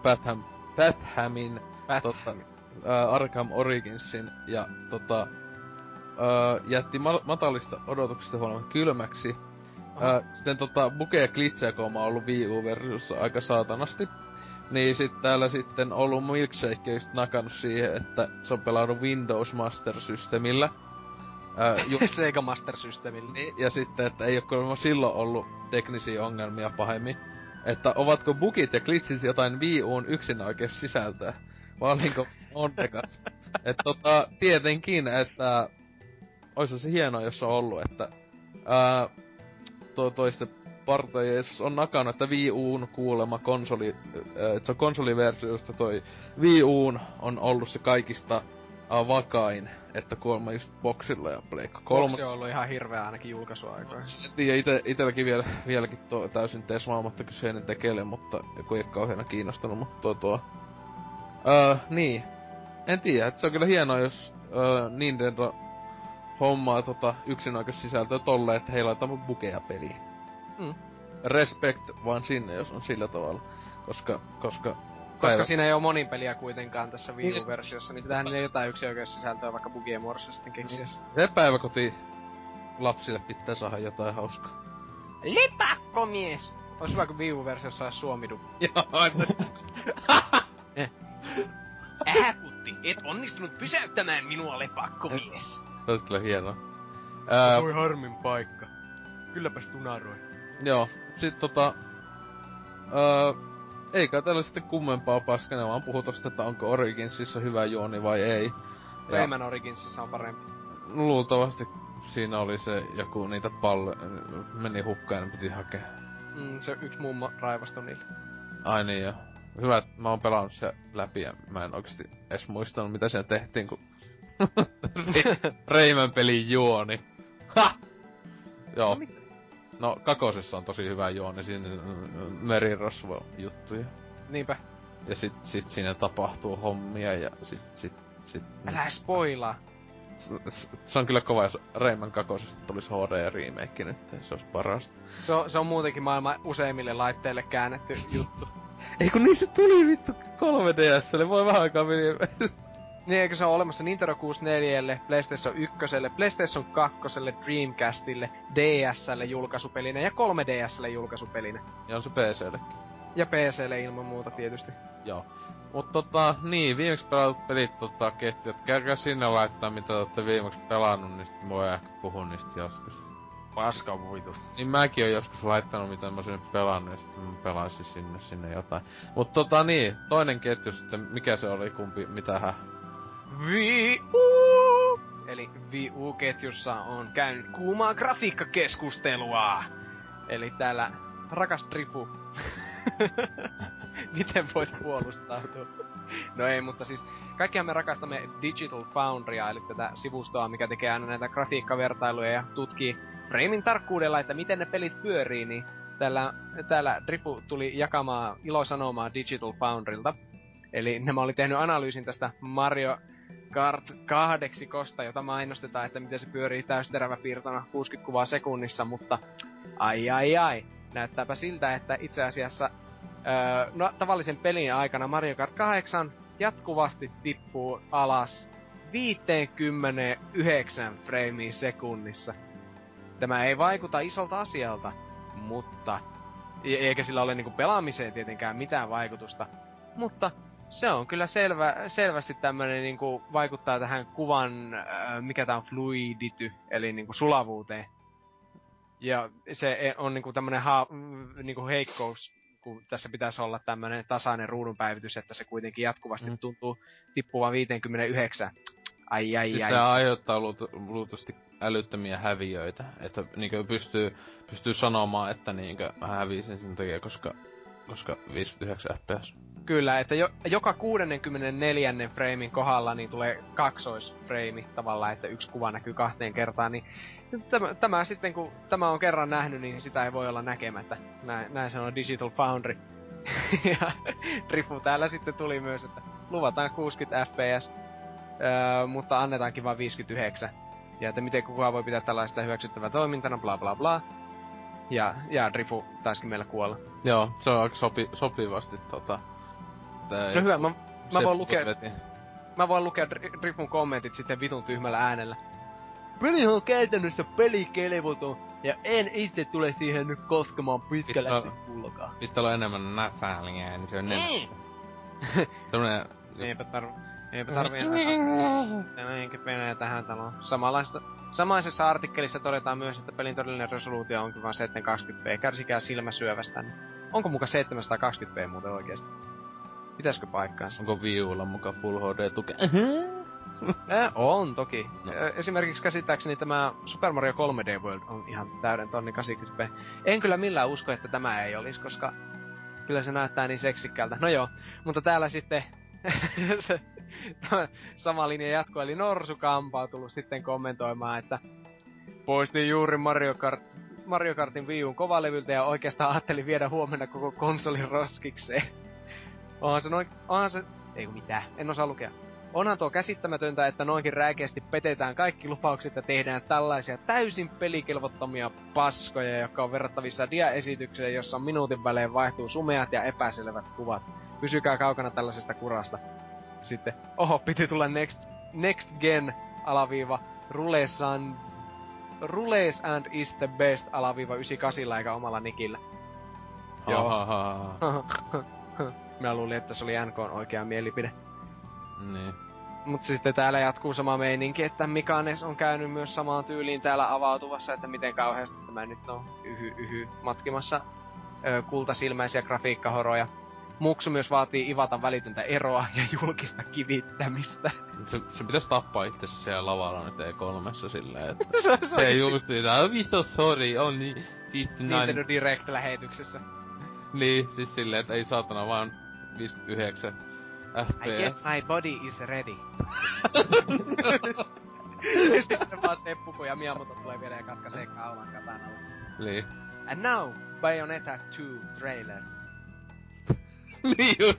Batham, Bathamin, Bat- tota, ää, Arkham Originsin ja tota... Ää, jätti ma- matalista odotuksista huolimatta kylmäksi. Ää, sitten tota, Buke ja Glitchcom on ollut Wii U-versiossa aika saatanasti. Niin sit täällä sitten ollut Milkshake just nakannut siihen, että se on pelannut Windows Master Systemillä. Ää, <laughs> ju- Sega Master Systemillä. niin, ja sitten, että ei oo kuulemma silloin ollut teknisiä ongelmia pahemmin. Että ovatko bugit ja glitchit jotain Wii Uun yksin oikein sisältöä? Vai olinko onnekas? että tota, tietenkin, että olisi se hienoa, jos on ollut, että ää, to, toisten partajeissa on nakannut, että Wii Uun kuulema konsoli, ää, että se on konsoliversiosta toi Wii Uun on ollut se kaikista ää, vakain, että kuulemma just boxilla ja Pleikka kolme. Kolme. on ollut ihan hirveä ainakin julkaisuaikoina. En tiedä, ite, itelläkin vielä, vieläkin tuo täysin tesmaamatta kyseinen tekele, mutta joku ei kauheena kiinnostunut, mutta tuo tuo... Öö, niin. En tiedä, että se on kyllä hienoa, jos öö, Nintendo hommaa tota yksinoikeus sisältöä tolleen, että heillä on bukeja peliin. Mm. Respect vaan sinne, jos on sillä tavalla. Koska, koska... Koska siinä ei ole monin peliä kuitenkaan tässä Wii Niin. U-versiossa, niin sitähän ei jotain yksi oikeus sisältöä vaikka bugien muodossa sitten keksiä. Se päiväkoti lapsille pitää saada jotain hauskaa. Lepakkomies! Olisi hyvä, kun Wii U-versiossa olisi suomidu. <laughs> Joo. <laughs> Ähäkutti, et onnistunut pysäyttämään minua lepakkomies. se olisi kyllä hienoa. Ää, harmin paikka. Kylläpäs tunaroin. Joo, sit tota... Öö, eikä täällä sitten kummempaa paskana, vaan puhutaan sitten, että onko Originsissa hyvä juoni vai ei. Ja Rayman Originsissa on parempi. luultavasti siinä oli se joku niitä palle... meni hukkaan ja piti hakea. Mm, se yksi mummo raivastui niille. Ai niin joo. Hyvä, että mä oon pelannut se läpi ja mä en oikeesti edes muistanut mitä siinä tehtiin, kun... <laughs> Rayman pelin juoni. Ha! Joo. No, kakosessa on tosi hyvä juoni, siinä mm, merirosvo juttuja. Niinpä. Ja sit, sit siinä tapahtuu hommia ja sit, sit, sit... Älä spoilaa. S- s- Se on kyllä kova, jos Rayman kakosesta tulisi HD-remake nyt, se olisi parasta. Se on, se on muutenkin maailman useimmille laitteille käännetty juttu. Ei kun se tuli vittu 3DSlle, voi vähän aikaa meni. <laughs> Niin eikö se ole olemassa Nintendo 64, PlayStation 1, PlayStation 2, Dreamcastille, DSlle julkaisupelinä ja 3DSlle julkaisupelinä. ja on se PCllekin. Ja PClle ilman muuta tietysti. Joo. Mut tota, niin, viimeksi pelatut pelit tota ketjut. Käykää sinne laittaa mitä olette viimeksi pelannut, niin sit voi ehkä puhua niistä joskus. Paska vuitu. Niin mäkin oon joskus laittanut mitä mä sinne pelannut ja sitten mä pelasin sinne sinne jotain. Mut tota niin, toinen ketju sitten, mikä se oli, kumpi, mitähän? Wii U! Eli Wii U-ketjussa on käynyt kuumaa grafiikkakeskustelua. Eli täällä rakas Drifu. <laughs> Miten voit puolustautua? No ei, mutta siis kaikkihan me rakastamme Digital Foundrya, eli tätä sivustoa, mikä tekee aina näitä grafiikkavertailuja ja tutkii framein tarkkuudella, että miten ne pelit pyörii, niin täällä, täällä Drifu tuli jakamaan ilosanomaa Digital Foundrylta. Eli nämä oli tehnyt analyysin tästä Mario Kart kahdeksikosta, jota mainostetaan, että miten se pyörii täysteräväpiirtona 60 kuvaa sekunnissa, mutta ai ai ai, näyttääpä siltä, että itse asiassa öö, no, tavallisen pelin aikana Mario Kart 8 jatkuvasti tippuu alas 59 freimiin sekunnissa. Tämä ei vaikuta isolta asialta, mutta e- eikä sillä ole niinku pelaamiseen tietenkään mitään vaikutusta. Mutta se on kyllä selvä, selvästi tämmönen niinku vaikuttaa tähän kuvan, äh, mikä tää on fluidity, eli niinku sulavuuteen. Ja se e- on niinku tämmönen ha, niinku heikkous, kun tässä pitäisi olla tämmönen tasainen ruudunpäivitys, että se kuitenkin jatkuvasti mm. tuntuu tippuvan 59. Ai ai siis ai. se aiheuttaa luult- luultavasti älyttömiä häviöitä. Että niinkö pystyy, pystyy sanomaan, että niinkö mä hävisin sen takia, koska, koska 59 fps. Kyllä, että jo, joka 64. framein kohdalla niin tulee kaksoisfreimi tavallaan, että yksi kuva näkyy kahteen kertaan, niin tämä, tämä sitten kun tämä on kerran nähnyt, niin sitä ei voi olla näkemättä. Näin, näin sanoo Digital Foundry. <laughs> ja Drifu täällä sitten tuli myös, että luvataan 60 fps, öö, mutta annetaankin vain 59. Ja että miten kukaan voi pitää tällaista hyväksyttävää toimintana, bla bla bla. Ja, ja Drifu taisikin meillä kuolla. Joo, se on aika sopi, sopivasti tota... Tää No hyvä, mä, mä voin lukea, veti. mä voin lukea Drifun kommentit sitten vitun tyhmällä äänellä. Peli on käytännössä pelikelvoton, ja en itse tule siihen nyt koskemaan pitkällä Vittu. kullakaan. Pitää olla enemmän näsäliä, niin se on niin. <laughs> Semmonen... Eipä tarvi, eipä tarvi enää enkä penää tähän taloon. Samanlaista, samaisessa artikkelissa todetaan myös, että pelin todellinen resoluutio on vain 720p. Kärsikää silmäsyövästä. Niin onko muka 720p muuten oikeesti? Pitäisikö paikkaansa? Onko viulla mukaan Full HD on toki. No. Esimerkiksi käsittääkseni tämä Super Mario 3D World on ihan täyden tonni 80p. En kyllä millään usko, että tämä ei olisi, koska kyllä se näyttää niin seksikkäältä. No joo, mutta täällä sitten <laughs> se, sama linja jatkuu, eli Norsukampa on tullut sitten kommentoimaan, että poistin juuri Mario Kart Mario Kartin Wii Uun kovalevyltä ja oikeastaan ajattelin viedä huomenna koko konsolin roskikseen. Onhan se noin, onhan se, ei mitään, en osaa lukea. Onhan tuo käsittämätöntä, että noinkin räikeästi petetään kaikki lupaukset ja tehdään tällaisia täysin pelikelvottomia paskoja, jotka on verrattavissa dia-esitykseen, jossa minuutin välein vaihtuu sumeat ja epäselvät kuvat. Pysykää kaukana tällaisesta kurasta. Sitten, oho, piti tulla next, next gen alaviiva Rulesan Rules and is the best alaviiva 98 eikä omalla nikillä. Joo. <laughs> Minä luulin, että se oli NK oikea mielipide. niin. Mut sitten täällä jatkuu sama meininki, että Mikanes on käynyt myös samaan tyyliin täällä avautuvassa, että miten kauheasti tämä nyt on yhy, yhy matkimassa ö, kultasilmäisiä grafiikkahoroja. Muksu myös vaatii Ivata välitöntä eroa ja julkista kivittämistä. Se, se pitäis tappaa itse siellä lavalla nyt E3 silleen, että... <laughs> se, se ei just siitä, we so sorry, only 59. Nintendo Direct-lähetyksessä. Niin, siis silleen, että ei saatana vaan 59 FPS. I guess my body is ready. <laughs> Sitten vaan Seppuku ja Miyamoto tulee vielä ja katkaisee kaulan katanalla. Niin. And now, Bayonetta 2 trailer. <laughs> niin just.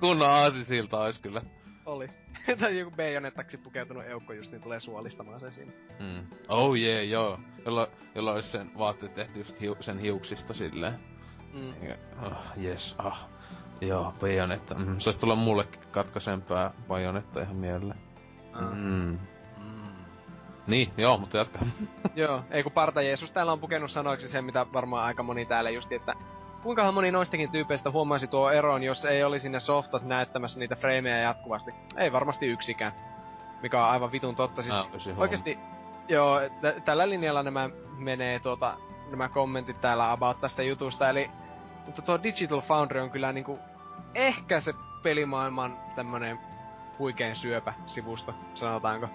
Kunnon aasisilta ois kyllä. Olis. <laughs> tai joku Bayonettaksi pukeutunut eukko just niin tulee suolistamaan sen siinä. Mm. Oh yeah, joo. Jolla, jolla ois sen vaatteet tehty just hiu, sen hiuksista silleen. Mm. Ja, Ah, yes, ah. Joo, bajonetta. Mm. Se ois tulla mullekin katkaisempää bajonetta ihan mieleen. Ah. Mm. Niin, joo, mutta jatka. <laughs> Joo, ei kun Parta Jeesus täällä on pukenut sanoiksi sen, mitä varmaan aika moni täällä justi, että kuinkahan moni noistakin tyypeistä huomaisi tuo eron, jos ei olisi ne softat näyttämässä niitä frameja jatkuvasti. Ei varmasti yksikään. Mikä on aivan vitun totta. Siis. Oikeesti, joo, t- tällä linjalla nämä menee tuota, nämä kommentit täällä about tästä jutusta, eli mutta tuo Digital Foundry on kyllä niinku ehkä se pelimaailman tämmönen huikein syöpä-sivusto, sanotaanko.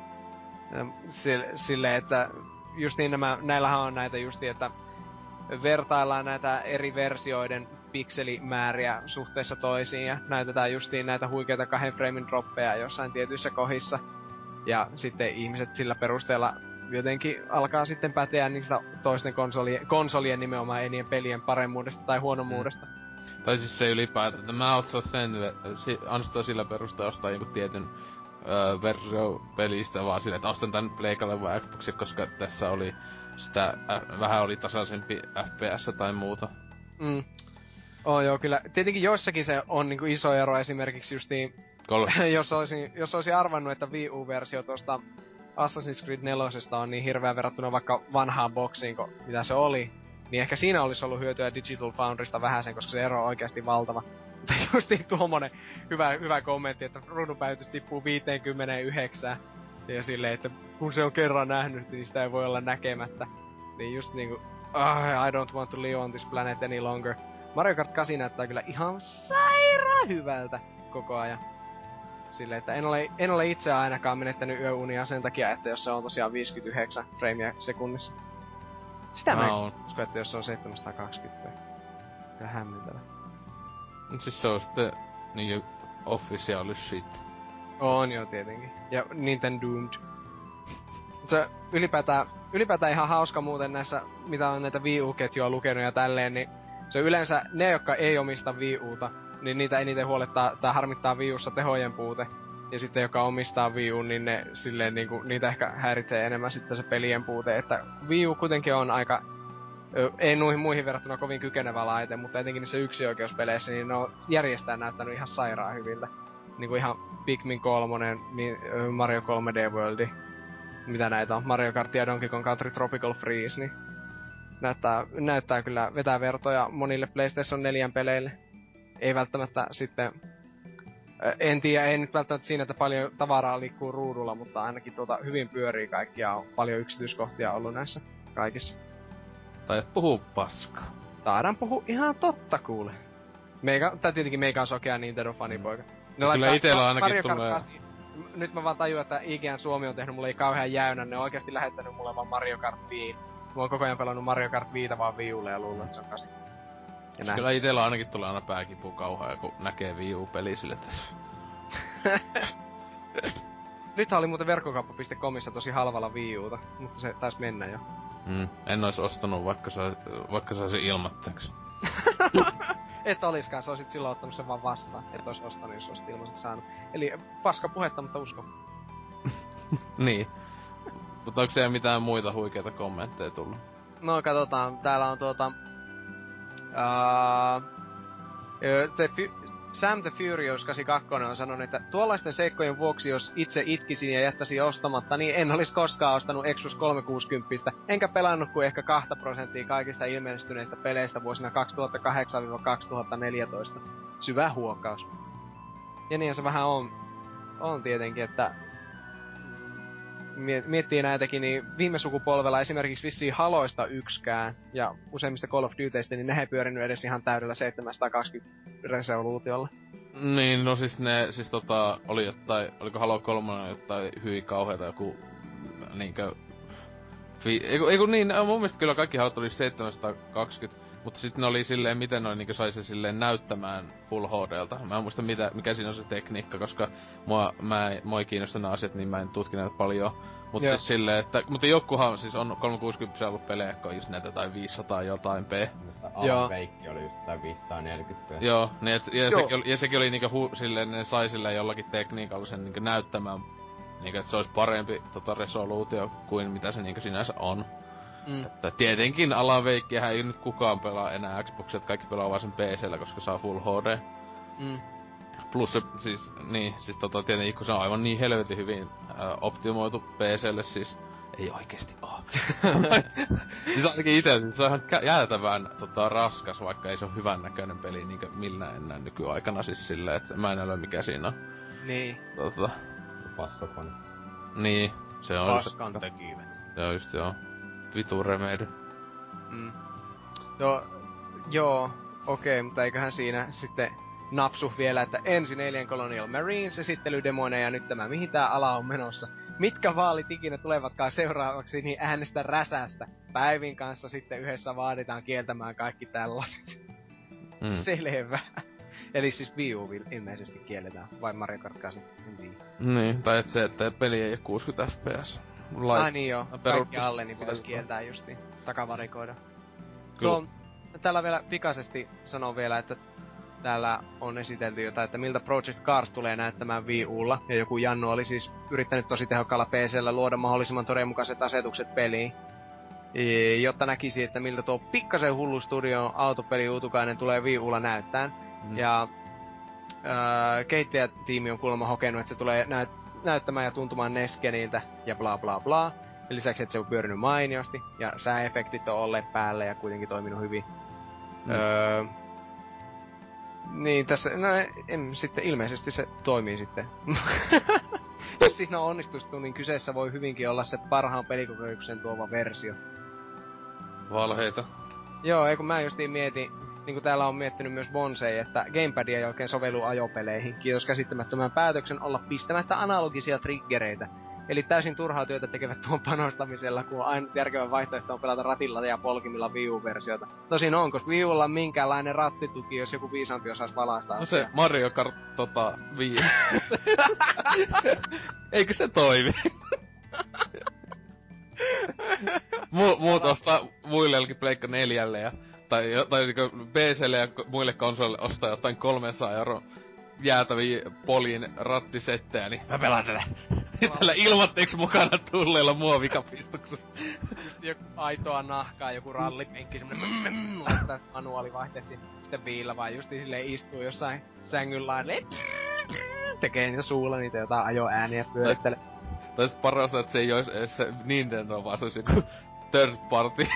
Ähm, Sille, sille että just niin nämä, näillähän on näitä justi, että vertaillaan näitä eri versioiden pikselimääriä suhteessa toisiin ja näytetään justiin näitä huikeita kahden framein droppeja jossain tietyissä kohdissa. Ja sitten ihmiset sillä perusteella jotenkin alkaa sitten päteä niistä toisten konsolien, konsolien nimenomaan enien pelien paremmuudesta tai huonomuudesta. Mm. Tai siis se ylipäätään, että mä oot sen ainoastaan sillä perusteella ostaa joku tietyn öö, versio pelistä, vaan sille, että ostan tän Pleikalle vai Xboxi, koska tässä oli sitä, äh, vähän oli tasaisempi FPS tai muuta. Mm. Oh, joo, kyllä. Tietenkin joissakin se on niinku iso ero esimerkiksi justiin, Kol- <laughs> jos, olisin, jos olisin arvannut, että Wii U-versio tuosta Assassin's Creed 4 on niin hirveä verrattuna vaikka vanhaan boksiin, mitä se oli, niin ehkä siinä olisi ollut hyötyä Digital Foundrysta vähäsen, koska se ero on oikeasti valtava. Mutta <laughs> justiin tuommoinen hyvä, hyvä kommentti, että ruudunpäytys tippuu 59. Ja silleen, että kun se on kerran nähnyt, niin sitä ei voi olla näkemättä. Niin just niinku, oh, I don't want to live on this planet any longer. Mario Kart 8 näyttää kyllä ihan sairaan hyvältä koko ajan. Silleen, että en ole, en ole itse ainakaan menettänyt yöunia sen takia, että jos se on tosiaan 59 freimiä sekunnissa. Sitä mä en usko, että jos se on 720. Kyllä hämmentävä. Mut siis se on sitten niinku official shit. On joo tietenkin. Ja Nintendo Doomed. Se ylipäätään, ylipäätään ihan hauska muuten näissä, mitä on näitä Wii U-ketjua lukenut ja tälleen, niin se yleensä ne, jotka ei omista Wii Uta, niin niitä eniten huolettaa tai harmittaa Wii Ussa tehojen puute. Ja sitten joka omistaa Wii U, niin ne silleen niinku, niitä ehkä häiritsee enemmän sitten se pelien puute. Että Wii U kuitenkin on aika ei noihin muihin verrattuna kovin kykenevä laite, mutta etenkin niissä yksioikeuspeleissä, niin ne on järjestään näyttänyt ihan sairaan hyviltä. Niinku ihan Pikmin 3, niin Mario 3D World, mitä näitä on, Mario Kart ja Donkey Kong Country Tropical Freeze, niin näyttää, näyttää kyllä vetää vertoja monille PlayStation 4 peleille. Ei välttämättä sitten en tiedä, ei nyt välttämättä siinä, että paljon tavaraa liikkuu ruudulla, mutta ainakin tuota hyvin pyörii kaikki ja on paljon yksityiskohtia ollut näissä kaikissa. Tai et puhu paskaa. Taidan puhu ihan totta kuule. Meikä, tai tietenkin meikä on sokea Nintendo-fanipoika. Ne Kyllä itellä ainakin tulee... 8. Nyt mä vaan tajuan, että IGN Suomi on tehnyt mulle ei kauhean jäynä. Ne on oikeasti lähettänyt mulle vaan Mario Kart Wii. Mä oon koko ajan pelannut Mario Kart Viita vaan Viulle ja luulen, että se on 8. Ja Kyllä itellä ainakin tulee aina pääkipu kauhaa, kun näkee Wii U-peli sille, että... <laughs> Nyt oli muuten verkkokauppa.comissa tosi halvalla Wii Uta, mutta se taisi mennä jo. Mm, en ois ostanut, vaikka, sa, vaikka saisi ilmatteeksi. <laughs> Et oliskaan, sä olisit silloin ottanut sen vaan vastaan. Et ois ostanut, jos olisit ilmaiseksi saanut. Eli paska puhetta, mutta usko. <laughs> niin. Mutta onko siellä mitään muita huikeita kommentteja tullut? No katsotaan, täällä on tuota... Uh, the Sam the Furious 82 on sanonut, että tuollaisten seikkojen vuoksi, jos itse itkisin ja jättäisin ostamatta, niin en olisi koskaan ostanut Xbox 360, enkä pelannut kuin ehkä 2 prosenttia kaikista ilmestyneistä peleistä vuosina 2008-2014. Syvä huokaus. Ja niin se vähän on, on tietenkin, että miettii näitäkin, niin viime sukupolvella esimerkiksi vissiin Haloista yksikään ja useimmista Call of Dutyistä, niin ne ei pyörinyt edes ihan täydellä 720 resoluutiolla. Niin, no siis ne, siis tota, oli jotain, oliko Halo 3 jotain hyi kauheita joku niinkö... Fi, eiku, eiku niin, mun mielestä kyllä kaikki Halot oli 720 mutta sitten ne oli silleen, miten noin niinku sai se silleen näyttämään Full HDlta. Mä en muista mitä, mikä siinä on se tekniikka, koska mua, mä, mua ei kiinnosta nämä asiat, niin mä en tutki näitä paljon. Mutta siis silleen, että, mutta jokuhan siis on 360 ollut pelejä, kun on just näitä tai 500 jotain P. Mistä Alan Veikki oli just tai 540 P. Joo, niin et, ja, Joo. Sekin oli, ja sekin oli niinku hu, silleen, ne sai silleen jollakin tekniikalla sen niinku näyttämään, niinku että se olisi parempi tota resoluutio kuin mitä se niinku sinänsä on. Mm. Että tietenkin Alan Wakeähän ei nyt kukaan pelaa enää Xboxia, että kaikki pelaa vaan sen PCllä, koska saa Full HD. Mm. Plus se, siis, niin, siis tota, tietenkin kun se on aivan niin helvetin hyvin äh, optimoitu PClle, siis ei oikeesti oo. <laughs> siis ainakin ite, siis se on ihan jäätävän tota, raskas, vaikka ei se ole hyvän näköinen peli niinkö millään enää nykyaikana siis silleen, että mä en ole mikä siinä on. Niin. Tota. Paskakone. Niin, se on Paskan tekivät. Se on just joo vitu remedy. Mm. No, joo, okei, okay, mutta eiköhän siinä sitten napsu vielä, että ensin Alien Colonial Marines esittelydemoina ja nyt tämä, mihin tää ala on menossa. Mitkä vaalit ikinä tulevatkaan seuraavaksi, niin äänestä räsästä. Päivin kanssa sitten yhdessä vaaditaan kieltämään kaikki tällaiset. Mm. <laughs> Selvä. Eli siis Wii U ilmeisesti kielletään, vai Mario Kart 8 Wii. Niin, tai et se, että peli ei ole 60 fps. Lait- Ai niin joo, peru- kaikki alle niin pitäisi kieltää justiin, takavarikoida. Kyllä. Tuo, täällä vielä pikaisesti sanon vielä, että täällä on esitelty jotain, että miltä Project Cars tulee näyttämään Wii Ulla. Ja joku Jannu oli siis yrittänyt tosi tehokkaalla PCllä luoda mahdollisimman todenmukaiset asetukset peliin. E, jotta näkisi, että miltä tuo pikkasen hullu studio autopeli Uutukainen tulee Wii Ulla näyttää. Mm. Ja ää, kehittäjätiimi on kuulemma hokenut, että se tulee näyt, näyttämään ja tuntumaan Neskeniltä ja bla bla bla. Ja lisäksi, että se on pyörinyt mainiosti ja sääefektit on olleet päällä ja kuitenkin toiminut hyvin. Mm. Öö, niin tässä, no en, sitten ilmeisesti se toimii sitten. <laughs> Jos siinä on onnistustu, niin kyseessä voi hyvinkin olla se parhaan pelikokemuksen tuova versio. Valheita. Joo, ei kun mä justiin mietin, niin kuin täällä on miettinyt myös Bonsei, että Gamepad ei oikein sovellu ajopeleihin. Kiitos käsittämättömän päätöksen olla pistämättä analogisia triggereitä. Eli täysin turhaa työtä tekevät tuon panostamisella, kun ainut järkevä vaihtoehto on pelata ratilla ja polkimilla Wii U-versiota. Tosin on, koska Wii Ulla on minkäänlainen rattituki, jos joku viisampi osaisi valaista No se asiaa. Mario Kart tota Wii. <laughs> Eikö se toimi? <laughs> Mu, muut ostaa muille jollekin Pleikka neljälle ja tai, tai niinku PClle ja muille konsolille ostaa jotain 300 euro jäätäviä poliin rattisettejä, niin mä pelaan tällä. <laughs> tällä ilmatteeksi mukana tulleilla muovikapistuksella. Just joku aitoa nahkaa, joku rallipenkki, semmonen mm, laittaa manuaalivaihteeksi. Sitten viillä vaan justiin silleen istuu jossain sängyn lailla. Tekee niitä suulla niitä jotain ajoääniä pyörittelee. Tai sit parasta, että se ei edes se Nintendo, vaan se olisi joku third party.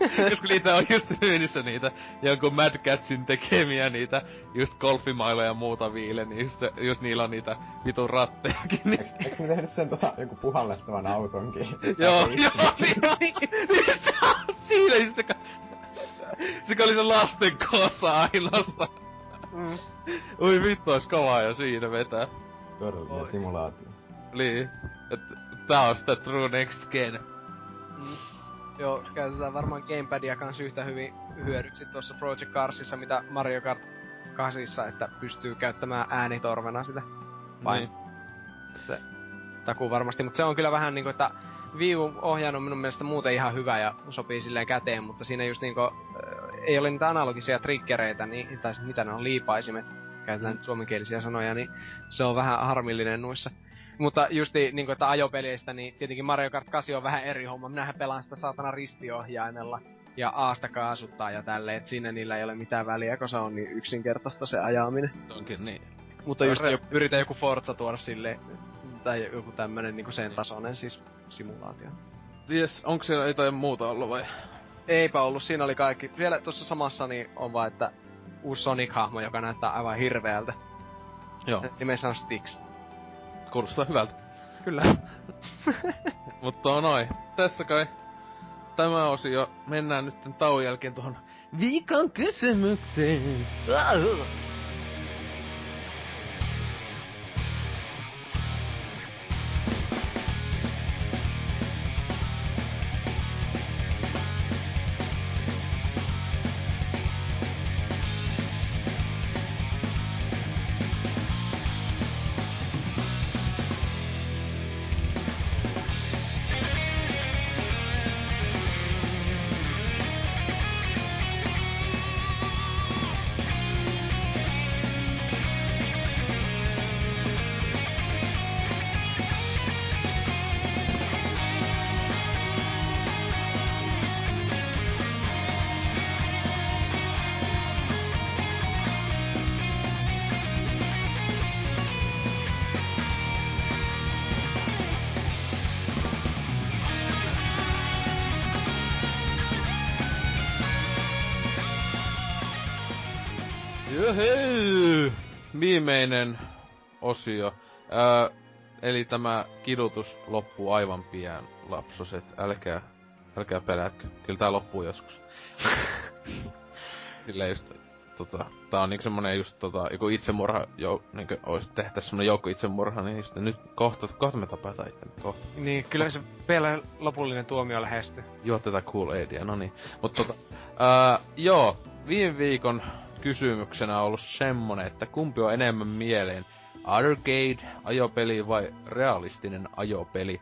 <laughs> Koska niitä on just myynnissä niitä jonkun Mad Catsin tekemiä niitä just golfimailla ja muuta viile, niin just, just niillä on niitä vitun rattejakin. Niin. Eiks, eiks ne tehnyt sen tota, joku puhallettavan autonkin? joo, <laughs> joo, siinä oli, niin se on siinä just se, se oli se lasten koossa ainoastaan. Mm. Ui vittu, ois kovaa ja siinä vetää. Todellinen simulaatio. Niin, et tää on sitä true next gen. Mm. Joo, käytetään varmaan Gamepadia kans yhtä hyvin hyödyksi tuossa Project Carsissa, mitä Mario Kart 8, että pystyy käyttämään äänitorvena sitä. Vai? Niin. Se takuu varmasti, mutta se on kyllä vähän niinku, että Wii U-ohjaan on minun mielestä muuten ihan hyvä ja sopii silleen käteen, mutta siinä just niinku, äh, ei ole niitä analogisia triggereitä, niin, tai mitä ne on, liipaisimet, käytetään Mm. nyt suomenkielisiä sanoja, niin se on vähän harmillinen nuissa. Mutta justi niinku, että ajopeleistä, niin tietenkin Mario Kart 8 on vähän eri homma. Minähän pelaan sitä saatana ristiohjaimella ja aasta kaasuttaa ja tälleen, että siinä niillä ei ole mitään väliä, kun se on niin yksinkertaista se ajaminen. Se onkin niin. Mutta just Re- joku, yritä joku Forza tuoda sille tai joku tämmönen niinku sen tasoinen siis simulaatio. Ties, onko siellä jotain muuta ollut vai? Eipä ollut, siinä oli kaikki. Vielä tuossa samassa niin on vaan, että uusi Sonic-hahmo, joka näyttää aivan hirveältä. Joo, Nimessä on Styx. Kuulostaa hyvältä. Kyllä. <laughs> Mutta on noin. Tässä kai tämä osio. Mennään nyt tauon jälkeen tuohon viikon kysymykseen. Osio. Ää, eli tämä kidutus loppuu aivan pian, lapsoset. Älkää, älkää pelätkö. Kyllä tää loppuu joskus. <laughs> Silleen just, tota, tää on niinku semmonen just tota, joku itsemurha, jo, niinku ois tehtäis semmonen joukko itsemurha, niin just nyt kohta, kohta me tapataan itsemme, kohta. Niin, kyllä se vielä lopullinen tuomio lähestyy. Juo tätä Cool Aidia, no niin. Mut tota, ää, joo, viime viikon kysymyksenä ollut semmonen, että kumpi on enemmän mieleen, arcade-ajopeli vai realistinen ajopeli?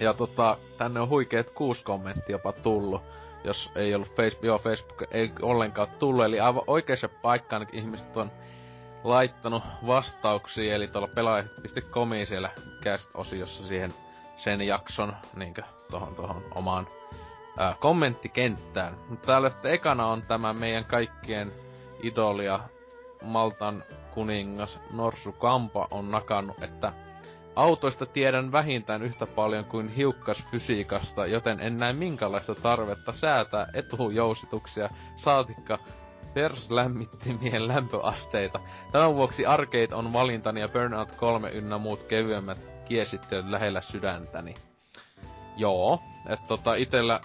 Ja tota, tänne on huikeet kuusi kommenttia jopa tullut, jos ei ollut Facebook, joo, Facebook ei ollenkaan tullut, eli aivan oikeassa paikkaan ihmiset on laittanut vastauksia, eli tuolla pelaajat.comin siellä cast-osiossa siihen sen jakson niinkö tohon, tohon omaan ää, kommenttikenttään. Mutta täällä sitten ekana on tämä meidän kaikkien idolia Maltan kuningas Norsu Kampa on nakannut, että Autoista tiedän vähintään yhtä paljon kuin hiukkasfysiikasta, joten en näe minkälaista tarvetta säätää etujousituksia, saatikka perslämmittimien lämpöasteita. Tämän vuoksi Arcade on valintani ja Burnout 3 ynnä muut kevyemmät kiesittelyt lähellä sydäntäni. Joo, että tota itellä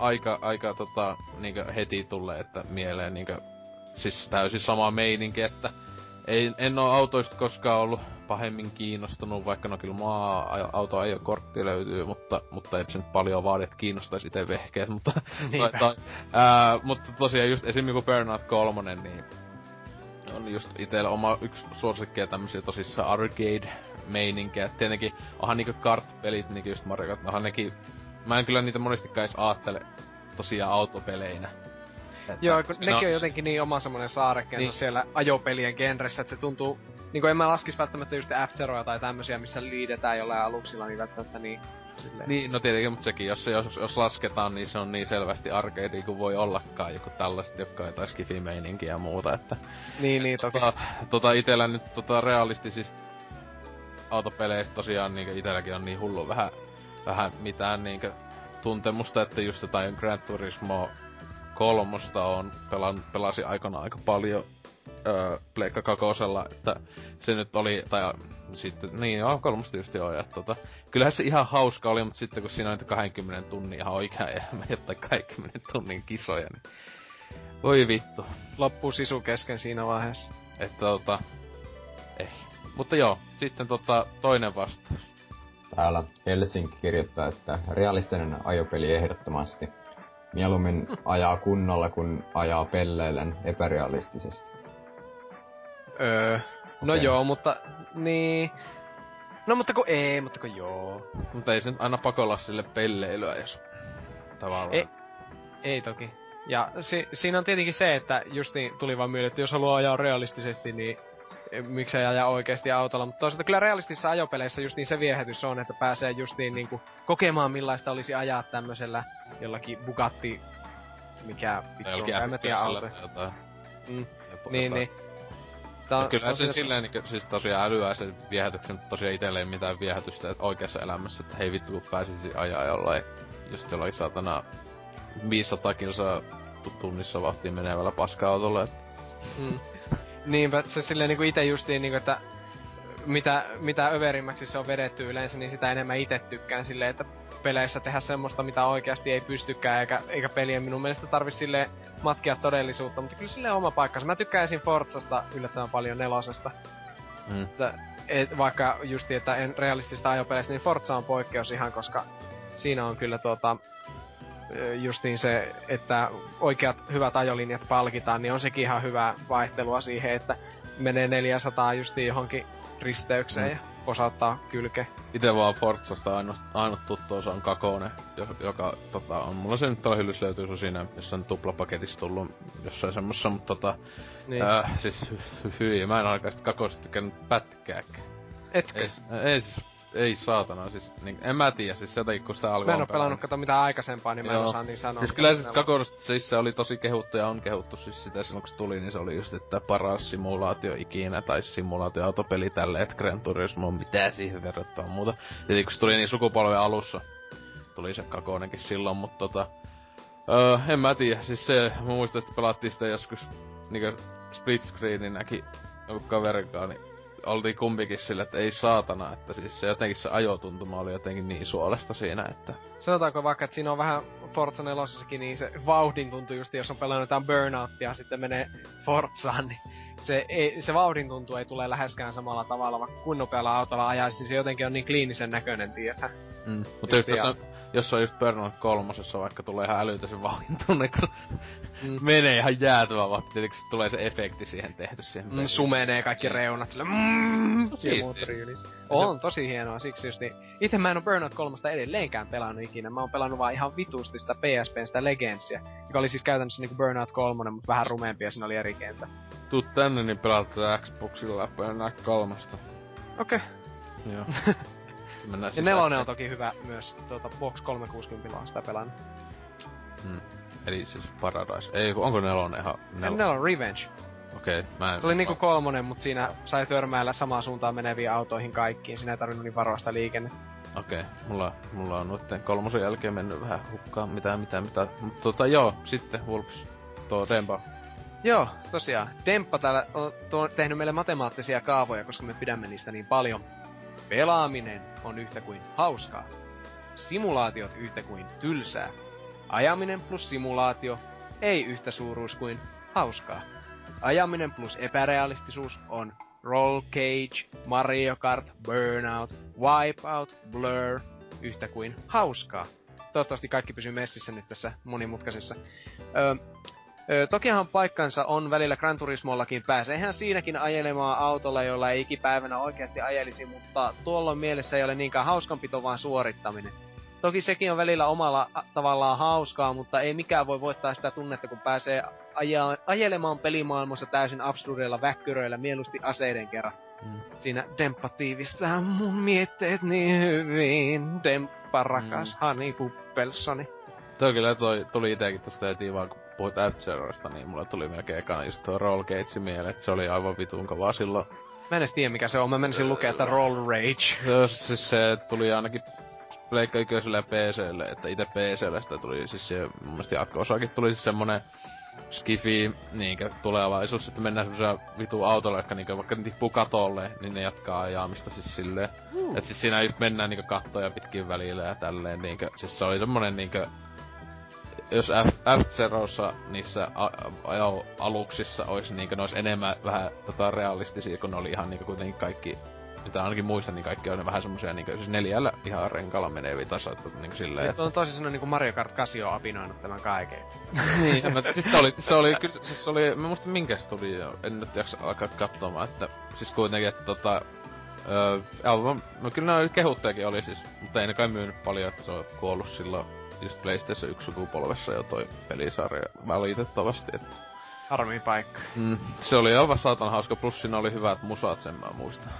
aika, aika tota, niinkö heti tulee, että mieleen niinkö, siis täysin sama meininki, että ei, en oo autoista koskaan ollut pahemmin kiinnostunut, vaikka no kyllä maa auto kortti löytyy, mutta, mutta et se nyt paljon vaadi, että kiinnostaisi itse vehkeet, mutta, <laughs> tai, tai, ää, mutta tosiaan just esimerkiksi Burnout 3, niin on just itellä oma yksi suosikkeja tämmösiä tosissaan arcade-meininkejä. Tietenkin onhan niinku kart-pelit, niinku just Mario Kart, onhan nekin... Mä en kyllä niitä monestikaan edes aattele tosiaan autopeleinä. Että Joo, kun nekin on jotenkin niin oma semmonen saarekkeensa niin. siellä ajopelien genressä, että se tuntuu... Niinku en mä laskis välttämättä just Afteroja tai tämmösiä, missä liidetään jollain aluksilla, niin välttämättä niin Silleen. Niin, no tietenkin, mutta sekin, jos, jos, jos lasketaan, niin se on niin selvästi arcade kuin voi ollakaan, joku tällaiset, jotka jotain skifi ja muuta, että... Niin, niin, toki. Tota, tota itellä nyt tota realistisista autopeleistä tosiaan niin itelläkin on niin hullu vähän, vähän mitään niin tuntemusta, että just jotain Gran Turismo kolmosta on pelan, pelasi aikana aika paljon öö, Pleikka kakosella, että se nyt oli, tai sitten, niin joo, kolmosta just joo, että tota, kyllähän se ihan hauska oli, mutta sitten kun siinä on 20 tunnin ihan oikea elämä, jotain 20 tunnin kisoja, niin voi vittu. Loppuu sisu kesken siinä vaiheessa. Että tota, ei. Mutta joo, sitten tota, toinen vastaus. Täällä Helsinki kirjoittaa, että realistinen ajopeli ehdottomasti. Mieluummin ajaa kunnolla, kun ajaa pelleilen epärealistisesti. Öö, no okay. joo, mutta niin... No mutta kun ei, mutta kun joo. Mutta ei se nyt aina pakolla sille pelleilyä, jos tavallaan... Ei, ei toki. Ja si, siinä on tietenkin se, että just niin tuli vaan mieleen, että jos haluaa ajaa realistisesti, niin miksei ajaa oikeasti autolla. Mutta toisaalta kyllä realistisissa ajopeleissä just niin se viehätys on, että pääsee just niin, niin kuin kokemaan millaista olisi ajaa tämmöisellä jollakin Bugatti, mikä vittu on, en mä tiedä auto. Mm. Niin, niin. Ta- kyllä se silleen, niin, siis tosiaan älyää se viehätyksen, tosiaan itselleen mitään viehätystä että oikeassa elämässä, että hei vittu kun pääsisi ajaa jollain, just jollain satana 500 kilsaa tunnissa vahtiin menevällä paska-autolla, että... Mm. Niinpä, se silleen niinku ite justiin niinku, että mitä, mitä överimmäksi se on vedetty yleensä, niin sitä enemmän itse tykkään silleen, että peleissä tehdä semmoista, mitä oikeasti ei pystykään, eikä, eikä pelien minun mielestä tarvi sille matkia todellisuutta, mutta kyllä sille oma paikkansa. Mä tykkään esim. Forzasta yllättävän paljon nelosesta. Mm. Että, et, vaikka justi, että en realistista ajopeleistä, niin Forza on poikkeus ihan, koska siinä on kyllä tuota, justiin se, että oikeat hyvät ajolinjat palkitaan, niin on sekin ihan hyvä vaihtelua siihen, että menee 400 justiin johonkin risteykseen mm. ja posauttaa kylke. Ite vaan Forzasta ainut, ainut tuttu osa on Kakone, joka tota, on, mulla se nyt tuolla hyllys löytyy se siinä jossain tuplapaketissa tullut jossain semmossa, mutta tota, niin. äh, siis hyi, mä en alkaa sitä Kakosesta tykännyt pätkääkään. Etkö? Ei, ei siis ei saatana, siis niin, en mä tiedä, siis jotenkin kun sitä alkoi Mä en oo pelannut kato mitään aikaisempaa, niin mä en osaa niin sanoa. Siis kyllä siis Kakonosta siis se oli tosi kehuttu ja on kehuttu siis sitä silloin kun se tuli, niin se oli just, että paras simulaatio ikinä, tai simulaatioautopeli tälle, että Gran Turismo, mitä siihen verrattuna muuta. Ja kun se tuli niin sukupolven alussa, tuli se Kakonenkin silloin, mutta tota, öö, en mä tiedä, siis se, mä muistan, että pelattiin sitä joskus niinku split screeninäkin joku kaverikaan, niin oltiin kumpikin sille, että ei saatana, että siis se jotenkin se ajotuntuma oli jotenkin niin suolesta siinä, että... Sanotaanko vaikka, että siinä on vähän Forza 4 niin se vauhdin tuntuu just, jos on pelannut jotain Burnoutia ja sitten menee Forzaan, niin se, ei, se vauhdin tuntuu ei tule läheskään samalla tavalla, vaikka kun nopealla autolla ajaisi, niin se jotenkin on niin kliinisen näköinen, tietää. Mm. Mutta just tässä jos on just Burnout kolmosessa vaikka tulee ihan älytösen vauhin tunne, kun Mm. menee ihan jäätävän vauhti. Tietenkin tulee se efekti siihen tehty siihen Mm, sumenee kaikki reunat sille mm. On tosi hienoa, siksi just niin. Itse mä en oo Burnout 3 edelleenkään pelannut ikinä. Mä oon pelannut vaan ihan vitusti sitä PSPn sitä Legendsia, joka oli siis käytännössä niinku Burnout 3, mutta vähän rumeampi ja siinä oli eri kenttä. Tuu tänne, niin pelataan Xboxilla Burnout kolmosta. Okei. Joo. <laughs> Mennään Ja nelonen on toki hyvä myös. Tuota, Box 360 on sitä pelannut. Mm. Eli siis Paradise. Ei, onko nelonen ihan... Nel- Nelon Revenge. Okei, okay, mä en... Se oli niinku kolmonen, mutta siinä sai törmäillä samaan suuntaan meneviin autoihin kaikkiin. Siinä ei tarvinnut niin varoista liikennettä. Okei, okay. mulla, mulla on noitten kolmosen jälkeen mennyt vähän hukkaan mitä, mitä, mitä. Mutta tota joo, sitten Wolves, tuo Demba. Joo, tosiaan. Demppa täällä on tehnyt meille matemaattisia kaavoja, koska me pidämme niistä niin paljon. Pelaaminen on yhtä kuin hauskaa. Simulaatiot yhtä kuin tylsää. Ajaminen plus simulaatio ei yhtä suuruus kuin hauskaa. Ajaminen plus epärealistisuus on Roll Cage, Mario Kart, Burnout, Wipeout, Blur yhtä kuin hauskaa. Toivottavasti kaikki pysyy messissä nyt tässä monimutkaisessa. Öö, Öö, tokihan paikkansa on välillä Gran Turismollakin. Pääseehän siinäkin ajelemaan autolla, jolla ei ikipäivänä oikeasti ajelisi, mutta tuolloin mielessä ei ole niinkään hauskanpito, vaan suorittaminen. Toki sekin on välillä omalla tavallaan hauskaa, mutta ei mikään voi voittaa sitä tunnetta, kun pääsee aja, ajelemaan pelimaailmassa täysin absurdeilla väkkyröillä mieluusti aseiden kerran. Mm. Siinä Demppa tiivistää mun mietteet niin hyvin. Demppa rakas mm. Honey Puppelsoni. Toi kyllä toi, tuli itekin tosta heti vaan, kun puhuit F-Zeroista, niin mulla tuli melkein ekana just tuo Roll Cage mieleen, että se oli aivan vitun kovaa silloin. Mä en edes tiedä mikä se on, mä menisin lukea, että Roll Rage. Se, on siis se tuli ainakin Pleikka Ykköselle ja PClle, että itse PClle sitä tuli siis se, mun mielestä jatko-osakin tuli siis semmonen skifi, niinkö tulevaisuus, että mennään semmoisella vitu autolla, jotka niinkö vaikka ne tippuu katolle, niin ne jatkaa ajamista siis silleen. Mm. Et siis siinä just mennään niinkö kattoja pitkin välillä ja tälleen niinkö, siis se oli semmonen niinkö, jos F, F-Zerossa niissä a, ajo aluksissa olisi niinkö, ne olisi enemmän vähän tota realistisia, kun ne oli ihan niinkö kuitenkin kaikki mitä ainakin muistan, niin kaikki on ne vähän semmosia niinku, siis neljällä ihan renkalla meneviä tasoita niinku silleen, Nyt on tosi sanoen niinku Mario Kart 8 on apinoinut tämän kaiken. <laughs> niin, mä, siis se oli, se oli, kyllä, siis se oli, mä muistan minkä studio, en nyt jaksa alkaa katsomaan, että siis kuitenkin, että tota, öö, album, no kyllä ne kehuttejakin oli siis, mutta ei ne kai myynyt paljon, että se on kuollut silloin just PlayStation 1 sukupolvessa jo toi pelisarja valitettavasti, että Harmi paikka. mm, se oli aivan saatan hauska, plus siinä oli hyvät musat, sen mä muistan.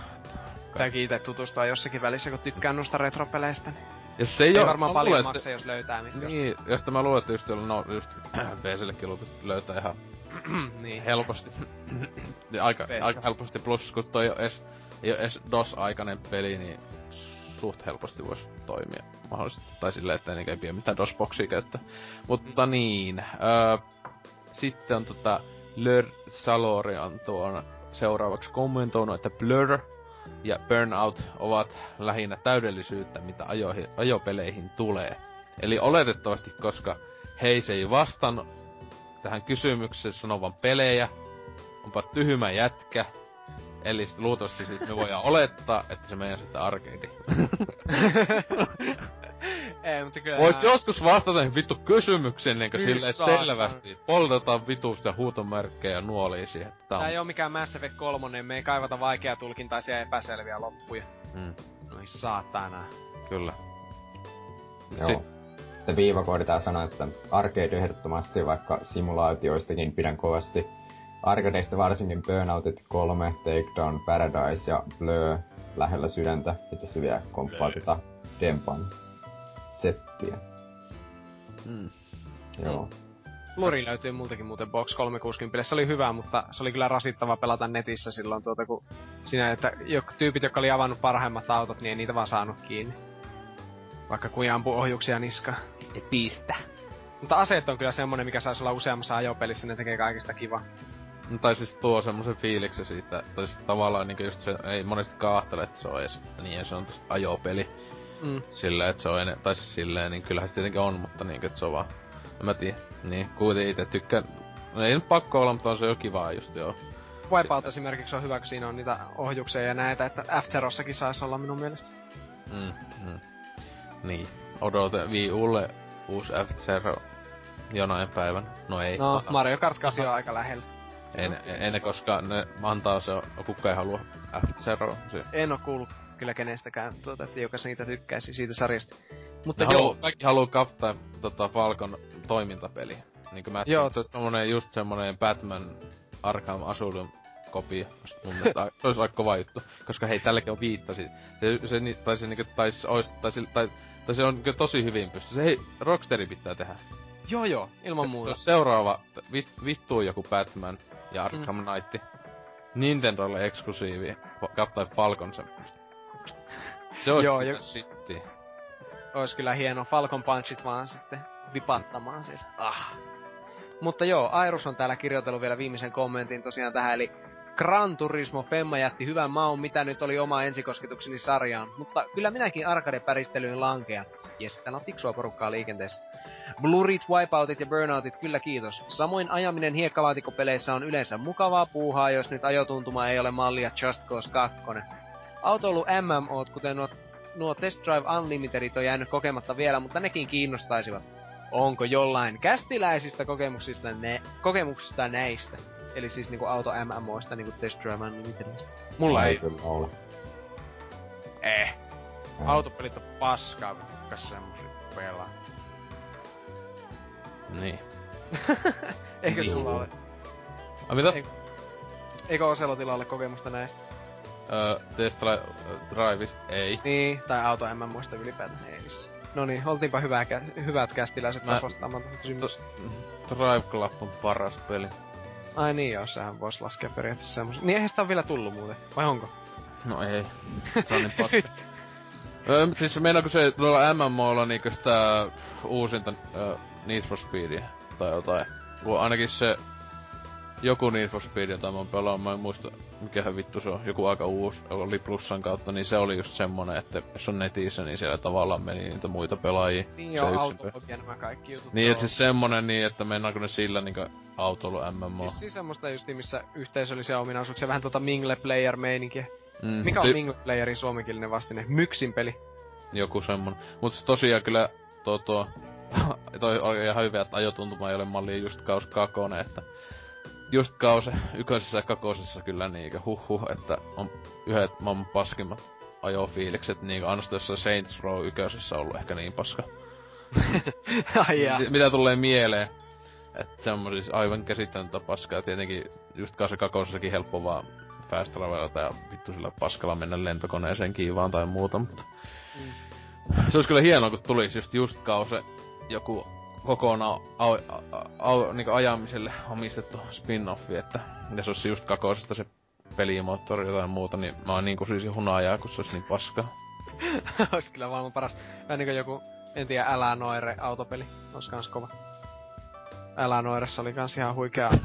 Tämäkin itse tutustua jossakin välissä, kun tykkään noista retropeleistä. Niin Ja se ei, ei oo- varmaan paljon luulen, että maksa, jos löytää mistä. Niin, ja sitten mä luulen, että just, no just <clears throat> PCllekin luultavasti löytää ihan <clears throat> niin. helposti. <clears throat> Aika, aika helposti, plus kun toi ei oo edes, ei edes DOS-aikainen peli, niin suht helposti voisi toimia mahdollisesti. Tai silleen, että ei pidä mitään DOS-boksia käyttää. Mutta niin, öö, sitten on tota Lör Salori on tuon seuraavaksi kommentoinut, että Blur ja Burnout ovat lähinnä täydellisyyttä, mitä ajoihin, ajopeleihin tulee. Eli oletettavasti, koska Heis ei vastannut tähän kysymykseen sanovan pelejä, onpa tyhmä jätkä, Eli luultavasti siis me voidaan olettaa, että se menee sitten arcade. <laughs> <laughs> Ei, mutta kyllä... Vois joskus vastata vittu kysymyksiin niinkö Kyllä silleen saatana. selvästi. Poltetaan vitusta ja huutomerkkejä nuoliin siihen. että Tää Tää on... ei oo mikään Mass Effect 3, me ei kaivata vaikeaa tulkintaisia epäselviä loppuja. Mm, Noi saatana. kyllä. Joo. Si- Sitten viivakoodi tää sanoo, että arcade ehdottomasti, vaikka simulaatioistakin pidän kovasti. Arcadeista varsinkin Burnoutit 3, Takedown, Paradise ja Blur lähellä sydäntä. Ja tässä vielä komppaa tätä Dempan settiä. Mm. Joo. Luri löytyy multakin muuten Box 360. Se oli hyvä, mutta se oli kyllä rasittava pelata netissä silloin tuota, kun siinä, että jok, tyypit, jotka oli avannut parhaimmat autot, niin ei niitä vaan saanut kiinni. Vaikka kuin ampuu ohjuksia niskaan. Pistä. Mutta aseet on kyllä semmonen, mikä saisi olla useammassa ajopelissä, ne tekee kaikista kiva. No, tai siis tuo semmosen fiiliksen siitä, tai siis tavallaan niinku just se, ei monesti kaahtele, että se on edes niin se on tosta ajopeli. Mm. Silleen, että se on enne, tai siis silleen, niin kyllähän se tietenkin on, mutta niin, että se on vaan, en mä tiedä, niin, kuitenkin itse tykkään, no ei nyt pakko olla, mutta on se jo kivaa just joo. Wipeout esimerkiksi on hyvä, kun siinä on niitä ohjuksia ja näitä, että Afterossakin saisi olla minun mielestä. Mm, mm. Niin. Odote Wii Ulle uusi F-Zero jonain päivän. No ei. No, A- Mario Kart 8 on aika lähellä. ei, ne, ei ne koska ne antaa se, kuka ei halua. Se, En oo kuullut kyllä kenestäkään, tuota, että joka siitä tykkäisi siitä sarjasta. Mutta joo, haluu, kaikki haluu kaptaa tota Falcon toimintapeli. Niinku mä Joo. joo. se on semmonen, just semmonen Batman Arkham Asylum kopio. Mun mielestä se olisi aika kova juttu. Koska hei, tälläkin on viittasi. Se, se, tai se niinku, tai ois, tai, tai, tai se on niinku tosi hyvin pysty. Se hei, Rocksteri pitää tehdä. joo joo, ilman muuta. Jos seuraava vit, vittuu joku Batman ja Arkham mm. Knight. Nintendolle eksklusiivi. Captain Falcon se. Se olisi Joo, ja- shittiä. Ois kyllä hieno Falcon Punchit vaan sitten vipattamaan siellä. Ah. Mutta joo, Airus on täällä kirjoitellut vielä viimeisen kommentin tosiaan tähän, eli Gran Turismo Femma jätti hyvän maun, mitä nyt oli oma ensikosketukseni sarjaan. Mutta kyllä minäkin arcade-päristelyyn lankean. Jes, täällä on fiksua porukkaa liikenteessä. Blurit, Wipeoutit ja Burnoutit, kyllä kiitos. Samoin ajaminen hiekkalaatikkopeleissä on yleensä mukavaa puuhaa, jos nyt ajotuntuma ei ole mallia Just Cause 2. Autoilu MMOt, kuten nuo, nuo Test Drive Unlimitedit on jäänyt kokematta vielä, mutta nekin kiinnostaisivat. Onko jollain kästiläisistä kokemuksista, ne, kokemuksista näistä? Eli siis niinku auto MMOista, niinku Test Drive Unlimitedista. Mulla ei. kyllä ole. Eh. Ei. Autopelit on paskaa, kun tykkäs semmosia pelaa. Niin. <laughs> Eikö Niin. sulla ole? A, mitä? Ei. Eikö Oselotilla ole kokemusta näistä? Öö, Tesla Driveista ei. Niin, tai auto MMOista ylipäätään ei missä. No niin, oltiinpa hyvää, hyvät kästiläiset Mä- vastaamaan tuohon kysymykseen. Drive Club on paras peli. Ai niin joo, sehän vois laskea periaatteessa semmosen. Niin eihän sitä on vielä tullut muuten, vai onko? No ei. <laughs> Se on niin paska. öö, siis meinaako se tuolla MMOlla niinku sitä uusinta öö, Need for Speedia tai jotain? Kun ainakin se joku Need for Speed, jota mä oon pelannut, mä en muista mikähän vittu se on, joku aika uusi, oli plussan kautta, niin se oli just semmonen, että jos on netissä, niin siellä tavallaan meni niitä muita pelaajia. Niin joo, autologia nämä kaikki jutut. Niin, joo. et siis semmonen niin, että meinaako ne sillä niinku autoilu MMO. Siis, siis semmoista justiin, missä yhteisöllisiä ominaisuuksia, vähän tota Mingle Player meininkiä. Mm, Mikä on si- Mingle Playerin suomenkielinen vastine? Myksin peli. Joku semmonen. Mut se tosiaan kyllä tuo tuo... <laughs> toi oli ihan hyvä, että ajotuntuma ei ole mallia just kaus kakone, että... Just kause ykkösessä ja kakosessa kyllä niinkö huhhuh, että on yhdet maailman paskimmat ajofiilikset niinkö ainoastaan jossain Saints Row ykkösessä ollut ehkä niin paska. <laughs> Ai jaa. Mi- Mitä tulee mieleen? Että semmosis aivan käsittämätöntä paskaa. Ja tietenkin just kanssa kakosessakin helppo vaan fast travelata ja vittu sillä paskalla mennä lentokoneeseen kiivaan tai muuta, mutta... Mm. Se olisi kyllä hienoa, kun tulisi just just kause joku kokonaan au, au, au, niinku ajamiselle omistettu spin-offi, että ja se olisi just kakosesta se pelimoottori jotain muuta, niin mä oon niin kusisin hunajaa, kun se olisi niin paska. <laughs> Ois kyllä maailman paras. Vähän niinku joku, en tiedä, Älä Noire autopeli. Ois kans kova. Älä Noiressa oli kans ihan huikea <laughs>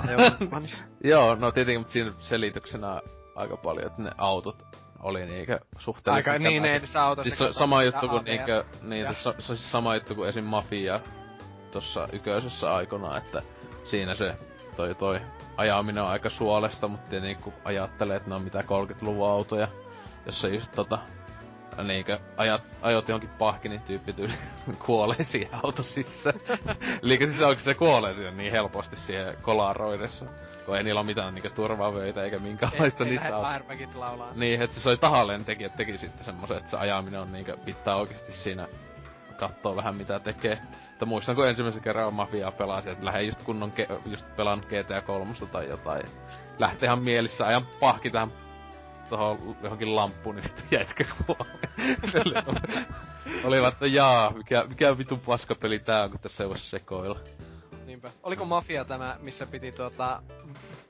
niin- Joo, no tietenkin, mutta siinä selityksenä aika paljon, että ne autot oli niinkö suhteellisen Aika niin, ei se autossa. Siis sama juttu kuin niinkö, niin, se, se, on siis sama juttu kuin esim. Mafia tossa yköisessä aikana, että siinä se toi toi ajaminen on aika suolesta, mutta tietenkin kun ajattelee, että ne on mitä 30-luvun autoja, jossa just tota, niinkö ajat, ajot johonkin pahkinin tyyppi tyyli <laughs> kuolee siihen auto sisään. <laughs> Eli siis onko se kuolee siihen niin helposti siihen kolaroidessa, kun ei niillä ole mitään niinkö turvavöitä eikä minkäänlaista ei, ei niissä. Firebackit laulaa. Niin, että se oli tahalleen teki, että teki sitten semmoisen, että se ajaminen on niinkö, pitää oikeasti siinä kattoo vähän mitä tekee. Että muistan, kun ensimmäisen kerran mafiaa pelasin, että lähden just kunnon ke- just pelannut GTA 3 tai jotain. Lähtee ihan mielissä ajan pahki tähän tohon johonkin lamppuun, niin sitten jätkä <laughs> kuolee. Olivat, että jaa, mikä, mikä vitun paskapeli tää on, kun tässä ei voi sekoilla. Niinpä. Oliko Mafia tämä, missä piti tuota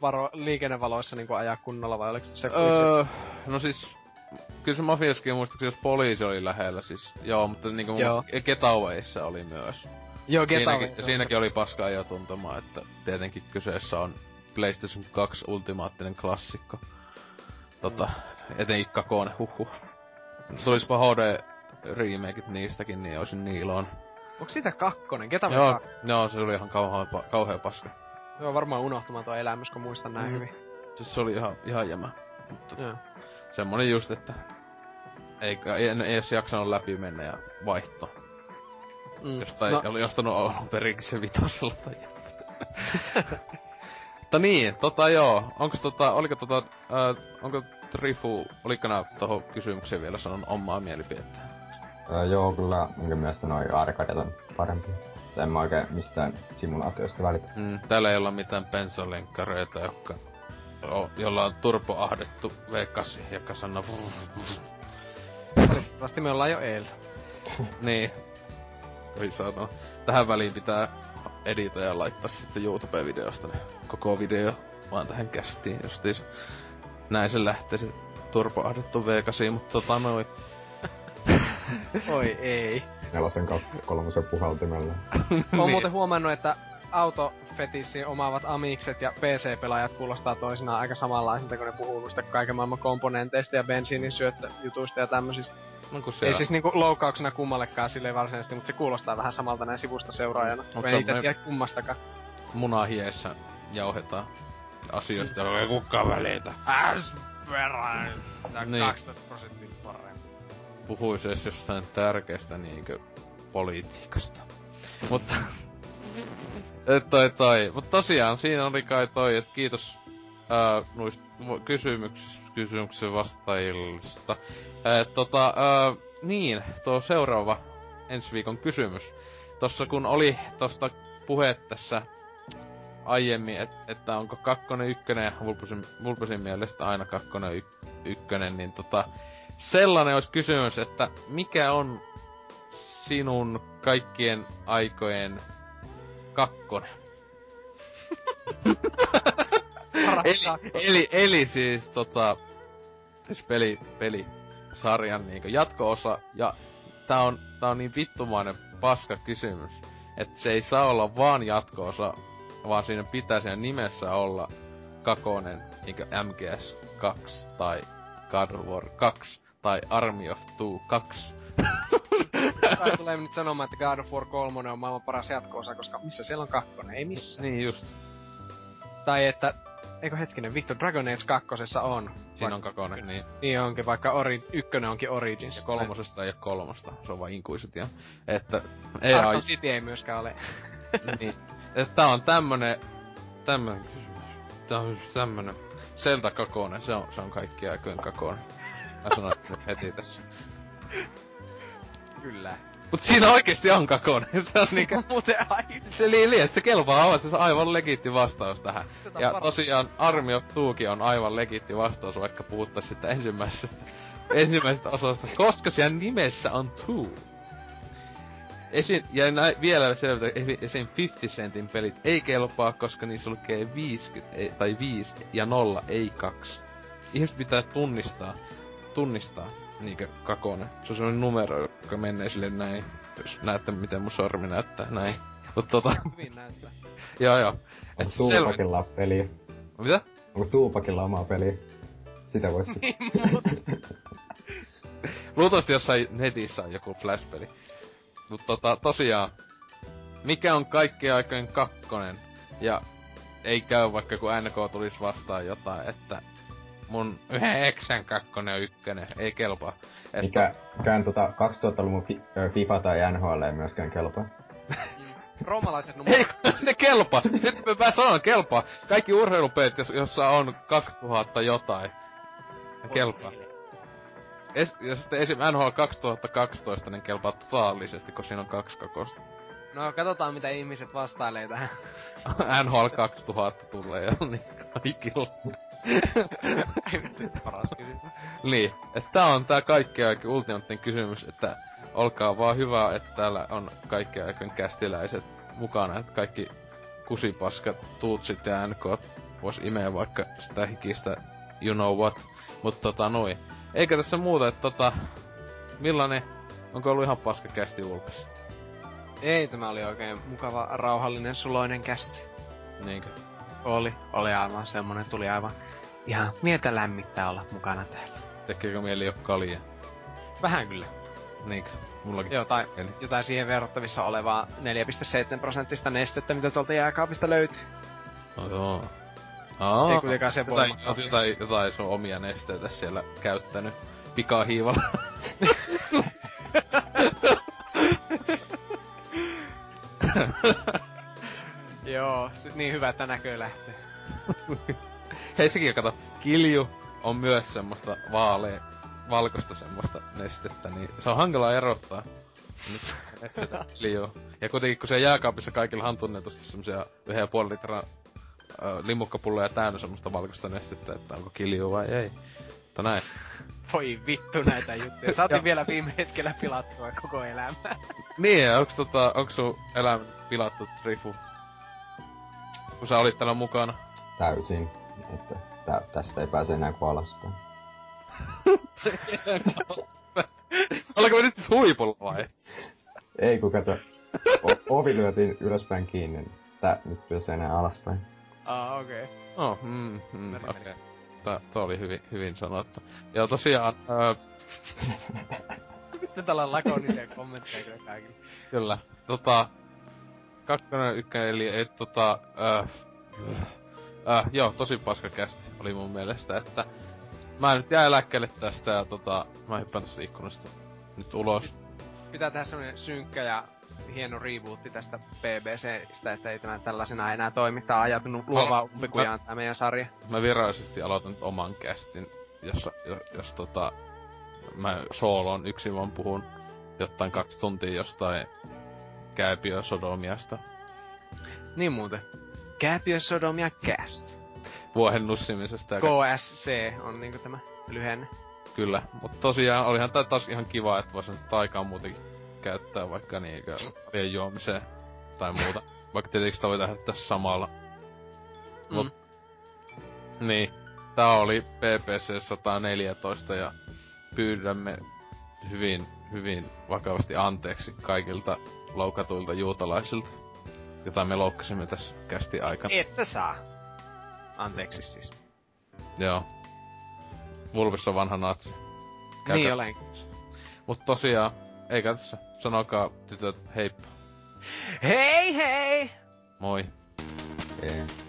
varo, liikennevaloissa niinku ajaa kunnolla vai oliko se Öö, no siis, kyllä se mafiaskin muistaakseni, jos poliisi oli lähellä siis. Joo, mutta niinku Joo. Getaways oli myös. Joo, siinäkin, se siinäkin oli paska ajotuntuma, että tietenkin kyseessä on PlayStation 2 ultimaattinen klassikko. Tota, Mm. etenkin kakone, huhhuh. Tulispa HD remakeit niistäkin, niin olisin niin iloinen. Onko siitä kakkonen? Ketä Joo, Joo. joo, se oli ihan kauhean, kauhean paska. Joo, varmaan unohtumaton elämys, kun muistan näin Mm. hyvin. Siis se oli ihan, ihan jämä. Mutta Joo. Semmonen just, että eikä, ei, en edes jaksanut läpi mennä ja vaihto. Mm. Jostain no, no. oli ostanut alun perinkin se vitosella tai <laughs> Mutta niin, tota joo, onko tota, oliko tota, äh, onko Trifu, oliko nää tohon kysymykseen vielä sanon omaa mielipidettä? Öö, joo, kyllä minkä mielestä noi arcadet on parempi. En mä oikein mistään simulaatioista välitä. Mm, täällä ei olla mitään bensalenkkareita, jotka, jolla on turboahdettu V8 ja kasana. valitettavasti me ollaan jo eiltä. <laughs> niin. Voi sanoa. Tähän väliin pitää editoja laittaa sitten YouTube-videosta ne koko video vaan tähän kästiin justiis. Näin se lähtee se turboahdettu V8, mutta tota noin. <laughs> Oi ei. Nelosen kautta kolmosen puhaltimella. Oon Niin. muuten huomannut, että autofetissi omaavat amikset ja PC-pelaajat kuulostaa toisinaan aika samanlaisilta, kun ne puhuu noista kaiken maailman komponenteista ja bensiinin syöttöjutuista ja tämmöisistä. No kun Ei siis niinku loukkauksena kummallekaan silleen varsinaisesti, mutta se kuulostaa vähän samalta näin sivusta seuraajana. Kun se ei itse me- tiedä kummastakaan. munahiessä jauhetaan asioista, joilla ei kukaan välitä. Äs! Tää Niin. 12 prosenttia parempi. Puhuis edes jostain tärkeästä niinkö politiikasta. Mutta... <laughs> toi toi. Mut tosiaan, siinä oli kai toi, että kiitos noista kysymyksistä, kysymyksen vastaajista. Tota, ää, niin, tuo seuraava ensi viikon kysymys. Tossa kun oli tosta puhe tässä aiemmin, et, että onko kakkonen ykkönen ja Vulpusin, Vulpusin mielestä aina kakkonen y, ykkönen, niin tota, sellainen olisi kysymys, että mikä on sinun kaikkien aikojen kakkonen? eli, eli, eli siis tota, siis peli, peli sarjan niinku jatko-osa, ja tää on, tää on niin vittumainen paska kysymys, että se ei saa olla vaan jatko-osa, vaan siinä pitää siinä nimessä olla kakonen, niinku MGS 2 tai God of War 2 tai Army of Two 2. <laughs> Tulee nyt sanomaan, että God of War 3 on maailman paras jatko-osa, koska missä siellä on kakkonen? Ei missään. niin just, Tai että, eikö hetkinen, vittu, Dragon Age 2 on. siinä on kakonen, niin. Niin onkin, vaikka ori, ykkönen onkin Origins. Ja kolmosesta ei ole kolmosta, se on vaan Inquisition. Että, ei Arkham ai, City ei myöskään ole. <laughs> niin. Että tää on tämmönen, tämmönen kysymys. Tää on tämmönen. Zelda kakonen, se on, se on kaikki aikojen kakonen. Mä sanoin heti tässä. Kyllä. Mut siinä oikeesti on kakonen, <laughs> se on niinkö... <laughs> Muuten ai. Se li, että se kelpaa aivan, se on aivan legiitti vastaus tähän. Otetaan Ja tosiaan Army of Twokin on aivan legitti vastaus, vaikka puhuttais sitä ensimmäisestä, <laughs> ensimmäisestä osasta, koska siellä nimessä on Two. Esim, ja näin, vielä selvitä, esi- esim 50 Centin pelit ei kelpaa, koska niissä lukee 50, ei, tai 5 ja 0, ei 2. Ihmiset pitää tunnistaa, tunnistaa, niinkö kakonen. Se on sellainen numero, joka menee sille näin, jos näette miten mun sormi näyttää, näin. Mut tota, Hyvin näyttää. joo joo. Onko Tuupakilla peliä? Mitä? Onko Tuupakilla omaa peliä? Sitä voisi... Niin, <laughs> Luultavasti jossain netissä on joku Flash-peli. Mut tota, tosiaan, mikä on kaikkien aikojen kakkonen? Ja ei käy vaikka kun NK tulis vastaan jotain, että mun yhden eksän kakkonen on ykkönen, ei kelpaa. Että, Mikä, mikään tota 2000-luvun fi, FIFA tai NHL ei myöskään kelpaa. <laughs> Roomalaiset Ei, numerot. ne kelpaa! Nyt mä- mä sanon kelpaa. Kaikki urheilupelit, jos, jossa on 2000 jotain. Ne kelpaa. Es, ja sitten esim. NHL 2012, niin kelpaa totaalisesti, kun siinä on kaksi kakosta. No katsotaan mitä ihmiset vastailee tähän. NHL 2000 tulee jo niin kaikilla. Paras kysymys. niin, että tää on tää kaikkea aika ultimaattinen kysymys, että olkaa vaan hyvä, että täällä on kaikkea aikojen kästiläiset mukana, että kaikki kusipaskat, tuutsit ja NK vois imeä vaikka sitä hikistä you know what. Mut tota noin. Eikä tässä muuta, että tota, millainen, onko ollut ihan paska kästi ulpes? Ei, tämä oli oikein mukava, rauhallinen, suloinen kästi. Niinkö? Oli. Oli aivan semmonen, tuli aivan ihan mieltä lämmittää olla mukana täällä. Tekeekö mieli jo kalia? Vähän kyllä. Niinkö? Mullakin. Jotain, Eli. jotain siihen verrattavissa olevaa 4,7 prosenttista nestettä, mitä tuolta jääkaapista löytyy. No joo. Aa, Ei kuitenkaan se jotain, voimakkaasti. jotain, jotain sun omia nesteitä siellä käyttänyt pikahiivalla. <laughs> <laughs> <laughs> Joo, niin hyvä, että näkö lähtee. <laughs> Hei sekin kato, kilju on myös semmoista vaalea, valkoista semmoista nestettä, niin se on hankala erottaa. Nyt nestettä. <laughs> Ja kuitenkin kun se jääkaapissa kaikilla on tunnetusti semmosia yhden ja puoli litraa limukkapulloja täynnä semmoista valkoista nestettä, että onko kilju vai ei. Mutta näin. Voi vittu näitä juttuja. Saatiin vielä viime hetkellä pilattua koko elämää. Niin, ja onks tota, onks sun elämä pilattu Trifu? Kun sä olit täällä mukana. Täysin. Että tä, tästä ei pääse enää kuin alaspäin. <laughs> Oliko me nyt siis huipulla vai? Ei kun kato, o- ovi lyötiin ylöspäin kiinni, niin tää nyt pääsee enää alaspäin. Aa, okei. Okay. Oh, mm, mm, okei. Okay. Tuo oli hyvin, hyvin sanottu. Ja tosiaan, öö, <laughs> Sitten täällä on lakonisia kommentteja kyllä kaikille. kyllä, tota, kakkonen, ykkönen, eli et, tota, öö, äh, joo, tosi paska kästi oli mun mielestä, että mä nyt jää eläkkeelle tästä ja tota, mä hyppään tästä ikkunasta nyt ulos. Pitää tehdä semmonen synkkä ja hieno rebootti tästä BBCstä, että ei tämä tällaisena enää toimi. Tää on ajatunut luovaa umpikujaan tää meidän sarja. Mä virallisesti aloitan nyt oman kästin, jossa, jos, jos tota, mä sooloon yksin vaan puhun jotain kaksi tuntia jostain käypiö sodomiasta. Niin muuten. Kääpiö Sodomia Cast. Vuohen nussimisesta KSC on niinku tämä lyhenne. kyllä. Mutta tosiaan olihan tää taas ihan kiva, että voisi nyt aikaa muutenkin käyttää vaikka niinkö vien juomiseen tai muuta. Vaikka tietenkin sitä voi tehdä tässä samalla. Mut, Mm. Niin. Tää oli PPC 114 ja pyydämme hyvin, hyvin vakavasti anteeksi kaikilta loukatuilta juutalaisilta, jota me loukkasimme tässä kästi aikana. Että saa. Anteeksi siis. Joo. Vulvis on vanha natsi. Niin olen. Mut tosiaan, eikä tässä. Sanokaa tytöt heippa. Hei hei! Moi. Ei.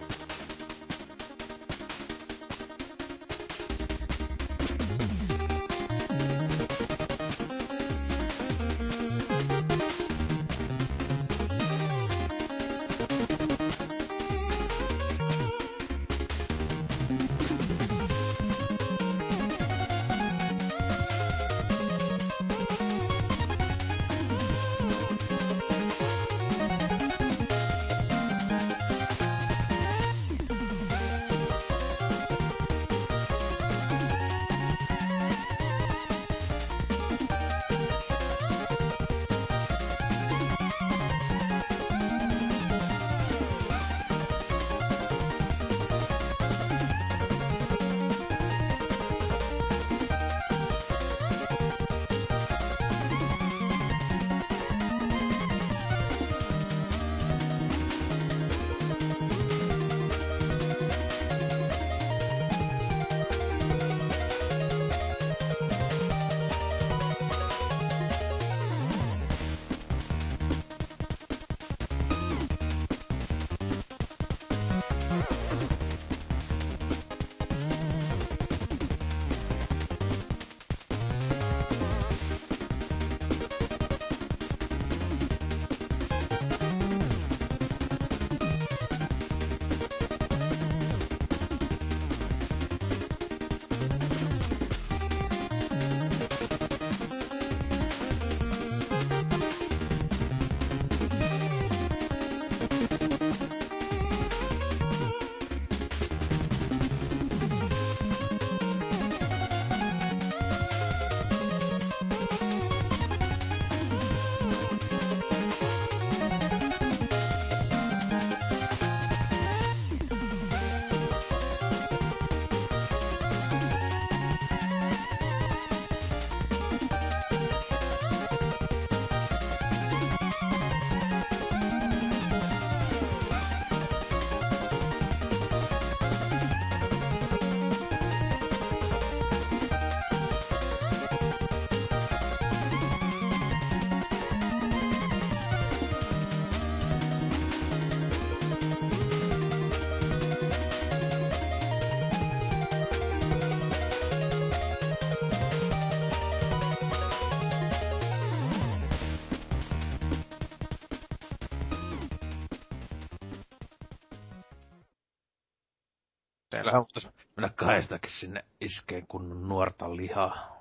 Kahdestakin sinne iskeen kunnon nuorta lihaa.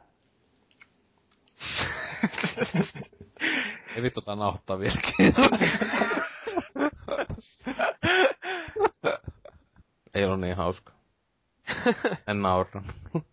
<laughs> Ei vittu tää nauhoittaa vieläkin. <laughs> Ei ollut niin hauska. En naura. <laughs>